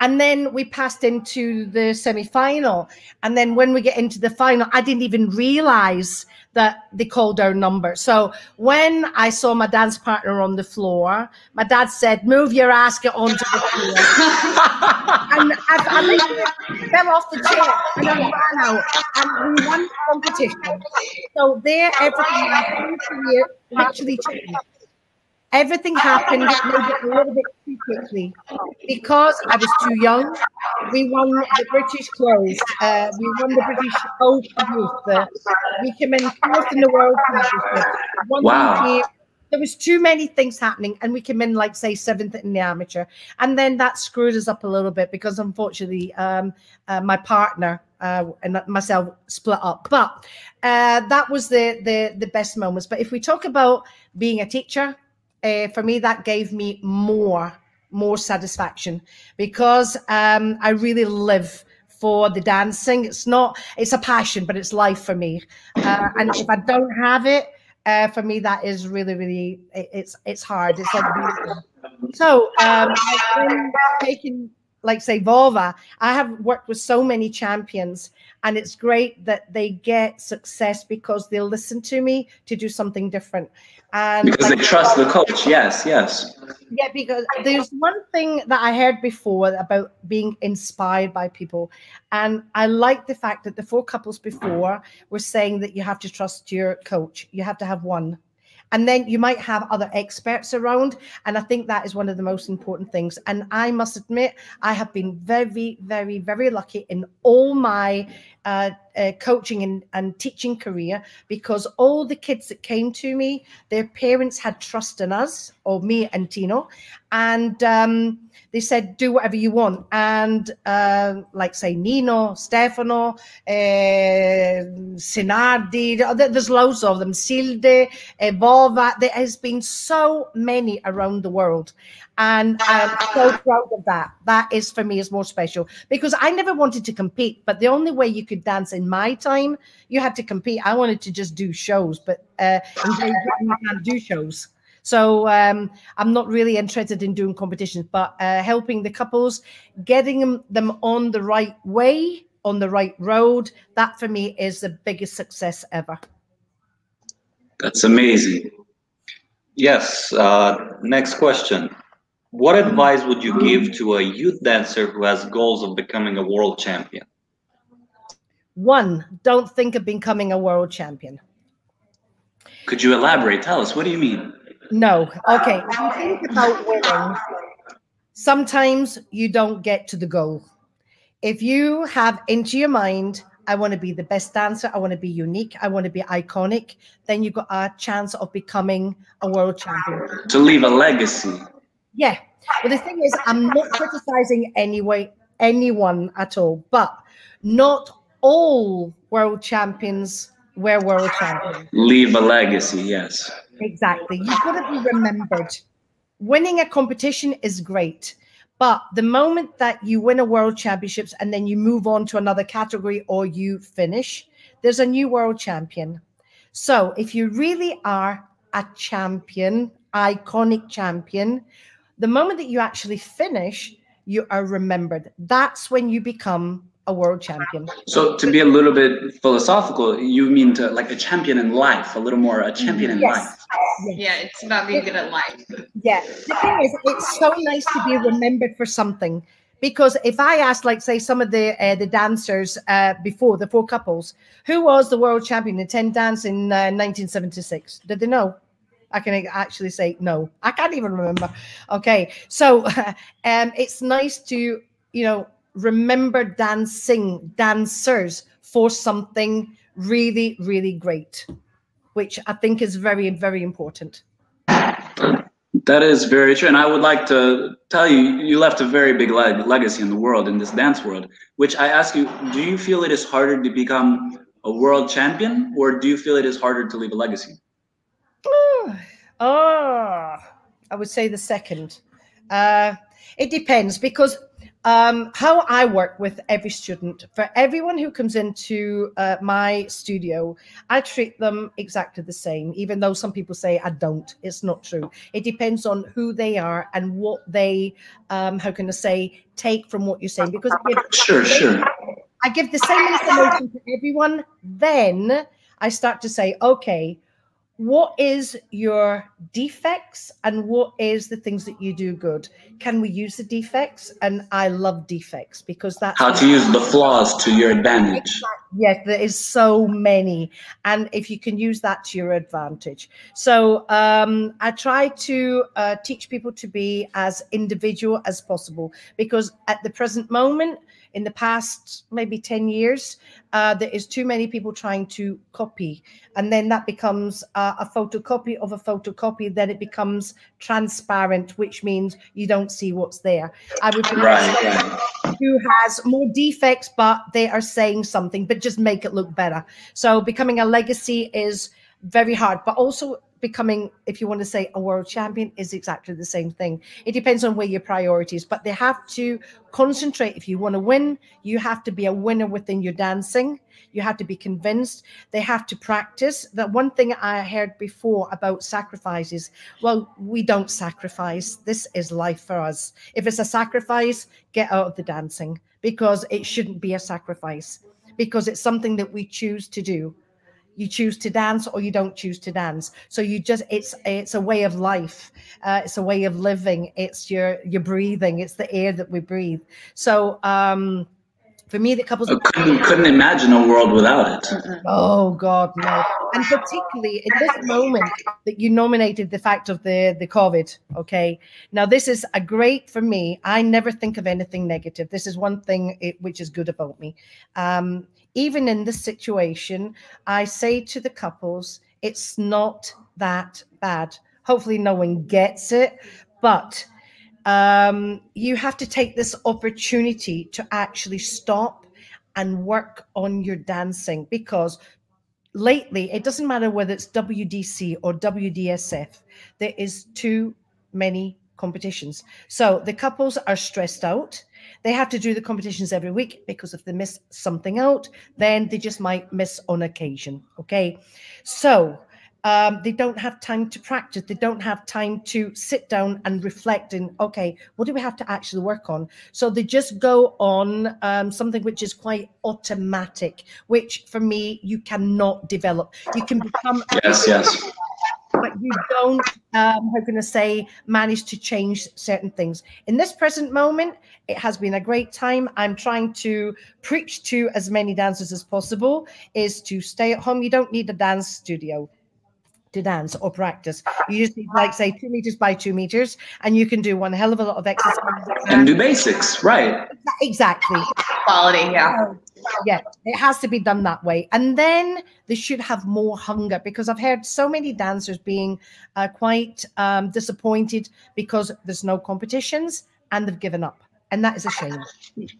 And then we passed into the semi final. And then when we get into the final, I didn't even realize that they called our number. So when I saw my dance partner on the floor, my dad said, Move your ass, get onto the floor. and I, I literally fell off the chair and I ran out. And we won the competition. So there, everything literally, literally changed everything happened maybe a little bit too quickly because I was too young. We won the British closed. Uh, we won the British Open Youth. We came in fourth in the World. Wow. There was too many things happening, and we came in like say seventh in the amateur, and then that screwed us up a little bit because unfortunately, um, uh, my partner uh, and myself split up. But uh, that was the the the best moments. But if we talk about being a teacher, uh, for me that gave me more more satisfaction because um, I really live for the dancing. It's not it's a passion, but it's life for me. Uh, and if I don't have it, uh, for me that is really really it- it's it's hard. It's so um, taking like say Vova, I have worked with so many champions, and it's great that they get success because they'll listen to me to do something different. And Because they trust the uh, coach. Yes, yes. yeah, because there's one thing that I heard before about being inspired by people. And I like the fact that the four couples before were saying that you have to trust your coach, you have to have one. And then you might have other experts around. And I think that is one of the most important things. And I must admit, I have been very, very, very lucky in all my uh, uh, coaching and, and teaching career because all the kids that came to me, their parents had trust in us, or me and Tino, and um, they said, "Do whatever you want." And uh, like say Nino, Stefano, uh, Sinardi, there's loads of them. Silde, uh, There has been so many around the world, and I'm so proud of that. That is for me is more special because I never wanted to compete, but the only way you could dance in my time, you had to compete. I wanted to just do shows, but uh, in Great you can't do shows. So um, I'm not really interested in doing competitions, but uh, helping the couples, getting them, them on the right way, on the right road. That for me is the biggest success ever. That's amazing. Yes. Uh, next question. What advice would you give to a youth dancer who has goals of becoming a world champion? One, don't think of becoming a world champion. Could you elaborate? Tell us. What do you mean? No. Okay. Think about winning, sometimes you don't get to the goal. If you have into your mind, I want to be the best dancer, I want to be unique, I want to be iconic, then you've got a chance of becoming a world champion. To leave a legacy. Yeah. But the thing is, I'm not criticizing anyway anyone at all, but not all world champions were world champions. Leave a legacy. Yes. Exactly. You've got to be remembered. Winning a competition is great, but the moment that you win a world championships and then you move on to another category or you finish, there's a new world champion. So if you really are a champion, iconic champion, the moment that you actually finish, you are remembered. That's when you become a world champion. So to be a little bit philosophical, you mean to like a champion in life, a little more a champion in Yes. life. Yeah, it's about being good at life. Yeah. The thing is, it's so nice to be remembered for something. Because if I asked, like, say, some of the uh, the dancers uh, before the four couples, who was the world champion in ten dance in uh, 1976? Did they know? I can actually say no. I can't even remember. Okay, so um, it's nice to you know remember dancing dancers for something really really great. which I think is very, very important. That is very true. And I would like to tell you, you left a very big leg- legacy in the world, in this dance world, which I ask you, do you feel it is harder to become a world champion or do you feel it is harder to leave a legacy? Oh, oh I would say the second. Uh, it depends because um, how I work with every student, for everyone who comes into uh, my studio, I treat them exactly the same, even though some people say I don't. It's not true. It depends on who they are and what they, um, how can I say, take from what you're saying. Because Sure, sure. I give the same information to everyone, then I start to say, okay, what is your defects and what is the things that you do good? Can we use the defects? And I love defects because that's How to use the flaws to your advantage. Yes, there is so many, and if you can use that to your advantage. So um, I try to uh, teach people to be as individual as possible because at the present moment, in the past maybe 10 years, uh, there is too many people trying to copy. And then that becomes uh, a photocopy of a photocopy. Then it becomes transparent, which means you don't see what's there. I would Right, who has more defects, but they are saying something, but just make it look better. So becoming a legacy is very hard, but also becoming, if you want to say a world champion, is exactly the same thing. It depends on where your priorities, but they have to concentrate. If you want to win, you have to be a winner within your dancing. You have to be convinced. They have to practice. That one thing I heard before about sacrifices. Well, we don't sacrifice. This is life for us. If it's a sacrifice, get out of the dancing because it shouldn't be a sacrifice because it's something that we choose to do you choose to dance or you don't choose to dance so you just it's it's a way of life uh, it's a way of living it's your your breathing it's the air that we breathe so um for me the couples I couldn't, couldn't imagine a world without it. Oh God, no! And particularly in this moment that you nominated the fact of the the COVID. Okay, now this is a great for me. I never think of anything negative. This is one thing it, which is good about me. Um, even in this situation, I say to the couples, it's not that bad. Hopefully, no one gets it, but um, you have to take this opportunity to actually stop and work on your dancing because lately it doesn't matter whether it's WDC or WDSF, there is too many competitions. So the couples are stressed out. They have to do the competitions every week because if they miss something out, then they just might miss on occasion. Okay. So um, they don't have time to practice. They don't have time to sit down and reflect and, okay, what do we have to actually work on? So they just go on um, something which is quite automatic, which for me, you cannot develop. You can become. Yes, yes. But you don't, um, how can I say, manage to change certain things. In this present moment, it has been a great time. I'm trying to preach to as many dancers as possible is to stay at home. You don't need a dance studio to dance or practice. You just need like say two meters by two meters, and you can do one hell of a lot of exercise. And do basics, right? Exactly. Quality, yeah. Yeah, it has to be done that way. And then they should have more hunger because I've heard so many dancers being uh, quite um, disappointed because there's no competitions and they've given up. And that is a shame.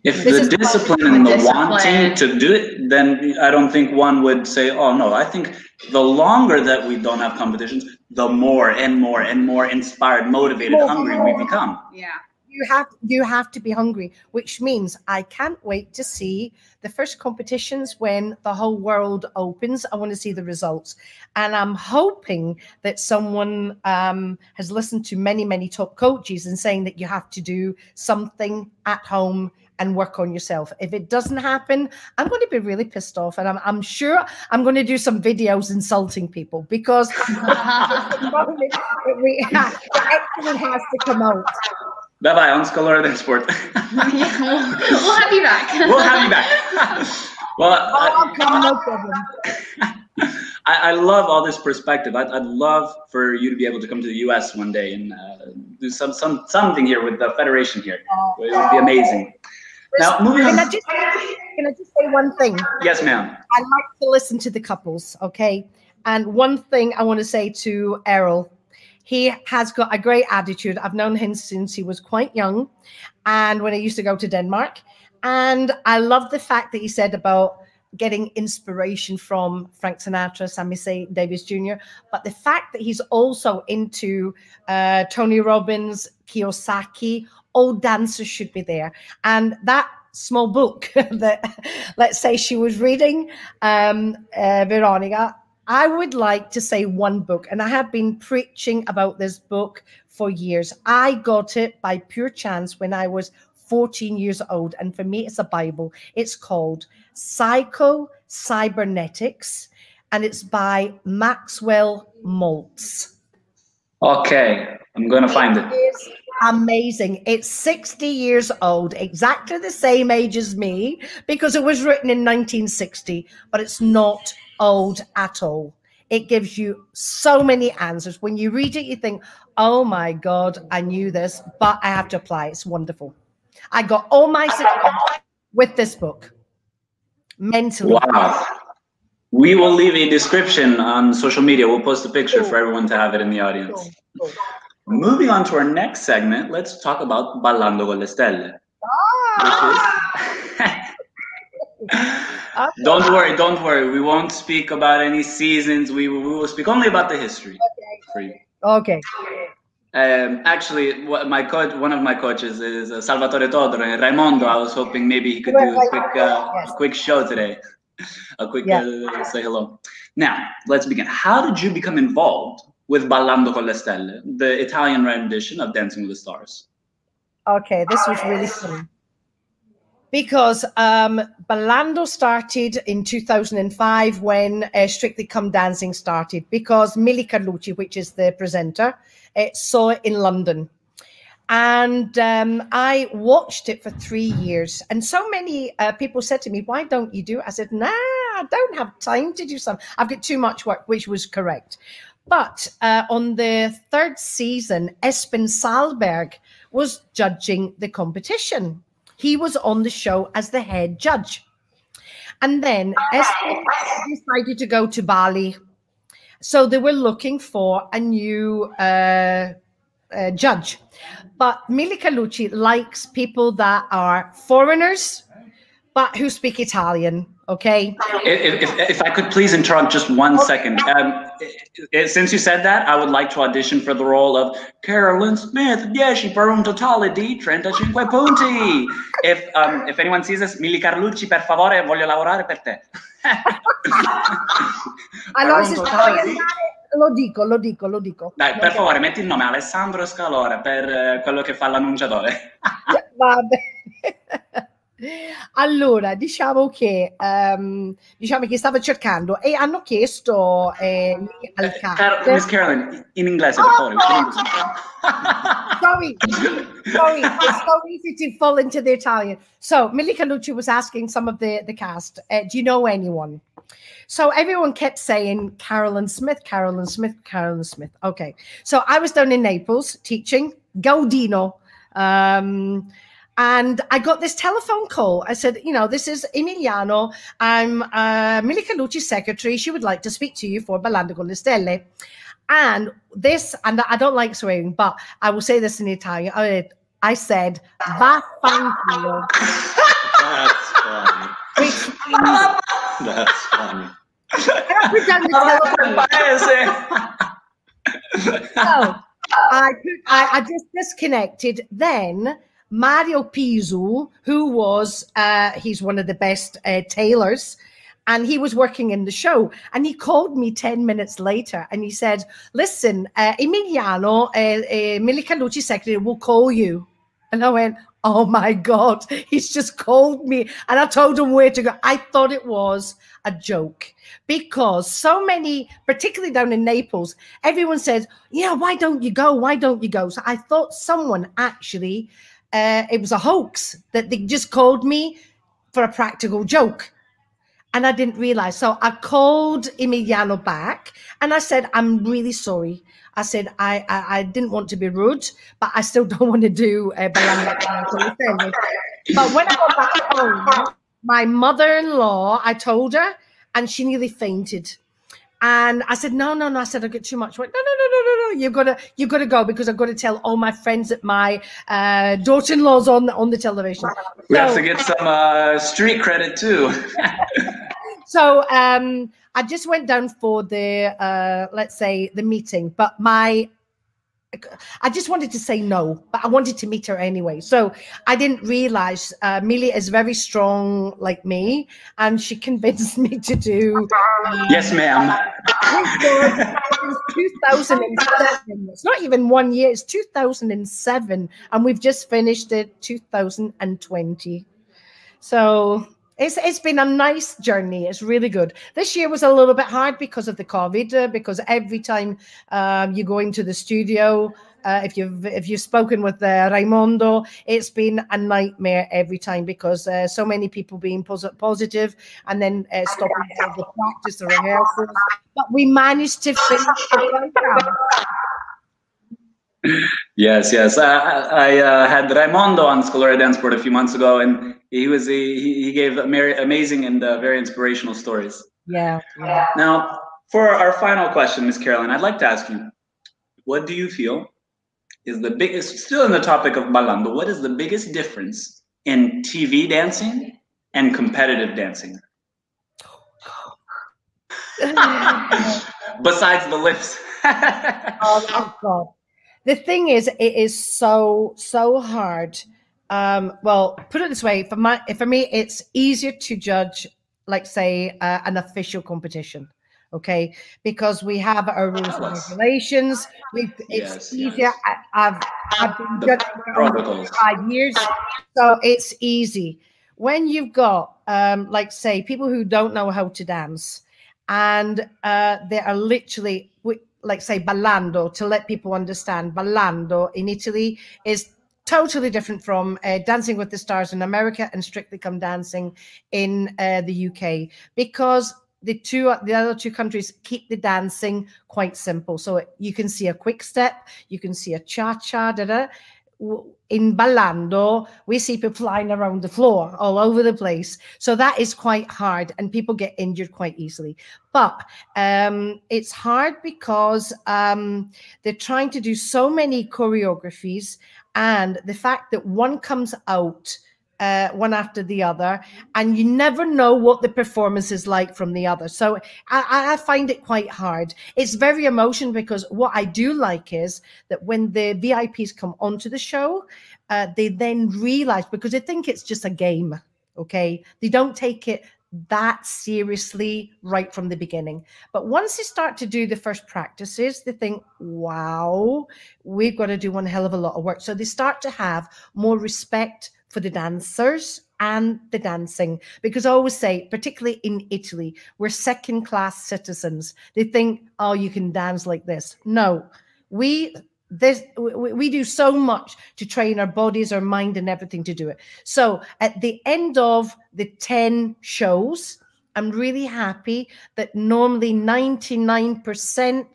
If This the discipline and the discipline. wanting to do it, then I don't think one would say, oh no, I think the longer that we don't have competitions, the more and more and more inspired, motivated, More. hungry we become. Yeah. You have you have to be hungry, which means I can't wait to see the first competitions when the whole world opens. I want to see the results, and I'm hoping that someone um, has listened to many many top coaches and saying that you have to do something at home and work on yourself. If it doesn't happen, I'm going to be really pissed off, and I'm, I'm sure I'm going to do some videos insulting people because we, the excellent has to come out. Bye bye, on Scalora DanceSport. we'll have you back. we'll have you back. well, I, Oh, come, no problem. I, I love all this perspective. I'd, I'd love for you to be able to come to the U.S. one day and uh, do some, some something here with the federation here. It would be amazing. Now, moving Can on. I just can I just say one thing? Yes, ma'am. I like to listen to the couples, okay? And one thing I want to say to Errol, he has got a great attitude. I've known him since he was quite young, and when I used to go to Denmark. And I love the fact that he said about getting inspiration from Frank Sinatra, Sammy Say Davis Jr., but the fact that he's also into uh, Tony Robbins, Kiyosaki, all dancers should be there. And that small book that, let's say, she was reading, um, uh, Veronica, I would like to say one book, and I have been preaching about this book for years. I got it by pure chance when I was 14 years old, and for me, it's a Bible. It's called Psycho Cybernetics, and it's by Maxwell Maltz. Okay, I'm gonna find it. is amazing. It's 60 years old, exactly the same age as me, because it was written in 1960, but it's not old at all. It gives you so many answers. When you read it, you think, oh my God, I knew this, but I have to apply. It's wonderful. I got all my success with this book. Mentally. Wow. We will leave a description on social media. We'll post a picture for everyone to have it in the audience. Moving on to our next segment, let's talk about Ballando con le Stelle. Don't worry, don't worry. We won't speak about any seasons. We, will- we will speak only about the history for you. Okay. Um, actually, my coach, one of my coaches is uh, Salvatore Todaro and Raimondo. I was hoping maybe he could do a quick, uh, a quick show today, a quick Yeah. uh, say hello. Now, let's begin. How did you become involved with Ballando con le Stelle, the Italian rendition of Dancing with the Stars? Okay, this was really funny. Because um, Ballando started in 2005 when uh, Strictly Come Dancing started, because Milly Carlucci, which is the presenter, uh, saw it in London. And um, I watched it for three years. And so many uh, people said to me, Why don't you do it? I said, Nah, I don't have time to do something. I've got too much work, which was correct. But uh, on the third season, Espen Salberg was judging the competition. He was on the show as the head judge. And then Espen decided to go to Bali. So they were looking for a new uh, uh, judge. But Milly Carlucci likes people that are foreigners, but who speak Italian. Okay. If, if, if I could please interrupt just one second. Um, since you said that, I would like to audition for the role of Carolyn Smith, 10 per un totale di 35 punti. If, um, if anyone sees this, Mili Carlucci, per favore, voglio lavorare per te. Allora, se andare, lo dico, lo dico, lo dico. Dai, per favore, metti il nome Alessandro Scalora per eh, quello che fa l'annunciatore. Va bene. Allora, diciamo che, ehm, diciamo che stavo cercando e hanno chiesto eh, lì al Car- Miss Carolyn, in inglese, per favore. sorry, sorry, it's so easy to fall into the Italian. So Millie Lucci was asking some of the the cast, uh, do you know anyone? So everyone kept saying Carolyn Smith, Carolyn Smith, Carolyn Smith. Okay, so I was down in Naples teaching Gaudino. Um, and I got this telephone call. I said, you know, this is Emiliano. I'm uh, Milly Carlucci's secretary. She would like to speak to you for Ballando con le Stelle. And this, and I don't like swearing, but I will say this in Italian. I, I said, vaffanculo. That's funny. Which means, That's funny. I put down the telephone. So I, I, I just disconnected. Then Mario Pizu, who was, uh, he's one of the best uh, tailors, and he was working in the show. And he called me 10 minutes later and he said, Listen, uh, Emiliano, uh, uh, secretary, will call you. And I went, Oh my God, he's just called me. And I told him where to go. I thought it was a joke because so many, particularly down in Naples, everyone said, Yeah, why don't you go? Why don't you go? So I thought someone actually, uh, it was a hoax that they just called me for a practical joke. And I didn't realize. So I called Emiliano back and I said, I'm really sorry. I said, I, I, I didn't want to be rude, but I still don't want to do uh, Ballando con le Stelle." But when I got back home, my mother in law, I told her, and she nearly fainted. And I said, no, no, no. I said, I get too much. Went, no, no, no, no, no, no. You've got to, you've got to go because I've got to tell all my friends that my uh, daughter-in-law's on on the television. We have to get some uh, street credit too. so um, I just went down for the, uh, let's say, the meeting, but my I just wanted to say no, but I wanted to meet her anyway. So I didn't realize uh, Milly is very strong like me, and she convinced me to do. uh, yes, ma'am. Since 2007. It's not even one year, it's 2007, and we've just finished it 2020. So it's it's been a nice journey. It's really good. This year was a little bit hard because of the COVID, uh, because every time um, you go into the studio, uh, if you've if you've spoken with uh, Raimondo, it's been a nightmare every time because uh, so many people being pos- positive and then uh, stopping the practice, the rehearsals. But we managed to finish the program. Yes, yes. I, I uh, had Raimondo on Scalora Dance Board a few months ago, and he was he, he gave ama- amazing and uh, very inspirational stories. Yeah. yeah. Now, for our final question, Miss Carolyn, I'd like to ask you, what do you feel is the biggest, still in the topic of ballando, what is the biggest difference in TV dancing and competitive dancing? Besides the lips. oh, oh God. The thing is, it is so so hard. Um, well, put it this way: for my for me, it's easier to judge, like say, uh, an official competition. Okay, because we have our rules and regulations. We it's Yes, easier. I, I've I've been judging for five years, so it's easy. When you've got, um, like say, people who don't know how to dance, and uh, they are literally like say ballando to let people understand ballando in italy is totally different from uh, dancing with the stars in america and strictly come dancing in uh, the uk because the two the other two countries keep the dancing quite simple. So you can see a quick step you can see a cha-cha da da W- in ballando we see people flying around the floor all over the place. So that is quite hard and people get injured quite easily. But um, it's hard because um, they're trying to do so many choreographies and the fact that one comes out uh, one after the other and you never know what the performance is like from the other so I, I find it quite hard it's very emotional because what i do like is that when the vips come onto the show uh, they then realize because they think it's just a game okay they don't take it that seriously right from the beginning. But once they start to do the first practices, they think, wow, we've got to do one hell of a lot of work. So they start to have more respect for the dancers and the dancing. Because I always say, particularly in Italy, we're second class citizens. They think, oh, you can dance like this. No, we this we, we do so much to train our bodies our mind and everything to do it so at the end of the 10 shows i'm really happy that normally 99%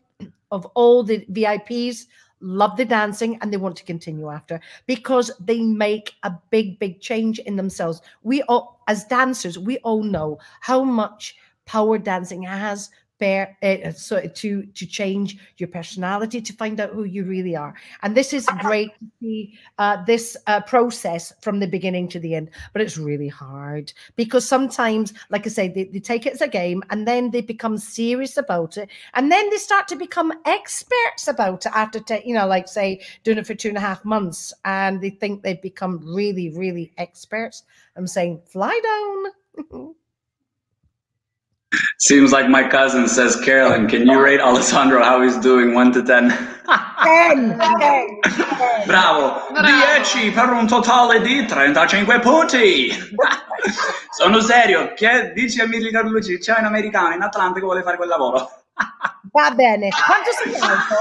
of all the vips love the dancing and they want to continue after because they make a big big change in themselves. We all as dancers we all know how much power dancing has uh, so to to change your personality to find out who you really are. And this is great to see uh, this uh, process from the beginning to the end but it's really hard because sometimes like i say they, they take it as a game and then they become serious about it and then they start to become experts about it after ta- you know like say doing it for two and a half months and they think they've become really really experts. I'm saying fly down Seems like my cousin says, Carolyn, can you rate Alessandro how he's doing 1 to 10? 10, 10, 10. Bravo! 10 per un totale di 35 punti! Sono serio, che dici a Milly Carlucci? C'è un americano in Atlanta che vuole fare quel lavoro. va bene quanto sei alto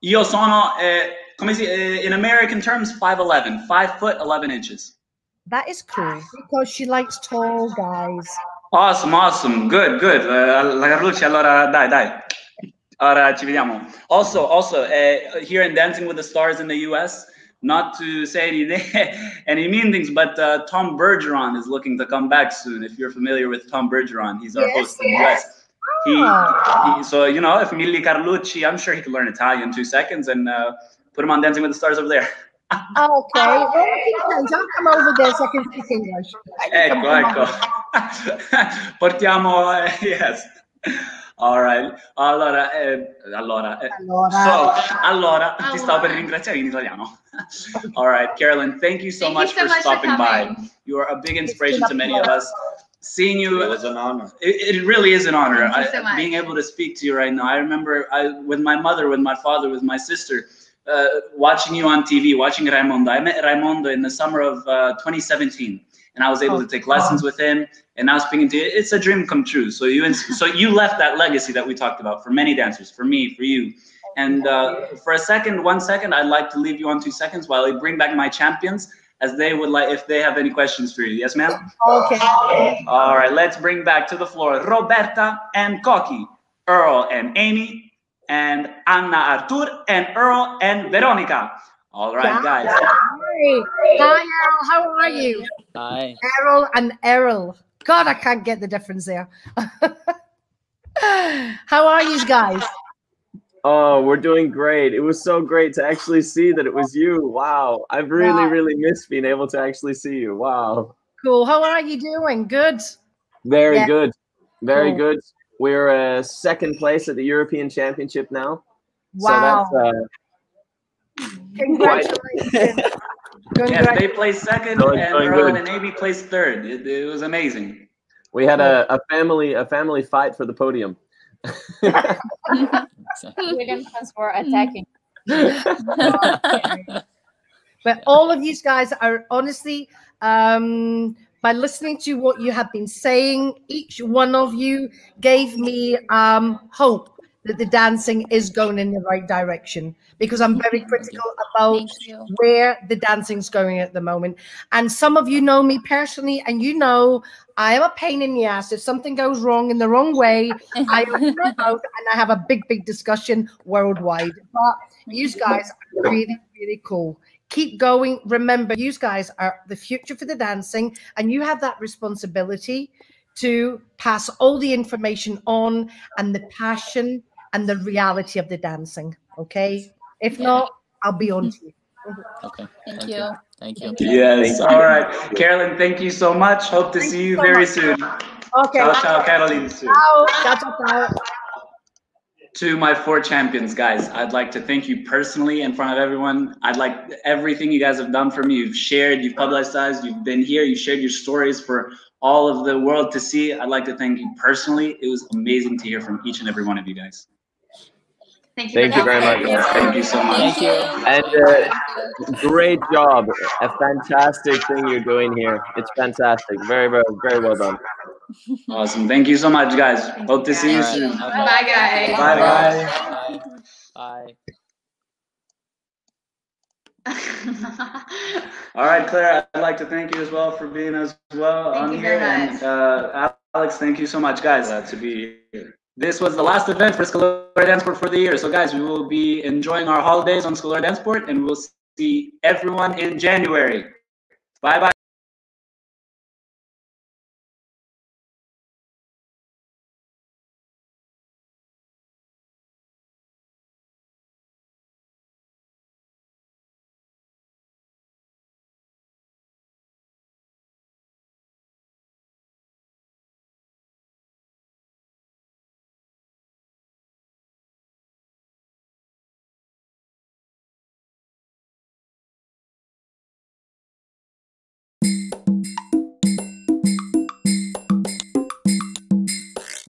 Io sono, eh, come si eh, in American terms, 5'11", 5 foot 11 inches. that is cool because she likes tall guys Awesome, awesome, good, good. Eh, la Carlucci, allora dai, dai. Ora ci vediamo. Also, also, uh, here in Dancing with the Stars in the US, not to say any, any mean things, but uh, Tom Bergeron is looking to come back soon. If you're familiar with Tom Bergeron, he's our Yes, host in the yes. US. He, he, so you know, if Milly Carlucci, I'm sure he could learn Italian in two seconds and uh, put him on Dancing with the Stars over there. Okay, well, I'll come over there so I can speak English. Ecco, ecco. Portiamo, eh, yes. All right. Allora, eh, allora, eh, Allora. So, allora, ti stavo per ringraziare in italiano. All right, Carolyn, thank you so Thank you much so for much for stopping by. You are a big inspiration to many of us. Seeing you, It was an honor. it, it really is an honor. Thank so I- being able to speak to you right now. I remember I, with my mother, with my father, with my sister, uh, watching you on TV, watching Raimondo. I met Raimondo in the summer of uh, 2017, and I was able to take lessons with him. And now speaking to you, it's a dream come true. So you, so you left that legacy that we talked about for many dancers, for me, for you. And uh, for a second, one second, I'd like to leave you on two seconds while I bring back my champions, as they would like, if they have any questions for you. Yes, ma'am. Okay. All right, let's bring back to the floor Roberta and Koki, Earl and Amy, and Anna Artur, and Earl and Veronica. All right, guys. Hi, hi, Errol. How are you? Hi. Errol and Errol. God, I can't get the difference there. How are you guys? Oh, we're doing great. It was so great to actually see that it was you. Wow. I've really, Wow. really missed being able to actually see you. Wow. Cool. How are you doing? Good. Very Yeah. good. Very Cool. good. We're uh, second place at the European Championship now. Wow. So that's uh, Congratulations. Yes, they placed second, Going- and going Earl and Amy placed third. It, it was amazing. we had a, a family a family fight for the podium. Williams were attacking. but all of you guys are honestly um by listening to what you have been saying each one of you gave me um hope that the dancing is going in the right direction because i'm very critical about where the dancing's going at the moment. And some of you know me personally and you know i am a pain in the ass. If something goes wrong in the wrong way i mouth and i have a big big discussion worldwide. But you. guys are really really cool keep going. Remember, you guys are the future for the dancing, and you have that responsibility to pass all the information on and the passion and the reality of the dancing. Okay. If not, I'll be on to you. Okay. Thank you. Thank you. Yes. All right, Carolyn. Thank you so much. Hope to see you so very much. soon. Okay. Ciao, ciao, Caroline. Ciao. Ciao, ciao, ciao. To my four champions, guys, I'd like to thank you personally in front of everyone. I'd like everything you guys have done for me. You've shared, you've publicized, you've been here, you shared your stories for all of the world to see. I'd like to thank you personally. It was amazing to hear from each and every one of you guys. Thank Thank you very much. Thank you so much. Thank you. And uh, great job. A fantastic thing you're doing here. It's fantastic. Very, very, very well done. Awesome. Thank you so much, guys. Hope to see you soon. Okay. Bye, guys. Bye, guys. Bye. All right, Claire, I'd like to thank you as well for being as well Thank on you here. very And uh, Alex, thank you so much, guys. Glad to be here. This was the last event for Scalora DanceSport for the year. So, guys, we will be enjoying our holidays on Scalora DanceSport, and we'll see everyone in January. Bye bye.